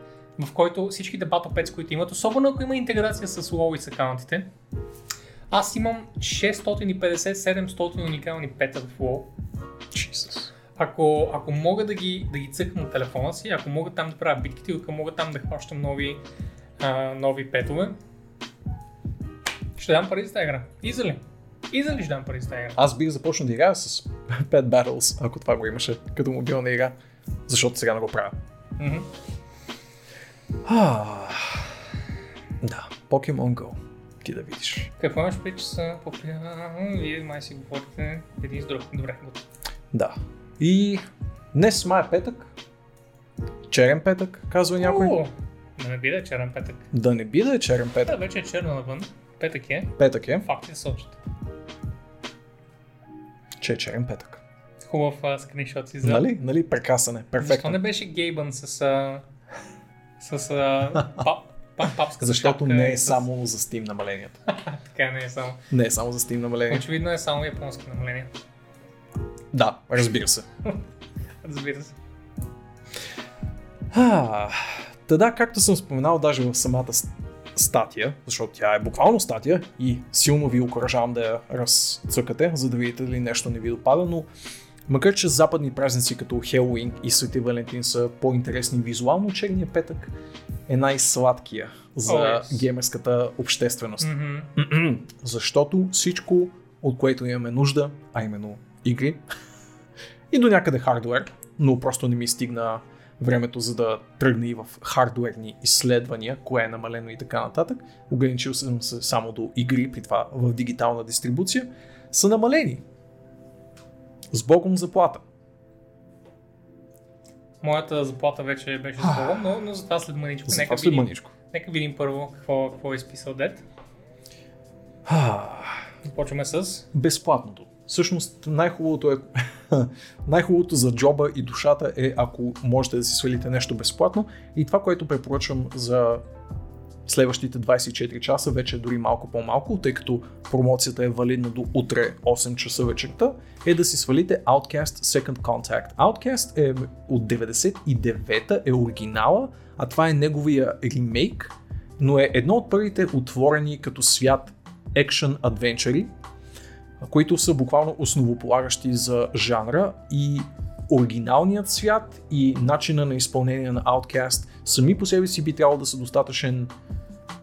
в който всичките Battle Pets, които имат, особено ако има интеграция с WoW и с акаунтите, аз имам 650-700 уникални пета в WoW. Jesus. Ако, ако мога да ги, да ги цъкам на телефона си, ако мога там да правя битките, ако мога там да хващам нови, а, нови петове, ще дам пари за тази игра. Изали. Изали ще дам пари за игра. Аз бих започнал да играя с Pet Battles, ако това го имаше като мобилна игра. Защото сега не го правя. А, да, Pokemon Go. Ти да видиш. Какво имаш предвид, че са популярни? Вие май си говорите един с друг. Добре, готово. Да. И днес май е петък. Черен петък, казва някой. О, Да не биде черен петък. Да не би да е черен Да, петък. вече е черно навън. Петък е. Петък е, Фактите сочат. Че е черен петък. Хубав а, скриншот си за... Нали? Нали? Прекрасен е. Защо Перфектно. не беше Гейбън с... А, с... А, пап, пап, папската Защото не е с- само за Steam намаленията. Така не е само. Не е само за Steam намаления. Очевидно е само японски намаления. Да, разбира се. Разбира се. А, Та да, както съм споменал даже в самата статия, защото тя е буквално статия и силно ви окоръжавам да я разцъкате, за да видите дали нещо не ви допада, но макар че западни празници като Хелуин и Свети Валентин са по-интересни визуално, черния петък е най-сладкия за О, yes. геймерската общественост. Мгм. Защото всичко, от което имаме нужда, а именно игри и до някъде хардвер, но просто не ми стигна времето за да тръгне и в хардуерни изследвания, кое е намалено и така нататък, ограничил съм се само до игри, при това в дигитална дистрибуция, са намалени. С богом заплата. Моята заплата вече беше с Богом, но, но за това след мъничко. За Нека след видим, мъничко. нека видим първо какво, какво е изписал Дед. Започваме с... Безплатното. Всъщност най-хубавото е най-хубавото за джоба и душата е ако можете да си свалите нещо безплатно и това, което препоръчвам за следващите 24 часа, вече е дори малко по-малко, тъй като промоцията е валидна до утре 8 часа вечерта, е да си свалите Outcast Second Contact. Outcast е от 99-та, е оригинала, а това е неговия ремейк, но е едно от първите отворени като свят екшен адвенчари, които са буквално основополагащи за жанра и оригиналният свят и начина на изпълнение на Outcast сами по себе си би трябвало да са достатъчен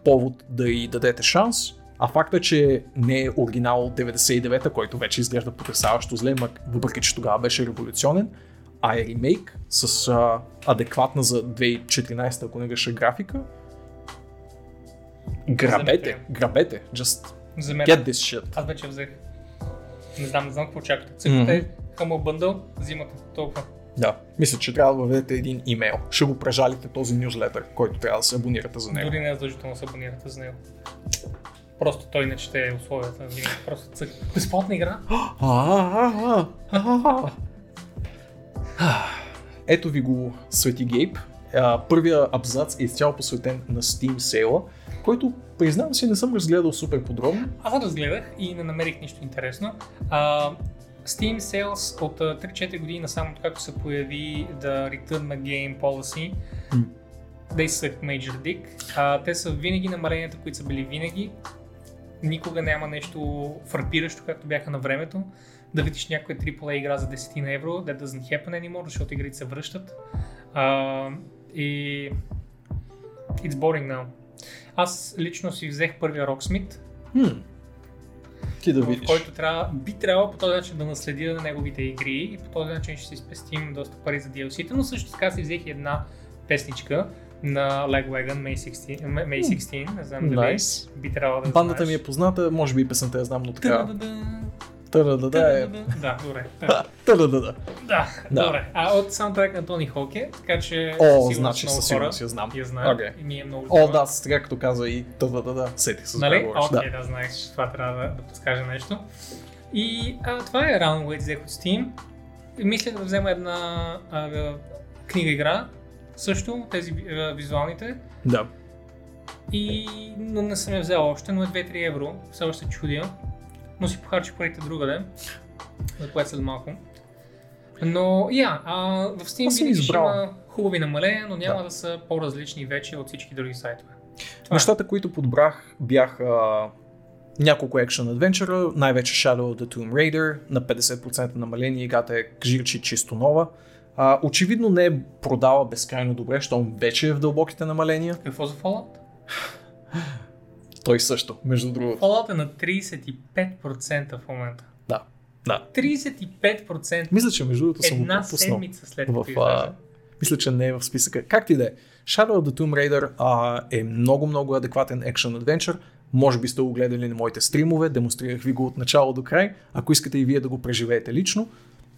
повод да й дадете шанс. А факта, че не е оригинал от 99-та, който вече изглежда потрясаващо зле, мак, въпреки че тогава беше революционен, а е ремейк с а, адекватна за 2014, ако не греша графика, грабете, грабете, just get this shit. Аз вече взех. Не знам, не знам какво чакате. Цъкате Humble Bundle, взимате толкова. Да, мисля, че трябва да въведете един имейл. Ще го прежалите този нюзлетър, който трябва да се абонирате за него. Дори не е задължително да се абонирате за него. Просто той не чете условията. Винаги просто цък. Безплатна игра? Ето ви го Свети Гейб. Първия абзац е изцяло посветен на Steam сейла, който признавам си не съм разгледал супер подробно. Аз разгледах и не намерих нищо интересно. А, Steam Sales от а, 3-4 години насам, както се появи The Return на Game Policy, М. they suck major dick. А, те са винаги намаленията, които са били винаги. Никога няма нещо фрапиращо, както бяха на времето. Да видиш някоя AAA игра за 10 на евро, that doesn't happen anymore, защото игрите се връщат. А, и it's boring now. Аз лично си взех първия Rocksmith, Хм. Ти да видиш. който трябва, би трябвало по този начин да наследя на неговите игри и по този начин ще си спестим доста пари за DLC-та, но също така си взех една песничка на Lagwagon May 16, May 16 не знам дали Nice. би трябвало да Бандата знаеш. ми е позната, може би песента я знам, но така. Та-да-да-да, Та-да-да-да е. та-да-да-да. Да, добре. Та-да-да-да. Да, Да. добре. А от саундтрак на Тони Хоук е, така че О, значи много хора я знам. Я знаят Окей. и ми е много О, да, сега като каза и та-да-да-да, сетих се Нали? Окей, Да. да, знаех, че това трябва да, да подскажа нещо. И а, това е взех от Steam. И мислех да взема една а, а, книга игра, също, тези а, визуалните. Да. И, но не съм я взел още, но е 2-3 евро, все още чудя. Но си похарчи парите другаде, за което след малко. Но, я, а, в Steam Аз винаги ще има хубави намаления, но няма Да. да. са по-различни вече от всички други сайтове. Това е. Нещата, които подбрах бяха няколко екшен адвенчъра, най-вече Shadow of the Tomb Raider, на 50% намаление, играта е кажирчи чисто нова. А, очевидно не е продала безкрайно добре, щом вече е в дълбоките намаления. Какво за Fallout? Той също, между другото. Fallout е на 35% в момента. Да, да. 35% Мисля, че между другото съм една седмица след в, а, мисля, че не е в списъка. Както и да е. Shadow of the Tomb Raider а, е много, много адекватен екшен адвенчър. Може би сте го гледали на моите стримове, демонстрирах ви го от начало до край. Ако искате и вие да го преживеете лично,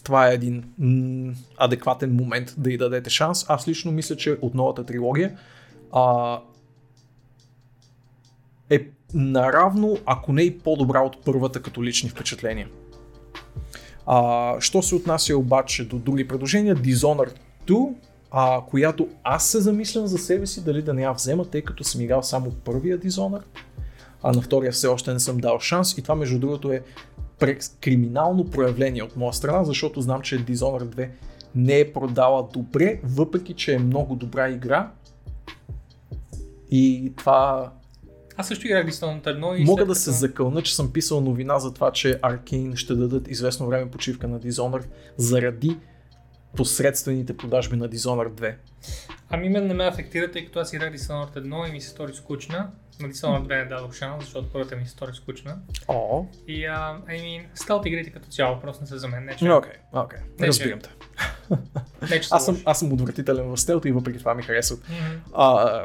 това е един м- адекватен момент да й дадете шанс. Аз лично мисля, че от новата трилогия а, е наравно, ако не и по-добра от първата като лични впечатления. А, що се отнася обаче до други предложения, Dishonored 2, а, която аз се замислям за себе си дали да не я взема, тъй като съм играл само първия Dishonored, а на втория все още не съм дал шанс и това между другото е криминално проявление от моя страна, защото знам, че Dishonored 2 не е продала добре, въпреки че е много добра игра. И това Аз също играх Dishonored 1 и Мога след да се закълна, че съм писал новина за това, че Arkane ще дадат известно време почивка на Dishonored заради посредствените продажби на Dishonored 2. Ами мен не ме афектира, тъй като аз играх Dishonored 1 и ми се стори скучна. На Dishonored 2 не дадох шанс, защото първата ми се стори скучна. О, И, а, I mean, сталт игрите като цяло просто не са за мен. Не, че... окей, окей, Не, че- разбирам те. Не, че Аз съм, аз съм отвратителен в стелта и въпреки това ми харесват. Мгм. А,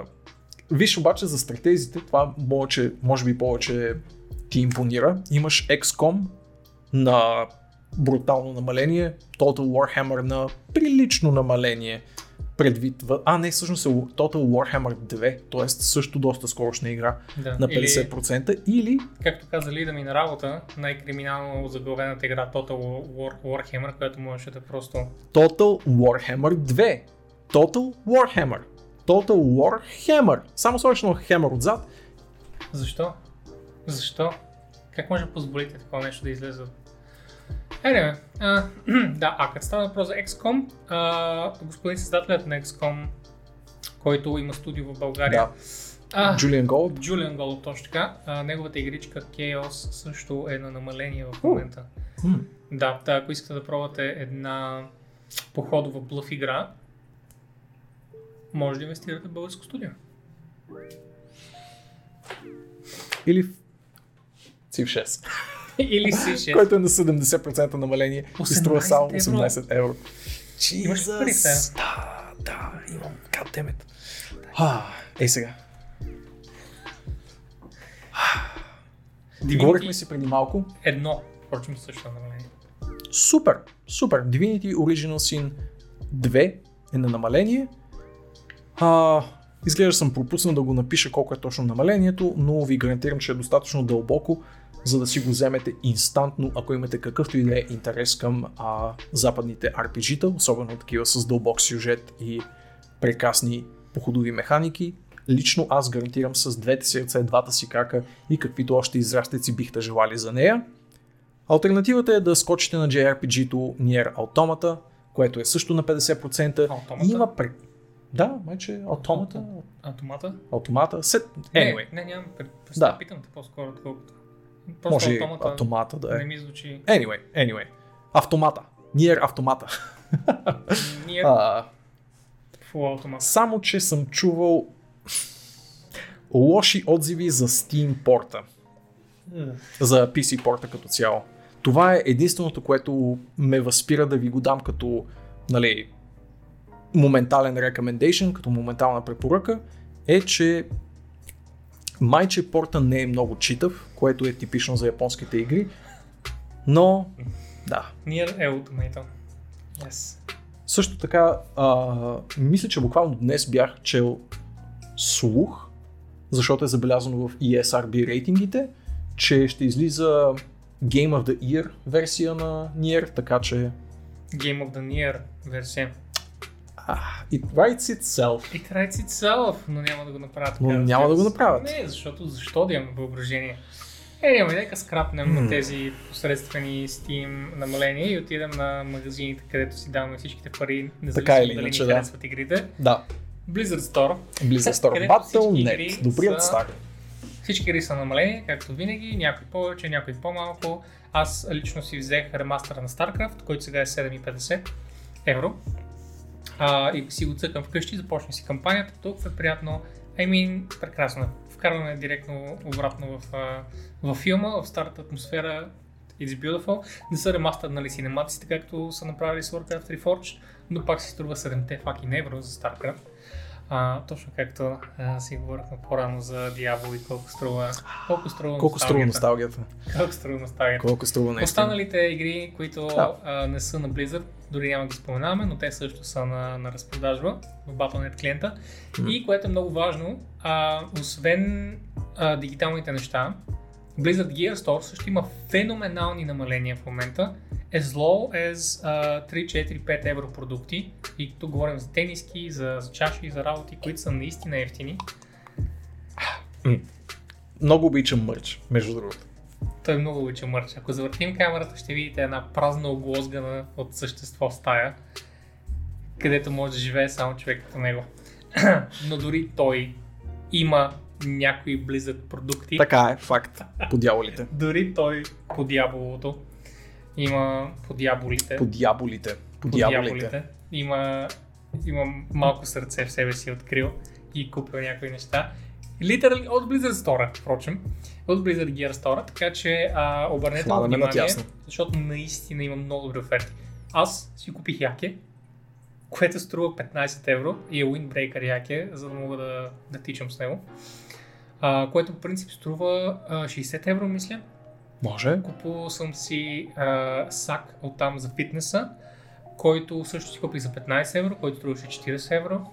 виж обаче за стратезите, това може, може би повече ти импонира. Имаш XCOM на брутално намаление, Total Warhammer на прилично намаление. Предвид, а не, всъщност е Total Warhammer 2, т.е. също доста скорошна игра Да. на Или, 50% или както каза лида ми на работа, най-криминално заглавената игра Total War, Warhammer, която можеше да просто... Total Warhammer 2. Total Warhammer. Total Warhammer. Само сложиш на Hammer отзад. Защо? Защо? Как може да позволите такова нещо да излезе? Anyway, а, да, а като става въпрос за XCOM, а, господин създателят на XCOM, който има студио в България, Да. а, Julian Gold. Julian Gold, точно така, а, неговата игричка Chaos също е на намаление в момента. М. Да, да, ако искате да пробвате една походова блъф игра, може да инвестирате в българско студио. Или в Civ 6. Или си 6. който е на 70% намаление и струва само 18 евро. 18 евро. Имаш пари? Да, да, имам. Goddammit. А, ей сега. Говорихме си преди малко. Едно, впрочем също е намаление. Супер, супер. Divinity Original Sin 2 е на намаление. А, изглежда съм пропуснал да го напиша колко е точно намалението, но ви гарантирам, че е достатъчно дълбоко, за да си го вземете инстантно, ако имате какъвто и да е интерес към а, западните RPG-та, особено такива с дълбок сюжет и прекрасни походови механики. Лично аз гарантирам с двете си ръце, двата си крака и каквито още израстеци бихте желали за нея. Альтернативата е да скочите на JRPG-то Nier Automata, което е също на 50%. Automata? И има пре... Да, майче, Automata, Автомата? Automata, set... Anyway, Не, не, нямам пред... Да. Питам те по-скоро, отколкото. Просто може автомата, Automata да не е. ми звучи. Anyway, anyway. Автомата. Nier Автомата. Ние А, фул автомат. само, че съм чувал лоши отзиви за Steam порта. за PC порта като цяло. Това е единственото, което ме възпира да ви го дам като нали, моментален recommendation, като моментална препоръка, е, че майче порта не е много читав, което е типично за японските игри, но да. Nier е Ultimate. Yes. Също така, а, мисля, че буквално днес бях чел слух, защото е забелязано в ESRB рейтингите, че ще излиза Game of the Year версия на Nier, така че Game of the Nier версия. It writes itself. It writes itself, но няма да го направят. Но така, няма да го направят. Не, защото защо да имаме въображение? Е, няма, нека скрапнем на тези посредствени Steam намаления и отидем на магазините, където си даваме всичките пари, независимо Така или дали иначе, ни да. харесват игрите. Да, Blizzard Store. Blizzard Store Battle.net, добрият са- стар. Всички игри са намалени, както винаги, някои повече, някои по-малко. Аз лично си взех ремастъра на StarCraft, който сега е 7,50 евро. А, и си го цъкам вкъщи, започна си кампанията, толкова е приятно. I mean, прекрасно. е. Вкарване директно обратно в, а, в филма, в старата атмосфера. It's beautiful. Не са ремастърнали синематиците, както са направили с Warcraft Reforged, но пак си струва 7 fucking евро за StarCraft. А, точно както а, си говорихме по-рано за Diablo и колко струва, колко струва Колко струва носталгията. носталгията? Колко струва носталгията. Колко струва наистина? Останалите игри, които Да. а, не са на Blizzard, дори няма да ги споменаваме, но те също са на, на разпродажба в Battle.net клиента. И което е много важно, а, освен а, дигиталните неща, Blizzard Gear Store също има феноменални намаления в момента, as low as а, 3, 4, 5 евро продукти. И тук говорим за тениски, за, за чаши, за работи, които са наистина ефтини. Много обичам мърч, между другото. Той много обича мърч. Ако завъртим камерата, ще видите една празна оглозгана от същество стая, където може да живее само човек като него. Но дори той има някои Blizzard продукти. Така е, факт. По дяволите. Дори той по дяволото има по дяволите. По дяволите. По дяволите. Има, има малко сърце в себе си открил и купил някои неща. Литерали от Blizzard Store, впрочем. От Blizzard Gear Store, така че а, обърнете му Хванаме внимание, защото наистина има много добри оферти. Аз си купих яке което струва 15 евро и е Windbreaker як е, за да мога да, да тичам с него. А, което по принцип струва а, 60 евро, мисля. Може. Купувал съм си а, сак от там за фитнеса, който също си купих за 15 евро, който струваше 40 евро.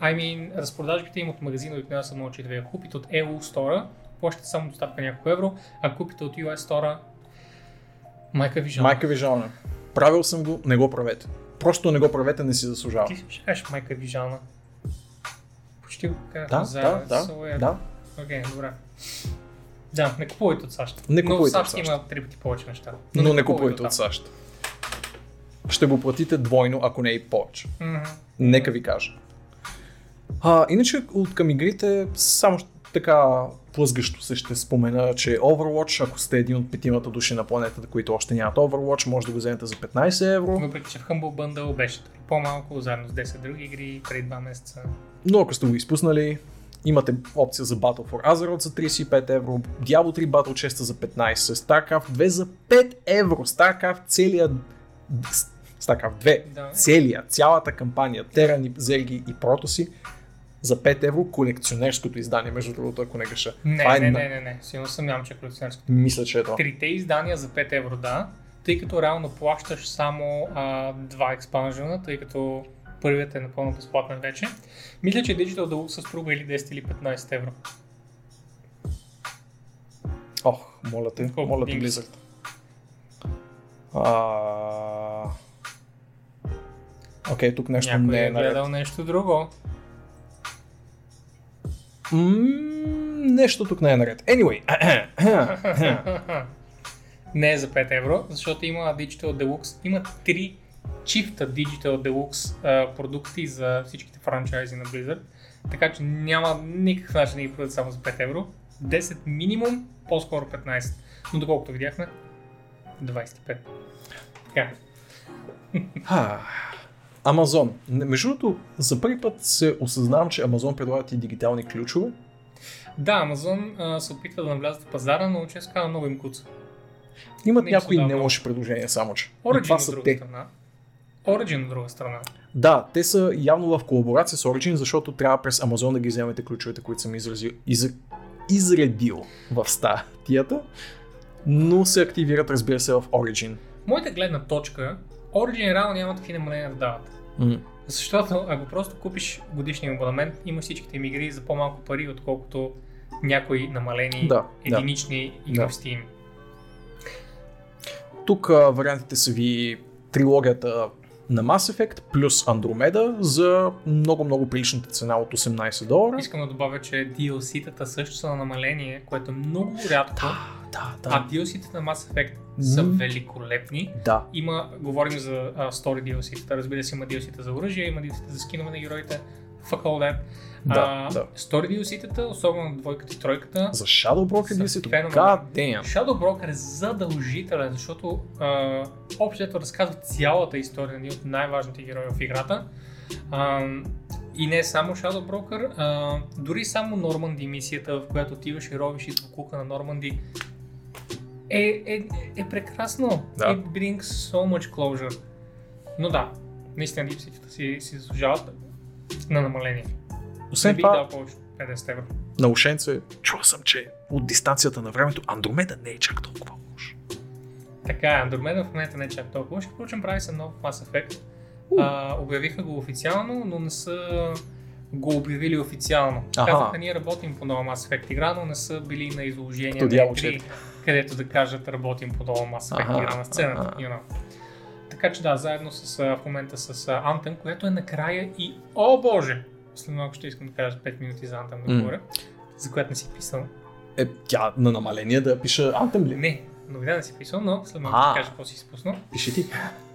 I mean, разпродажбите им от магазина обикновено са много че да ви я купите от EU Store, плащате само доставка няколко евро, а купите от US Store, майка ви жал. Майка ви жална. Правил съм го, не го правете. Просто не го правете, не си заслужава. Ти ще кажеш майка ви жална. Почти го казах Да, за да, да, so, да. Окей, добре. Да, не купувайте от САЩ. Не Но купувайте от САЩ САЩ. има три пъти повече неща. Но не купувайте от САЩ. Ще го платите двойно, ако не и повече. Мгм. Нека ви кажа. А, иначе от към игрите, само така плъзгащо се ще спомена, че Overwatch, ако сте един от петимата души на планетата, които още нямат Overwatch, може да го вземете за 15 евро. Въпреки, че в Humble Bundle беше по-малко, заедно с 10 други игри, преди 2 месеца. Но ако сте го изпуснали, имате опция за Battle for Azeroth за 35 евро, Diablo 3 Battle Chest за 15, StarCraft 2 за 5 евро, StarCraft целият StarCraft 2, Да. целия, цялата кампания, Терани, Зерги и Протоси за 5 евро, колекционерското издание, между другото, ако не греша. Не, Това е не, не, не, не, сигурно съм нямам, че е колекционерско. Мисля, че е това. Трите издания за 5 евро, да, тъй като реално плащаш само а, два експанжена, тъй като първият е напълно безплатен вече. Мисля, че Digital Deluxe струва или 10 или 15 евро. Ох, моля те, Колко моля те? Blizzard. А... Окей, тук нещо Някой не е е наред. гледал нещо друго. Нещо тук не е наред. Anyway, Не е за 5 евро, защото има Digital Deluxe. Има три чифта Digital Deluxe а, продукти за всичките франчайзи на Blizzard. Така че няма никакъв начин да ги продадат само за 5 евро. 10 минимум, по-скоро 15. Но доколкото видяхме, 25. Така. Амазон. Между другото, за първи път се осъзнавам, че Амазон предлагат и дигитални ключове. Да, Amazon а, се опитва да навлязат в пазара, но често казвам много им куца. Имат Не някои не лоши предложения, само че. Origin това от са друга те. страна. Origin от друга страна. Да, те са явно в колаборация с Origin, защото трябва през Амазон да ги вземете ключовете, които съм изразил, из, изредил в статията, но се активират, разбира се, в Origin. Моята гледна точка, Origin реално няма такива намаления да дават. М. Защото ако просто купиш годишния абонамент, имаш всичките им игри за по-малко пари, отколкото някои намалени Да, да. единични игри Да. в Steam. Тук а, вариантите са ви трилогията на Mass Effect плюс Andromeda за много-много приличната цена от 18 долара. Искам да добавя, че DLC-тата също са на намаление, което е много рядко. да, А DLC-тата на Mass Effect са М. великолепни. да. Има, говорим за а, story DLC-тата, разбира се има DLC-та за оръжие, има DLC-та за скинове на героите, fuck all that. Да, а, да. Story DLC-тата, особено двойката и тройката, За Shadow Broker DLC-то. God damn. Shadow Broker е задължителен, защото а, общото разказва цялата история на един от най-важните герои в играта. А, и не само Shadow Broker, а, дори само Норманди мисията, в която отиваш и ровиш из буклука на Норманди, е, е, е прекрасно. Да. It brings so much closure. Но да, наистина дипситите си, си заслужават на намаление. Освен това, дал повече от 50 евро. на ушенце, чул съм, че от дистанцията на времето Андромеда не е чак толкова лош. Така, е, Andromeda в момента не е чак толкова лош. Впрочем, прави се нов Mass Effect. А, обявиха го официално, но не са го обявили официално. Аха. Казаха, ние работим по нова Mass Effect игра, но не са били на изложение на игри, където да кажат работим по нова Mass Effect Аха, игра на сцената. аха. You know. Така че да, заедно с, в момента с а, Anthem, което е накрая и, о боже, след малко ще искам да кажа 5 минути за Anthem да говоря, за която не си писал. Е, тя на намаление да пише Anthem ли? Не, новина не си писал, но след малко ще кажа какво си изпуснал. Пиши ти.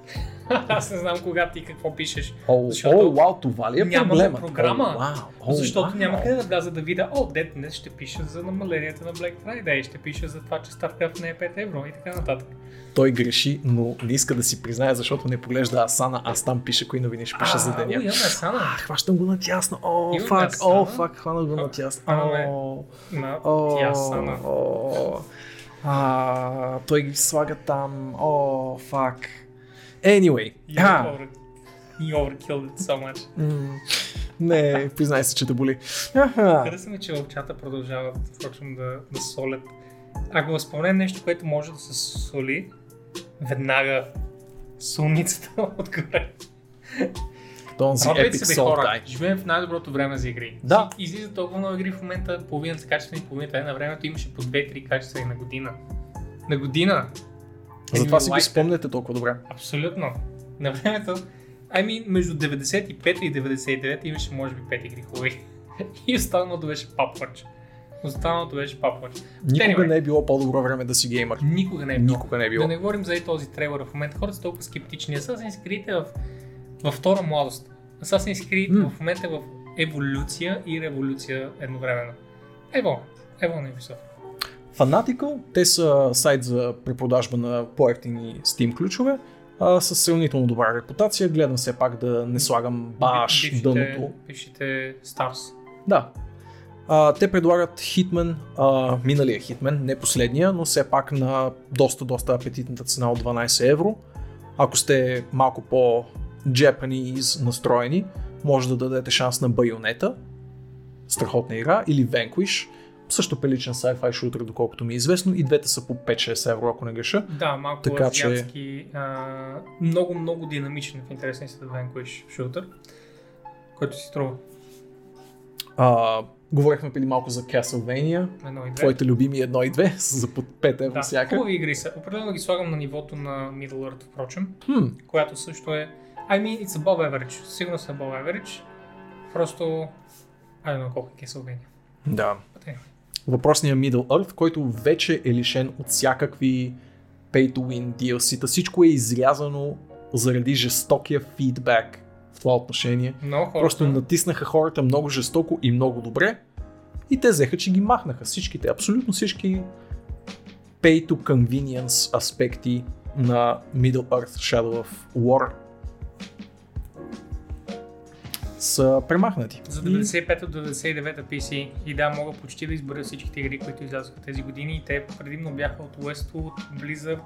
Аз не знам кога ти какво пишеш. О, Защото о, вау, това ли е нямаме програма. О, вау, о, защото вау. няма къде да вляза да видя, о, дет днес ще пише за намаленията на Black Friday, ще пише за това, че StarCraft не е 5 евро и така нататък. Той греши, но не иска да си признае, защото не поглежда Асана, аз там пише кои новини ще пише за А, О, деня. имаме Сана. А, хващам го на тясно. О, Имаме фак, Асана. о, фак, хванах го на тясно. О, На о, тя Сана. о, а, той ги слага там. О, фак. Anyway, И а, отворен. You overkilled it so much. Не, признай се, че те боли. Хареса ми, че в чата продължават впрочем да, да солят. Ако възпомням нещо, което може да се соли, веднага солницата отгоре. Този Радвайте Epic Salt хора. Живеем в най-доброто време за игри. Да. И- Излизат толкова много игри в момента, половината са качествени, половината е на времето имаше по 2-3 качествени на година. На година! Затова си that. спомняте толкова добре. Абсолютно. На времето, ами между 95 и 99 имаше може би 5 игри хубави. И останалото беше папвач. Останалото беше папвач. Никога Anyway. не е било по-добро време да си геймър. Никога не е било. Никога не е Да било. не говорим за и този трейлър в момента. Хората са толкова скептични. Assassin's Creed е в, във втора младост. Assassin's Creed М. в момента е в еволюция и революция едновременно. Ево, ево на Ubisoft. Fanatical, те са сайт за препродажба на по-ефтини Steam ключове, а, с сравнително добра репутация. Гледам все пак да не слагам баш Бившите- дъното. Бившите Stars. Да. А, те предлагат Hitman, а, миналия Hitman, не последния, но все пак на доста, доста апетитната цена от 12 евро. Ако сте малко по-Japanese настроени, може да дадете шанс на Bayonetta, страхотна игра, или Vanquish, също приличен sci-fi шутер, доколкото ми е известно. И двете са по 5-6 евро, ако не греша. Да, малко Така че- а, много, много динамичен в интересен си да Vanquish шутър, който си струва А, говорихме преди малко за Castlevania, едно две. твоите любими 1 и 2 са за по 5 евро да, всяка. хубави игри са. Определено ги слагам на нивото на Middle Earth, впрочем, Хм, която също е... I mean, it's above average. Сигурно са above average. Просто... I don't know колко е Castlevania. да. But anyway. Въпросния Middle Earth, който вече е лишен от всякакви pay to win DLC-та. Всичко е изрязано заради жестокия фидбак в това отношение. Много хора. Просто натиснаха хората много жестоко и много добре и те взеха, че ги махнаха всичките, абсолютно всички pay to convenience аспекти на Middle Earth Shadow of War са премахнати. За И- 95 до 99 PC и да, мога почти да избера всичките игри, които излязоха тези години и те предимно бяха от Westwood, Blizzard,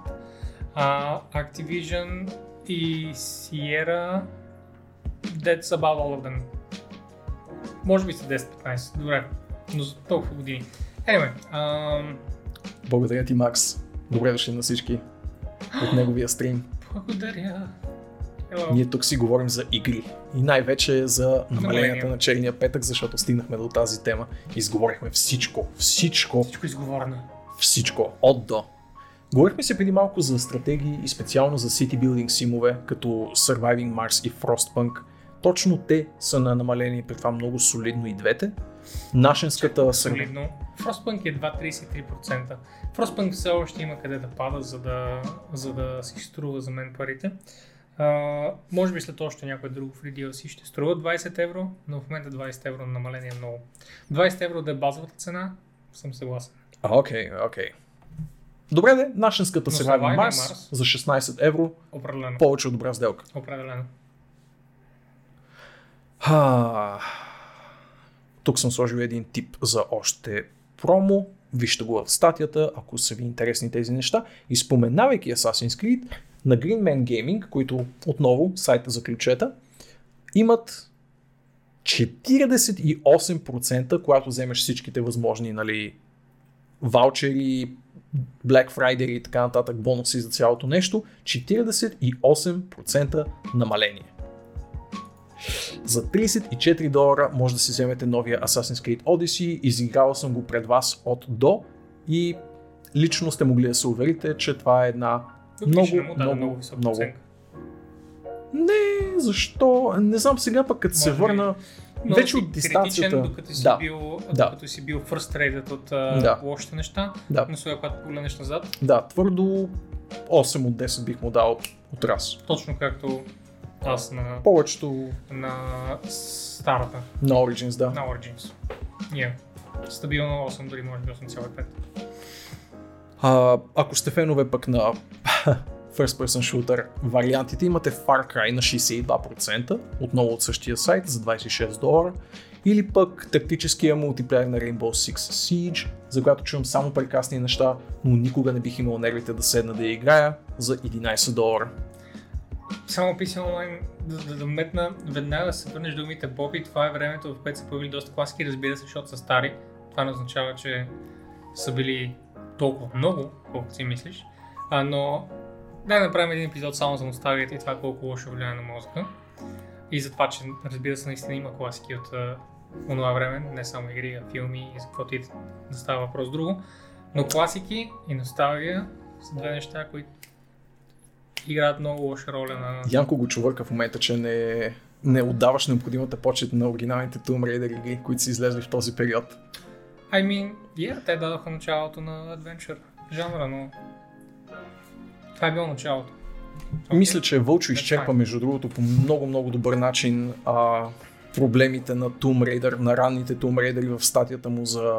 а, Activision и Sierra. That's about all of them. Може би са 10-15, добре, но за толкова години. Anyway, ам, Благодаря ти, Макс. Добре дошли на всички от неговия стрим. благодаря. Hello. Ние тук си говорим за игри. И най-вече за намаленията Намаления. на черния петък, защото стигнахме до тази тема. Изговорихме всичко, всичко, Всичко изговорено. всичко, от до. Говорихме се преди малко за стратегии и специално за City Building симове, като Surviving Mars и Frostpunk. Точно те са на намаление, при това много солидно и двете. Нашенската. Солидно. Frostpunk е 2-33%. Frostpunk все още има къде да пада, за да, за да си струва за мен парите. Може би след още някой друг free DLC ще струва 20 евро, но в момента 20 евро на намаление е много. 20 евро да е базовата цена, съм съгласен. А, окей, окей. Добре де, Surviving Surviving Mars Mars- за 16 евро, Определено. повече от добра сделка. Определено. Ха... Тук съм сложил един тип за още промо. Вижте го в статията, ако са ви интересни тези неща. И споменавайки Assassin's Creed, на Green Man Gaming, които отново сайта за ключета, имат 48%, когато вземеш всичките възможни нали, ваучери, Black Friday и така нататък, бонуси за цялото нещо, 48% намаление. За 34 долара може да си вземете новия Assassin's Creed Odyssey. Изиграл съм го пред вас от до и лично сте могли да се уверите, че това е една много, не му даде много, много висока много. оценка. Не, защо? Не знам сега пък като се Може би. върна Но вече си от дистанцията. Критичен, докато си Да. бил, Да. докато си бил frustrated от Да. лошите неща, Да. но сега когато погледнеш назад, Да, твърдо 8 от 10 бих му дал от раз. точно както аз на, Повечето на старата, на Origins, да. на Origins. Yeah. Стабилно 8, дори може би 8,5. А, ако сте фенове пък на First Person Shooter вариантите, имате Far Cry на 62%, отново от същия сайт за 26 долара, или пък тактическия мултиплеер на Rainbow Six Siege, за която чувам само прекрасни неща, но никога не бих имал нервите да седна да я играя за 11 долара. само PC Online да, да, да метна веднага се върнеш думите Боби. Това е времето, в което са появили доста класики, разбира се, защото са стари. Това не означава, че са били толкова много, колкото си мислиш. А, но да направим един епизод само за носталгията и това колко лошо влияе на мозъка. И за това, че разбира се, наистина има класики от онова време, не само игри, а филми и за каквото и да става въпрос друго. Но класики и носталгия са две неща, които играят много лоша роля на... Янко го чувърка в момента, че не, не отдаваш необходимата почет на оригиналните Tomb Raider игри, които са излезли в този период. I mean, yeah, те дадоха началото на Adventure жанра, но това е било началото. Okay. Мисля, че Вълчо изчерпа, между другото, по много-много добър начин а, проблемите на Tomb Raider, на ранните Tomb Raider в статията му за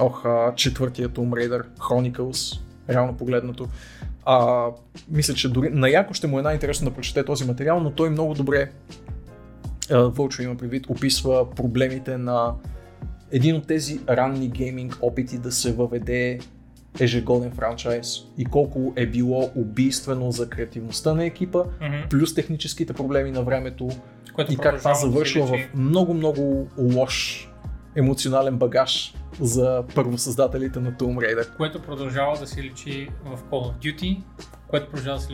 ох, а, четвъртия Tomb Raider Chronicles, реално погледнато. А, мисля, че дори на Яко ще му е най-интересно да прочете този материал, но той много добре, а, Вълчо има предвид, описва проблемите на един от тези ранни гейминг опити да се въведе ежегоден франчайз и колко е било убийствено за креативността на екипа, Мгм. плюс техническите проблеми на времето Което и как това завършва в много-много лош емоционален багаж за първосъздателите на Tomb Raider. което продължава да се личи в Call of Duty, което продължава да се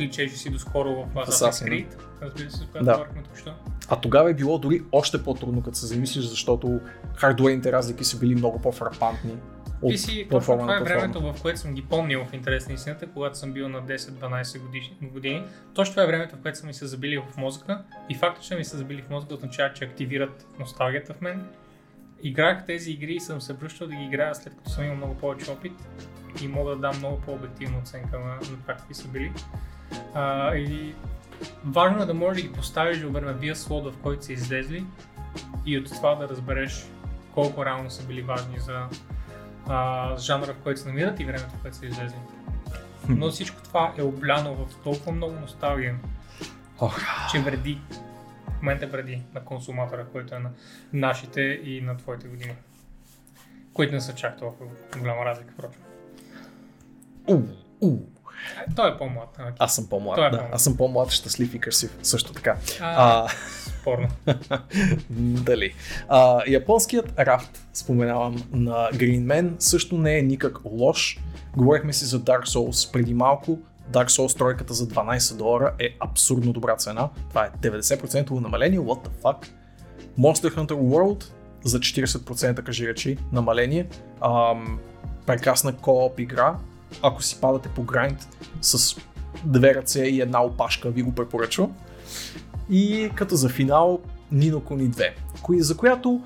личеше си доскоро в Assassin's Assassin. Creed, разбира се, за която Да. говорихме току-що. А тогава е било дори още по-трудно, като се замислиш, защото хардуерните разлики са били много по-фрапантни от И си, платформа това е времето, в което съм ги помнил в интерес на истината, когато съм бил на 10-12 години, години. Точно това е времето, в което са ми се забили в мозъка и факта, че ми се забили в мозъка означава, че активират носталгията в мен. Играх тези игри и съм се връщал да ги играя след като съм имал много повече опит и мога да дам много по-обективна оценка на, на това какви са били. А, и важно е да можеш да ги поставиш във времевия слот, в който са излезли и от това да разбереш колко реално са били важни за а, жанра, в който се намират и времето, в което са излезли. Но всичко това е обляно в толкова много носталгия, Ох, че вреди. В момента вреди на консуматора, който е на нашите и на твоите години. Които не са чак толкова голяма разлика, впрочем. у, у. Той е по-млад. а, Аз съм по-млад, Той е да. по-млад. Аз съм по-млад, щастлив и красив, също така. А, А, спорно. Дали. А, японският рафт, споменавам, на Green Man също не е никак лош. Говорихме си за Dark Souls преди малко. Dark Souls тройката за 12 долара е абсурдно добра цена. Това е 90% намаление, what the fuck. Monster Hunter World за 40% кажи речи намаление. Ам, прекрасна кооп игра. Ако си падате по грайнд с две ръце и една опашка, ви го препоръчвам. И като за финал Nino Kuni 2, кои, за която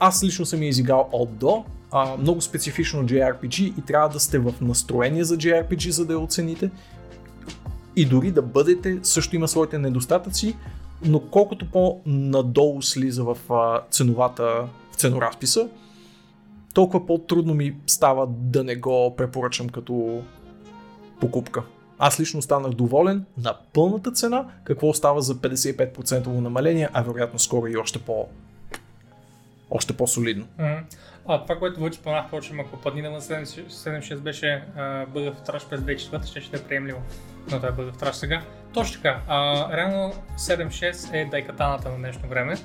аз лично съм я изиграл от до. А, много специфично JRPG и трябва да сте в настроение за JRPG, за да я оцените. И дори да бъдете, също има своите недостатъци, но колкото по-надолу слиза в а, ценовата, в ценоразписа, толкова по-трудно ми става да не го препоръчам като покупка. Аз лично останах доволен на пълната цена, какво остава за 55% намаление, а вероятно скоро и още по още по-солидно. А, това, което вече споменах, впрочем, ако паднина на 7.6 беше а, бъга в траш през 2004, ще ще е приемливо. Но това е бъга в траш сега. Точно така. А, реално 7.6 е дайкатаната на днешно време.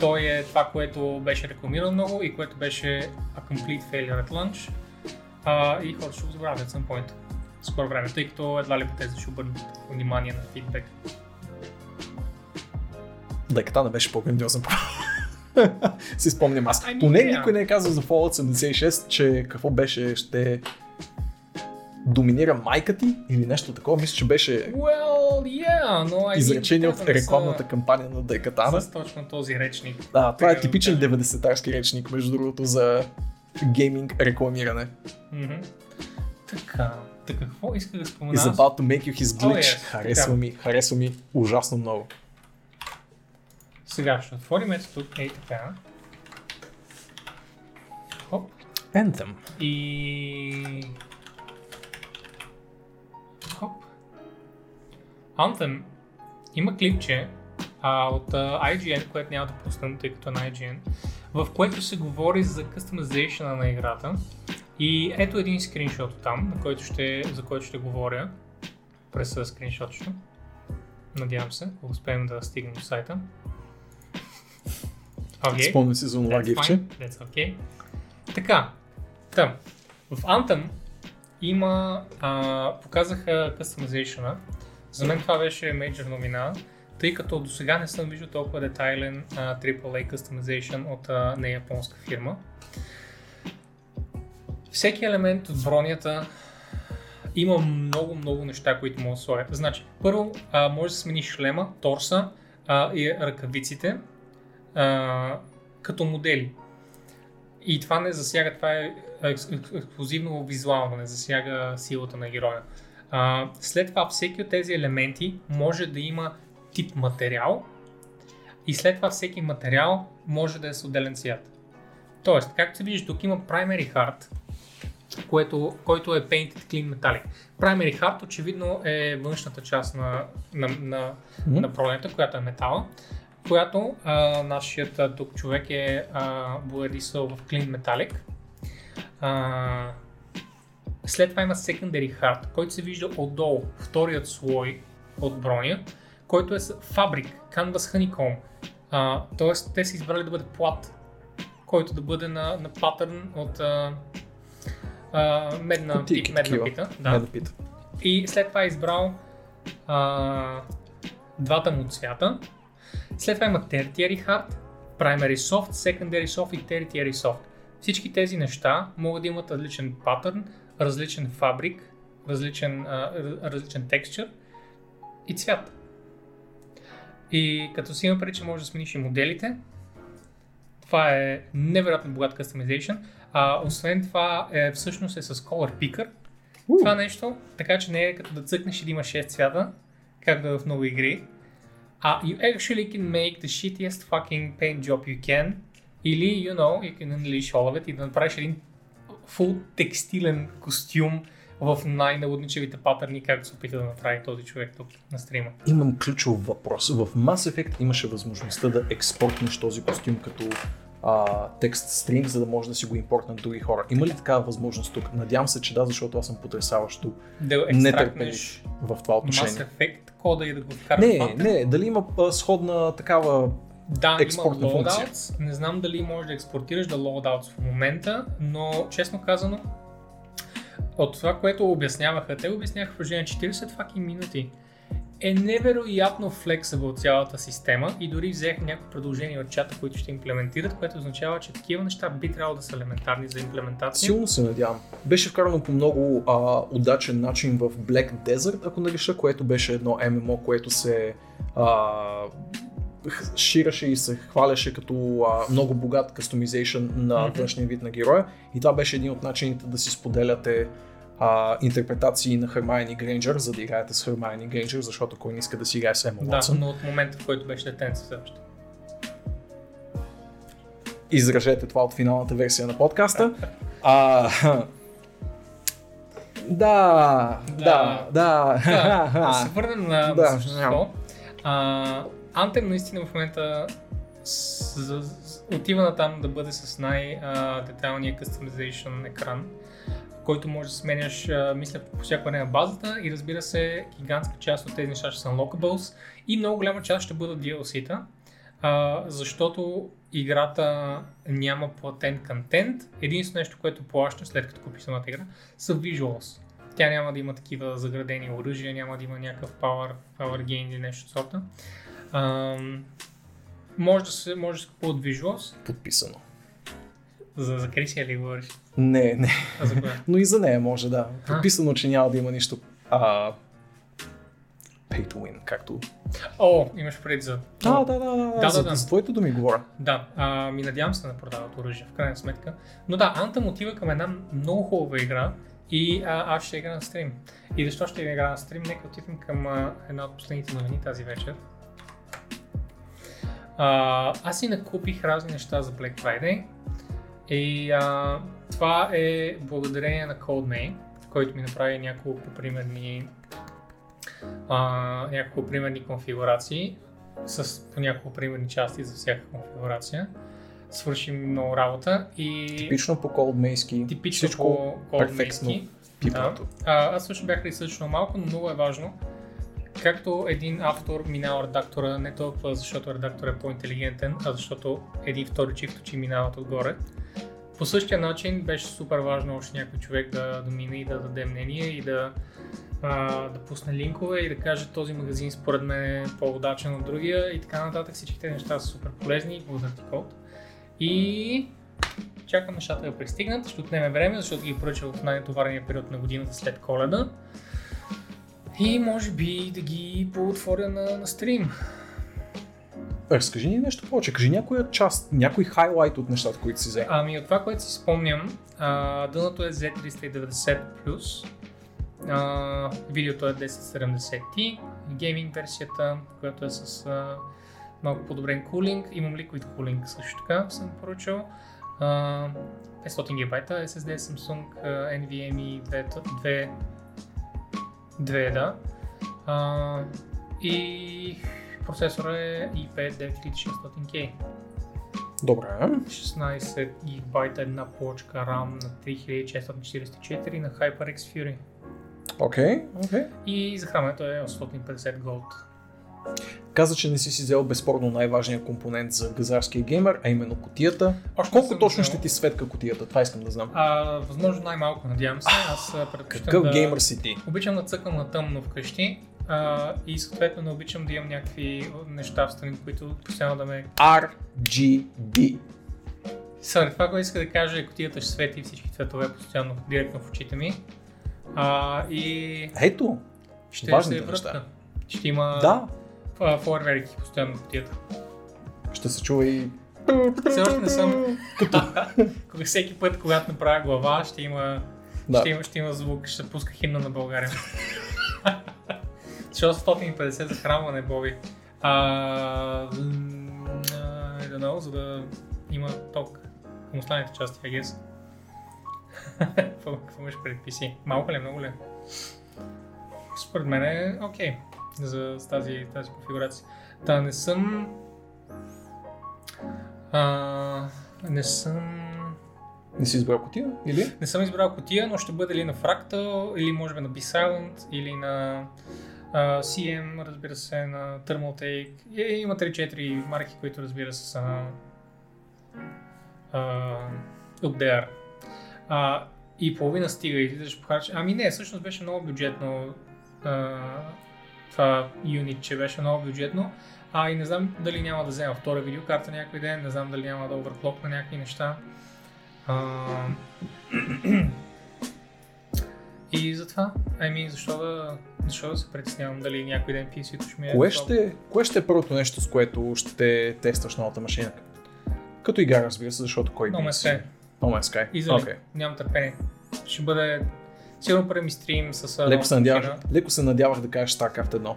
Той е това, което беше рекламирано много и което беше a complete failure at launch. А, и хората ще го забравят at some point. Скоро време, тъй като едва ли те ще обърнат внимание на фидбек. Дайката не беше по-грандиозен си спомням аз. Ами, Поне да. никой не е казал за Fallout 76, че какво беше, ще доминира майка ти или нещо такова. Мисля, че беше Well, yeah, но... I изречение от рекламната кампания на Дайкатана. С точно този речник. Да, това е типичен кажем. 90-тарски речник, между другото, за гейминг рекламиране. Мгм. Така, така какво иска да спомена? Is about to make you his glitch. Oh, yes, харесва така. ми, харесва ми ужасно много. Сега ще отворим ето тук, ей така. Хоп. Anthem. И... Хоп. Anthem има клипче а, от а, IGN, което няма да пуснем, тъй като е на IGN, в което се говори за customization на играта. И ето един скриншот там, на който ще, за който ще говоря през скриншотчето. Надявам се, ако успеем да стигнем до сайта. Okay. Спомня си за това гифче. That's okay. Така, там. В Anthem има, а, показаха customization За мен това беше major новина, тъй като до сега не съм виждал толкова детайлен а, AAA customization от а, не японска фирма. Всеки елемент от бронята има много, много неща, които могат да слагат. Значи, първо, а, може да смениш шлема, торса а, и ръкавиците а, като модели. И това не засяга, това е екс- екс- ексклюзивно визуално, не засяга силата на героя. А, след това всеки от тези елементи може да има тип материал и след това всеки материал може да е с отделен цвят. Тоест, както се вижда, тук има Primary Heart, което, който е Painted Clean Metallic. Primary Heart очевидно е външната част на, на, на, Мгм. на бронята, която е метала, която а, нашият а, тук човек е а, боядисал в Clean Metallic. А, след това има Secondary Heart, който се вижда отдолу, вторият слой от броня, който е с фабрик, Canvas Honeycomb. А, тоест, те са избрали да бъде плат, който да бъде на, на патърн от а, а, медна, Кутийки тип медна пита. Да. да пита. И след това е избрал а, двата му цвята. След това има Tertiary Hard, Primary Soft, Secondary Soft и Tertiary Soft. Всички тези неща могат да имат различен патърн, различен фабрик, различен, а, раз- различен текстчер и цвят. И като си има преди, че можеш да смениш и моделите, това е невероятно богат customization. А, освен това, е, всъщност е с Color Picker, У, това нещо, така че не е като да цъкнеш и да има 6 цвята, както е в много игри. А you actually can make the shittiest fucking paint job you can, или, you know, you can unleash all of it и да направиш един full текстилен костюм в най-налудничевите патърни, както се опита да направи този човек тук на стрима. Имам ключов въпрос. В Mass Effect имаше възможността да експортнеш този костюм като а, текст стринг, за да може да си го импортнат други хора. Има ли такава възможност тук? Надявам се, че да, защото аз съм потрясаващо Да нетърпелив в това отношение. Mass Effect кода и да го вкараш Не, патърн. не, дали има а, сходна такава... Да, експортна има функция. Не знам дали можеш да експортираш да loadouts в момента, но честно казано, от това, което обясняваха, те обясняха в продължение на 40 fucking минути, е невероятно flexible цялата система и дори взех някои предложения от чата, които ще имплементират, което означава, че такива неща би трябвало да са елементарни за имплементация. Силно се надявам. Беше вкарано по много а, удачен начин в Black Desert, ако не което беше едно ММО, което се а, шираше и се хваляше като а, много богат customization на външния вид на героя. И това беше един от начините да си споделяте а, интерпретации на Hermione Granger, за да играете с Hermione Granger, защото кой не иска да си играе с Emma Да, но от момента, в който беше детенце все още. изражете това от финалната версия на подкаста. А, да, да, да. Да, да се върнем на Да, същество. А, Anthem наистина в момента с, с, отива на там да бъде с най-детайлния customization екран, който може да сменяш, мисля, по всяко време на базата и разбира се, гигантска част от тези неща ще са unlockables и много голяма част ще бъдат DLC-та, а, защото играта няма платен контент. Единственото нещо, което плаща след като купи самата игра, са visuals. Тя няма да има такива заградени оръжия, няма да има някакъв power, power gain или нещо сорта. Може да се, може да се купуват visuals. Подписано. За, за Крисия ли говориш? Не, не. А за коя? Но и за нея може, да. Подписано, че няма да има нищо. А, pay to win, както. О, имаш пред за... Да, да, да, да, Да, за, да, да. за твоите думи говоря. Да, а, ми надявам се да продават оръжие, в крайна сметка. Но да, Anthem отива към една много хубава игра и а, аз ще игра на стрим. И защо ще игра на стрим? Нека отидем към а, една от последните новини тази вечер. А, аз си накупих разни неща за Black Friday и а, това е благодарение на CodeMay, който ми направи няколко примерни а, няколко примерни конфигурации с по няколко примерни части за всяка конфигурация. Свърши много работа и Типично по Cold типично всичко по CodeMay. пипнато. А, аз също бях ресърчнал малко, но много е важно както един автор минава редактора не толкова защото редактор е по-интелигентен, а защото един втори чифт очи минават отгоре. По същия начин беше супер важно още някой човек да, да мине и да даде мнение и да, а, да пусне линкове и да каже този магазин според мен е по-удачен от другия и така нататък. Всичките неща са супер полезни, благодаря ти код. И чакам нещата да пристигнат, ще отнеме време, защото ги поръча в най-товарния период на годината след коледа. И може би да ги поотворя на, на стрим. Разкажи ни нещо повече, кажи някоя част, някой хайлайт от нещата, които си взе. Ами от това, което си спомням, а, дъното е Z390+, а, видеото е 1070Ti, гейминг версията, която е с а, малко подобрен кулинг, имам Liquid Cooling също така, съм поръчал. А, 500 ГБ SSD Samsung NVMe 2, 2, 2 да. А, и процесора е i5 9600K. Добре. 16 ГБ една плочка RAM на 3444 на HyperX Fury. Окей, окей. И захранването е 850 голд. Каза, че не си си взел безспорно най-важния компонент за газарския геймер, а именно котията. Още Колко точно ще ти светка котията? Това искам да знам. А, възможно най-малко, надявам се. Аз предпочитам Какъв да... геймер си ти? Обичам да цъкам на тъмно вкъщи а, и съответно не обичам да имам някакви неща в страни, които постоянно да ме... RGB. Сър, това, което иска да кажа е котията ще свети всички цветове постоянно директно в очите ми. А, и Ето, ще Важните се връзка. неща. Ще има да, фойерверки постоянно в котията. ще се чува и... Все още не съм... Кога всеки път, когато направя глава, ще има, Да. ще има, ще има звук, ще пуска химна на България. 650 захранване, Боби. А, I don't know, за да има ток към останалите части, I guess. Какво имаш пред PC? Малко ли, е, много ли? е? Според мен е окей за с тази, тази конфигурация. Та не съм... А, не съм... Не си избрал котия, или? Не съм избрал котия, но ще бъде или на Fractal, или може би на B-Silent, или на CM, разбира се, на Thermaltake. И, има 3-4 марки, които разбира се са на а, up there. А, и половина стига и излизаш похарч. Ами не, всъщност беше много бюджетно а, това юнит, че беше много бюджетно. А и не знам дали няма да взема втора видеокарта някой ден, не знам дали няма да оверклок на някакви неща. А, и затова, ами защо да, защо да се притеснявам дали някой ден PC-то ще ми е Кое ще, кое ще е първото нещо, с което ще тестваш новата машина? Като игра, разбира се, защото кой No Man's Sky. No Man's Sky. Изали. Окей. Нямам търпение. Ще бъде сигурно първи ми стрим с Леко се, надявах, леко се надявах да кажеш StarCraft 1.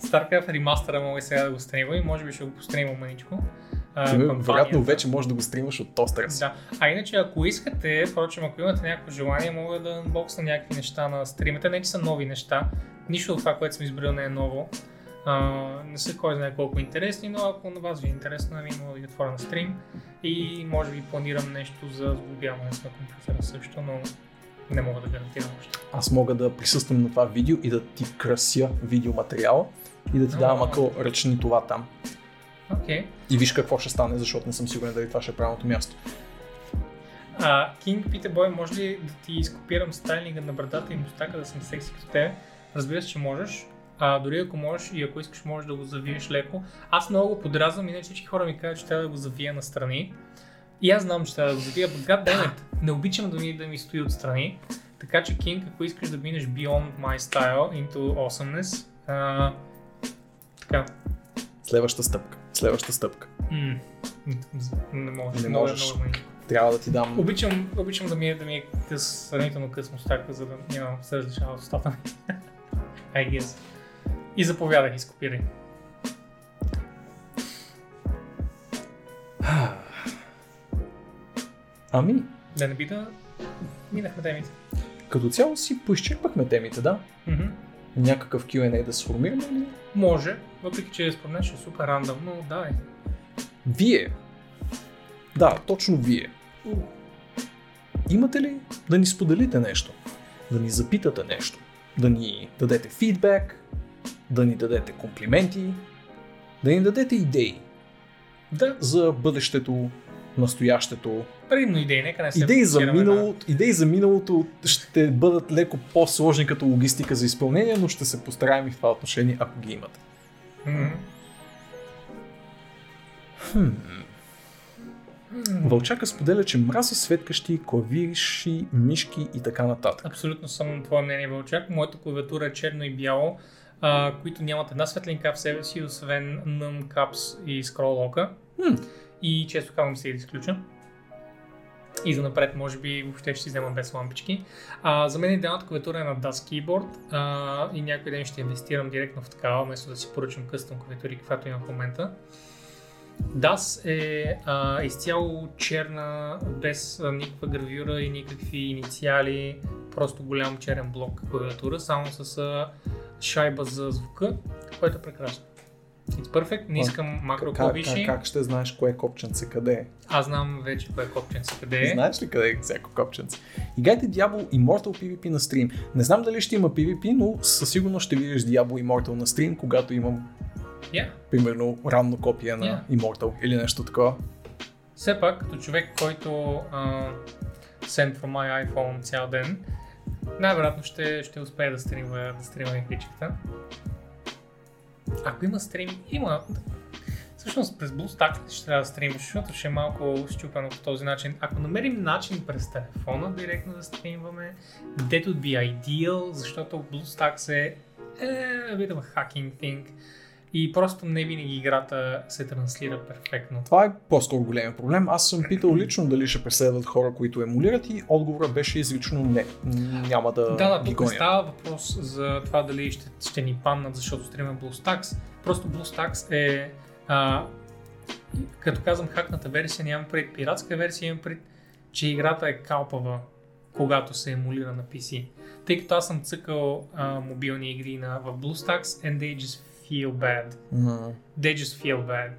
StarCraft ремастера мога и сега да го стримам и може би ще го постримам маничко. А, Ти, кампанията. вероятно вече можеш да го стримаш от тостера си. Да. А иначе, ако искате, впрочем, ако имате някакво желание, мога да анбоксна някакви неща на стримите. Не, че са нови неща. Нищо от това, което съм избрал не е ново. А, не са кой знае колко интересни, но ако на вас ви е интересно, ами мога да ги отворя на стрим. И може би планирам нещо за сглобяването на компютъра също, но не мога да гарантирам още. Аз мога да присъствам на това видео и да ти крася видеоматериал и да ти давам ако ръчни това там. Окей. И виж какво ще стане, защото не съм сигурен дали това ще е правилното място. А, Кинг пита Бой, може ли да ти изкопирам стайлинга на брадата и мустака да съм секси като тебе? Разбира се, че можеш. А, дори ако можеш и ако искаш, можеш да го завиеш леко. Аз много го подразвам, иначе всички хора ми казват, че трябва да го завия настрани. И аз знам, че трябва да го завия, but goddammit, не обичам да ми, да ми стои отстрани. Така че, Кинг, ако искаш да минеш beyond my style into awesomeness, а, така, Следваща стъпка. Следваща стъпка. не можеш. Не много, е- можеш. много е мъничко. Трябва да ти дам... Обичам, обичам да ми е, да ми е къс, сравнително къс мустака, за да няма се различава от устата ми. I guess. И заповядай, изкопирай. Ами, Да не би да минахме темите. като цяло си поизчерпахме темите, да? Мгм. Някакъв Q&A да сформираме или? Може, въпреки че според мен ще е супер рандъм, но давай. Вие. Да, точно вие. Имате ли да ни споделите нещо? Да ни запитате нещо? да ни дадете фидбек, да ни дадете комплименти, да ни дадете идеи Да, за бъдещето, настоящето. Предимно идеи, нека не се Идеи за, миналото, идеи за миналото ще бъдат леко по-сложни като логистика за изпълнение, но ще се постараем и в това отношение, ако ги имате. На... М. Вълчака споделя, че мрази светкащи, клавиши, мишки и така нататък. Абсолютно съм на твое мнение, Вълчак. Моята клавиатура е черно и бяло, а, които нямат една светлинка в себе си, освен NumCaps и ScrollLock. Хм. И често казвам се изключа. И за напред, може би, въобще ще си взема без лампички. А, за мен идеалната клавиатура е на DAS Keyboard а, и някой ден ще инвестирам директно в такава, вместо да си поръчам къстъм клавиатури, каквато имам в момента. DAS е а, изцяло черна, без а, никаква гравюра и никакви инициали, просто голям черен блок клавиатура, само с а, шайба за звука, което е прекрасно. It's perfect, не искам макро Как, как, клавиши. как ще знаеш кое копченце къде е? Аз знам вече кое копченце къде е. Знаеш ли къде е всяко копченце? Играйте Diablo Immortal PvP на стрим. Не знам дали ще има PvP, но със сигурност ще видиш Diablo Immortal на стрим, когато имам, Yeah. примерно, ранно копие на Yeah. Immortal или нещо такова. Все пак, като човек, който а, send from my iPhone цял ден, най-вероятно ще, ще успее да стримва, да стримва игричката. Ако има стрим, има... Всъщност през BlueStacks ще трябва да стримваш, защото ще е малко щупено по този начин. Ако намерим начин през телефона директно да стримваме, that would be ideal, защото BlueStacks е, е a bit of a hacking thing и просто не винаги играта се транслира перфектно. Това е по-скоро големия проблем. Аз съм питал лично дали ще преследват хора, които емулират и отговорът беше изрично не. Няма да, Да, да, тук става въпрос за това дали ще, ще ни паннат, защото стримаме BlueStacks. Просто BlueStacks е, а, като казвам хакната версия, нямам пред пиратска версия, имам пред, че играта е калпава, когато се емулира на PC. Тъй като аз съм цъкал а, мобилни игри на, в BlueStacks and they just feel bad. Мгм. They just feel bad.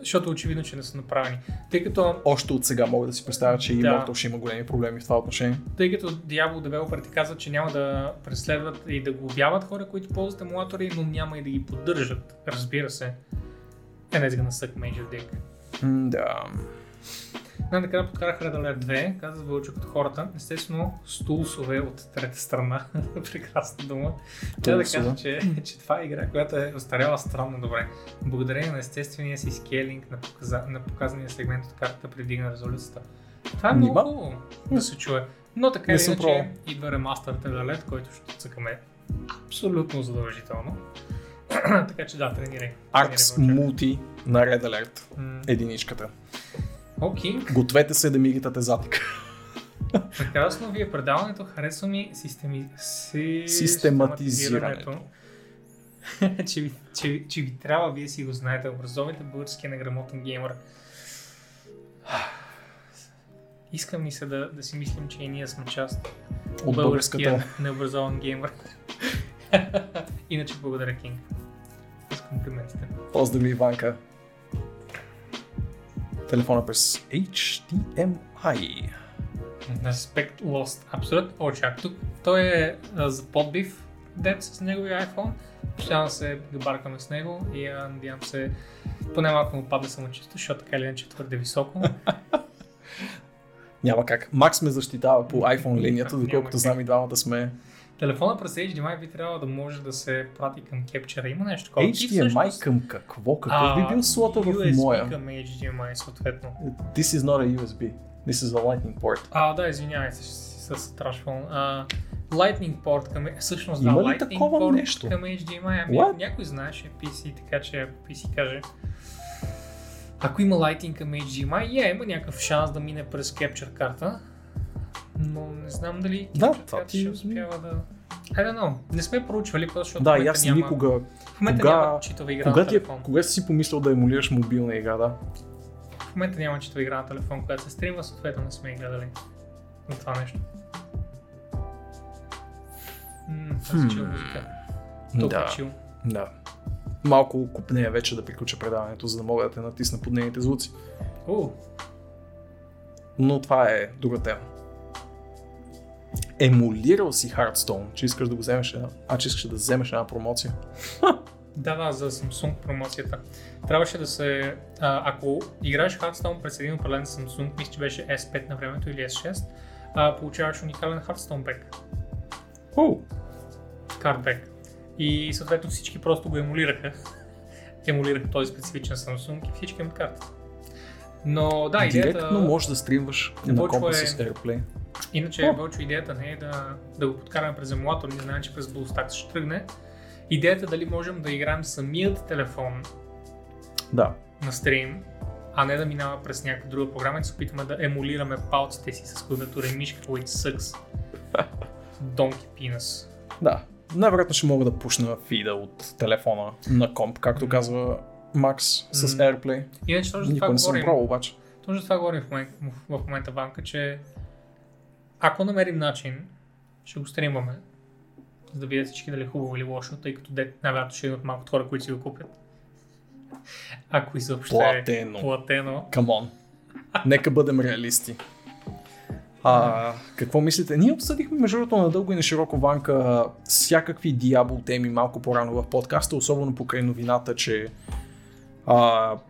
Защото очевидно, че не са направени. Тъй като Още от сега мога да си представя, че Да. Immortal ще има големи проблеми в това отношение. Тъй като Diablo ти казват, че няма да преследват и да глобяват хора, които ползват емулатори, но няма и да ги поддържат, разбира се. And it's gonna suck major dick. Да. Най-накрая подкарах Red Alert 2, каза Вълчо като хората. Естествено, стулсове от трета страна. Прекрасна дума. Трябва да кажа, че, че това е игра, която е остаряла странно добре. Благодарение на естествения си скейлинг на, показа, на показания сегмент от картата предигна резолюцията. Това е много Нима? хубаво да се чуе. Но така или иначе идва ремастър Alert, който ще цъкаме абсолютно задължително. така че да, тренирай. Вълчо. Multi на Red Alert. М, Единичката. Окей. Гответе се да мигитате задик. Прекрасно ви е предаването, харесва ми системи... си... Систематизирането. че, ви, че, че ви трябва, вие си го знаете, образовайте българския неграмотен геймър. Искам ми се да, да си мислим, че и ние сме част От българския необразован геймър. Иначе благодаря, Кинг. С комплиментите. Поздрави, Иванка. Телефона през HDMI. Aspect Lost. Абсолютно. Тук. Той е а, за подбив дет с неговия iPhone. Постоянно се габаркаме с него и а, надявам се поне малко му падне самочувство, защото така или иначе е твърде високо. Няма как. Макс ме защитава по iPhone линията, доколкото знам и двамата сме. Телефона през HDMI би трябвало да може да се прати към кепчера. Има нещо такова. HDMI всъщност- към какво? Какъв би бил слота в USB моя? към HDMI съответно. This is not a USB. This is a lightning port. А, да, извинявай се, ще си с трашфон. А, Lightning port към... Всъщност, да, Има ли Lightning такова port нещо? към HDMI. Ами, What? някой знаеше PC, така че PC каже... Ако има Lightning към HDMI, я има някакъв шанс да мине през Capture карта. Но не знам дали Да, това ти- ще успява да... I don't know. Не сме проучвали, защото Да, аз няма, никога. в момента кога- няма читава игра Кога, на е- телефон. кога си си помислил да емулираш мобилна игра, да? В момента няма читава игра на телефон, която се стримва, съответно не сме гледали на това нещо. Това е чил музика. Толкова Да. чил. Да. Малко купнея вече да приключа предаването, за да мога да те натисна под нейните звуци. О, Но това е друга тема. Емулирал си Hearthstone, че искаш да го вземеш, а че искаш да вземеш една промоция. Да, да, за Samsung промоцията. Трябваше да се... А, ако играеш Hearthstone през един определен Samsung, мисля, че беше S5 на времето или S6, а, получаваш уникален Hearthstone бек, О, картбек. И съответно всички просто го емулираха. емулираха този специфичен Samsung и всички имат карта. Но да, идеята... директно можеш да стримваш на компа е- с AirPlay. Иначе, О. Вълчо, идеята не е да, да го подкараме през емулатор, ние знаем, че през BlueStacks ще тръгне. Идеята е дали можем да играем самият телефон Да. на стрим, а не да минава през някаква друга програма и да се опитваме да емулираме палците си с клавиатура и мишка, which sucks. Donkey penis. Да. Най-вероятно ще мога да пусна фида от телефона на комп, както казва Макс с Мгм. AirPlay. Иначе точно Никога не съм говорим, пробвал обаче. точно това говорим в момента, в момента Ванка, че ако намерим начин, ще го стримваме, за да видят всички дали е хубаво или лошо, тъй като най-вероятно ще имат малко хора, които си го купят. Ако изобщо Платено. е платено. Камон. Нека бъдем реалисти. А, какво мислите? Ние обсъдихме между другото надълго и на широко ванка всякакви Diablo теми малко по-рано в подкаста, особено покрай новината, че а,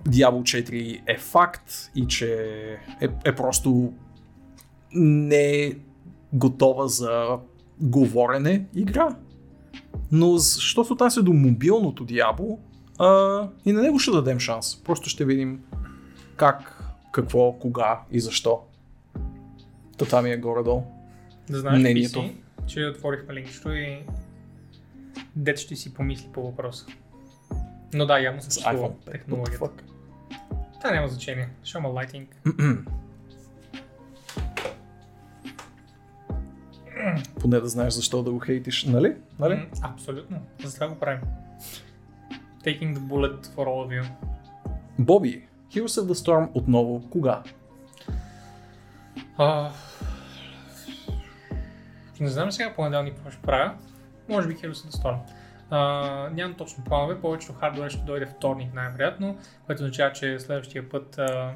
Diablo 4 е факт и че е, е просто не готова за говорене игра. Но з- що се отнася до мобилното Diablo, а, и на него ще дадем шанс. Просто ще видим как, какво, кога и защо. Та това ми е горе-долу. Да знаеш Мнението. PC, че отворихме линкчето и дет ще си помисли по въпроса. Но да, явно С съществува iPhone 5. What the технологията. Това няма значение. Ще има лайтинг. Поне да знаеш защо да го хейтиш, нали? нали? Абсолютно. За това го правим. Taking the bullet for all of you. Боби, Heroes of the Storm отново кога? А, не знам сега понеделник какво ще правя. Може би Heroes of the Storm. А, нямам точно планове, повечето хардвер ще дойде вторник най-вероятно, което означава, че следващия път а,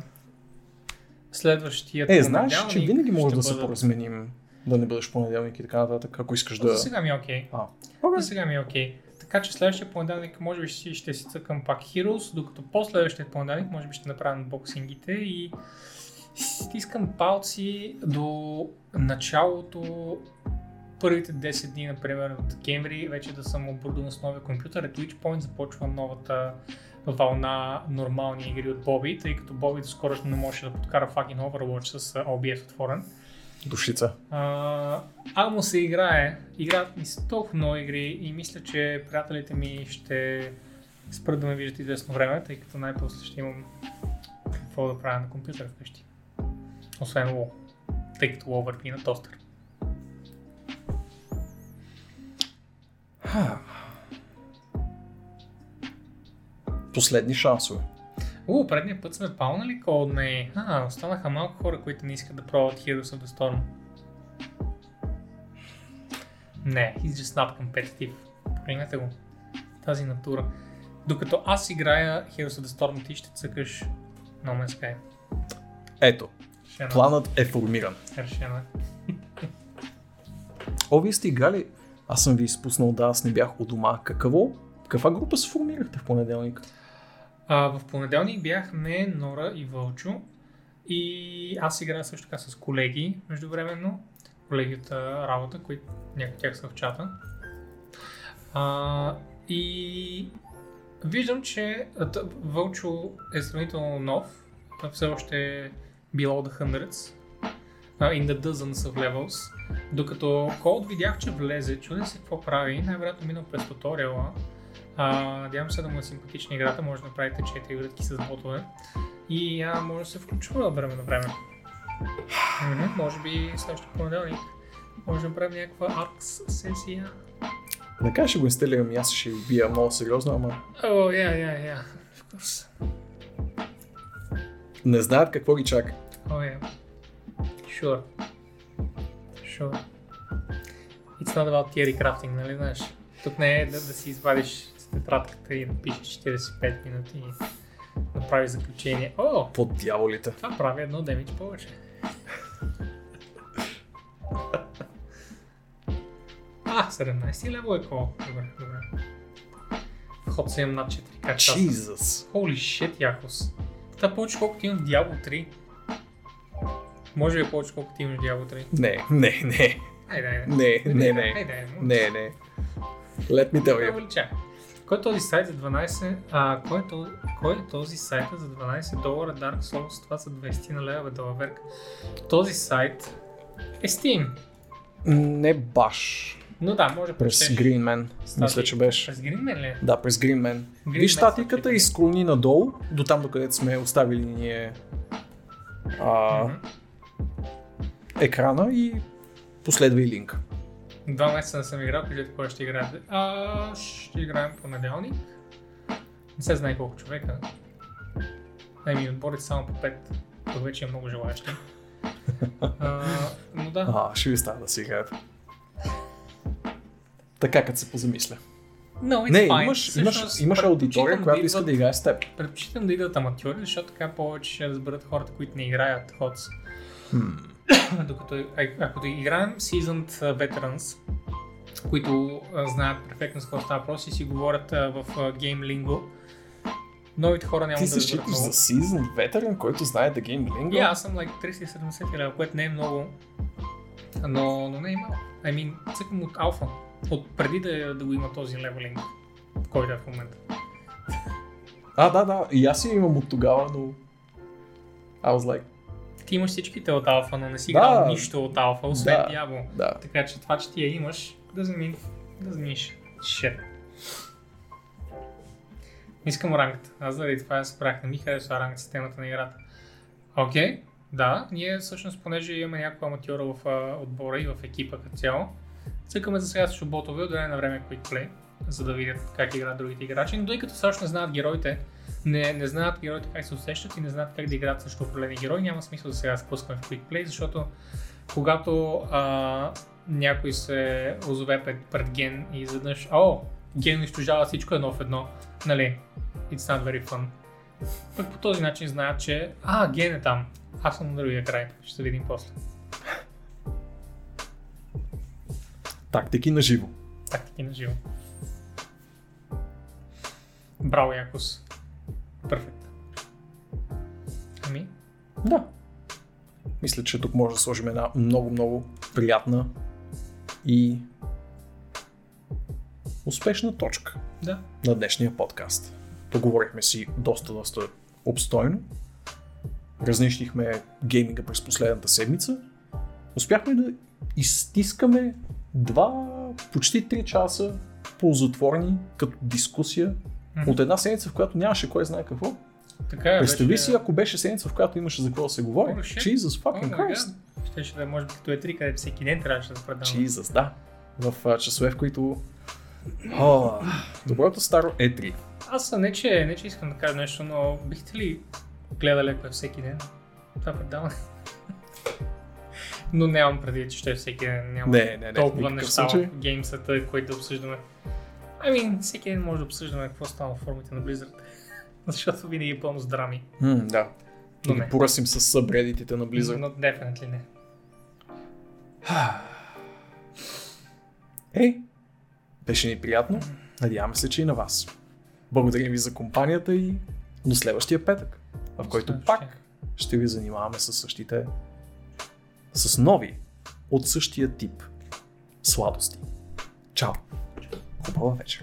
следващия Е, знаеш, че винаги може да се бъдат- поразменим да не бъдеш понеделник и така нататък, ако искаш да... За сега ми е окей. А, За окей. сега ми е окей. Така че следващия понеделник може би ще, ще си цъкам пак Heroes, докато по-следващия понеделник може би ще направя боксингите и стискам палци до началото първите 10 дни, например, от декември, вече да съм оборудван с новия компютър. At which point започва новата вълна нормални игри от Боби, тъй като Боби до скоро не можеше да подкара fucking Overwatch с а, OBS отворен. Душица. А, а му се играе. Играят ми с толкова много игри и мисля, че приятелите ми ще спрат да ме виждат известно време, тъй като най-после ще имам какво да правя на компютъра вкъщи. Освен WoW, тъй като WoW върви на тостър. Последни шансове. У, предния път сме палнали Coldplay. А, останаха малко хора, които не искат да пробват Heroes of the Storm. Не, he's just not competitive. Погледнете го. Тази натура. Докато аз играя Heroes of the Storm, ти ще цъкаш No Man's Sky. Ето, Решено. планът е формиран. Решено е. О, вие сте играли? Аз съм ви изпуснал, да, аз не бях у дома. Какво? Каква група се формирахте в понеделник? А, в понеделник бях не Нора и Вълчо. И аз играя също така с колеги, междувременно. Колеги от а, работа, които някои тях са в чата. А, и виждам, че Вълчо е сравнително нов. Все още е below the hundreds. In the dozens of levels. Докато Cold видях, че влезе, чудя се какво прави, най-вероятно минал през туториала. Надявам се да му е симпатична играта, може да направите 4 вратки с ботове. И а, може да се включва от време на време. Мгм, може би следващия понеделник може да направим някаква ARX сесия. Така ще го инсталирам и аз ще бия много сериозно, ама О, я, я, я. Не знаят какво ги чака. О, я. Sure. Sure. It's not about theory crafting, нали знаеш? Тук не е да, да си извадиш тетрадката и напишеш 45 минути и направиш заключение. О, Под дяволите. Това прави едно демидж повече. А, 17 лево е кол. Добре, добре. Ход съм имам над 4 качества. Jesus. Holy shit, Якос. Та повече колкото имам в Diablo 3. Може би повече колкото имаш Diablo 3. Не, не, не. Айде, айде. Не, не, не. Айде. Не, не. Let me tell you. Кой е този сайт за 12... А, кой е, този, кой е този сайт за 12 долара Dark Souls? Това са 20 на лева, бе, долаверка. Този сайт е Steam. Не баш. Но да, може През прочетеш Green Man. статии. Мисля, че беше. През Greenman ли? е? Да, през Green Man. Green Виж Man статиката и склони надолу, до там, до където сме оставили ние а, Мгм. Екрана и последвай линк. Два месеца не съм играл, кажете кой ще играете. А, ще играем понеделник. Не се знае колко човека. Еми, отборите само по 5. Тук вече е много желаящи. А, но да, А, ще ви става да си играят. Така, като се позамисля. no, Не, fine. имаш, имаш, Всъщност, имаш аудитория, която да иска да играе с теб. Предпочитам да идват аматьори, защото така повече ще разберат хората, които не играят ходс. Докато ако играем Seasoned Veterans, които знаят перфектно с какво става въпрос и си говорят в Game Lingo, новите хора няма Ти да разберат много. за seasoned ветеран, който знае да гейм линго? И аз съм like 370 лева, което не е много, но, но не е малко. I mean, цъкам от алфа, от преди да, да го има този левелинг, който е в момента. А, да, да. И аз си имам от тогава, но... I was like, Ти имаш всичките от алфа, но не си Да. играл нищо от алфа, освен Да. Diablo. да. Така че това, че ти я имаш, doesn't mean, doesn't mean shit. Искам ранката. Аз заради това я спрях. Не ми харесва ранг системата на играта. Окей, да, ние всъщност, понеже имаме няколко аматьора в а, отбора и в екипа като цяло, цъкаме за сега срещу ботове от време на време Quick Play, за да видят как играят другите играчи, но тъй като всъщност не знаят героите, не, не знаят героите как се усещат и не знаят как да играят срещу определени герои, няма смисъл да сега спускаме в Quick Play, защото когато а, някой се озове пред, пред ген и изведнъж, о, ген унищожава всичко едно в едно, нали, it's not very fun. Пък по този начин знаят, че, а, ген е там, аз съм на другия край, ще се видим после. Тактики на живо. Тактики на живо. Браво, Якос. Перфект. Ами, Да. Мисля, че тук може да сложим една много-много приятна и успешна точка да. на днешния подкаст. Поговорихме си доста, доста обстойно. Разнищихме гейминга през последната седмица. Успяхме да изстискаме два, почти 3 часа ползотворни като дискусия От една седмица, в която нямаше кой знае какво. Така е, Представи беше- си, ако беше седмица, в която имаше за какво да се говори. Holy shit. Jesus fucking Oh Christ. Щеше да е, може би като е три, където всеки ден трябваше да предаваме. Jesus, да. В а, часове, в които... О, доброто старо е E3. Аз не че, не че искам да кажа нещо, но бихте ли гледали ако е всеки ден? Това предаване. но нямам преди, че ще е всеки ден. Няма Не, не, не, толкова неща случай. в геймсата, които да обсъждаме. Mean, всеки ден може да обсъждаме какво става в формите на Blizzard. Защото винаги е пълно с драми. М, да. Но не. поръсим с събредитите на Blizzard. Но definitely не. Е, беше ни приятно. Надяваме се, че и на вас. Благодарим ви за компанията и до следващия петък, в който Следващия. пак ще ви занимаваме с същите, с нови от същия тип сладости. Чао! Хубава вечер!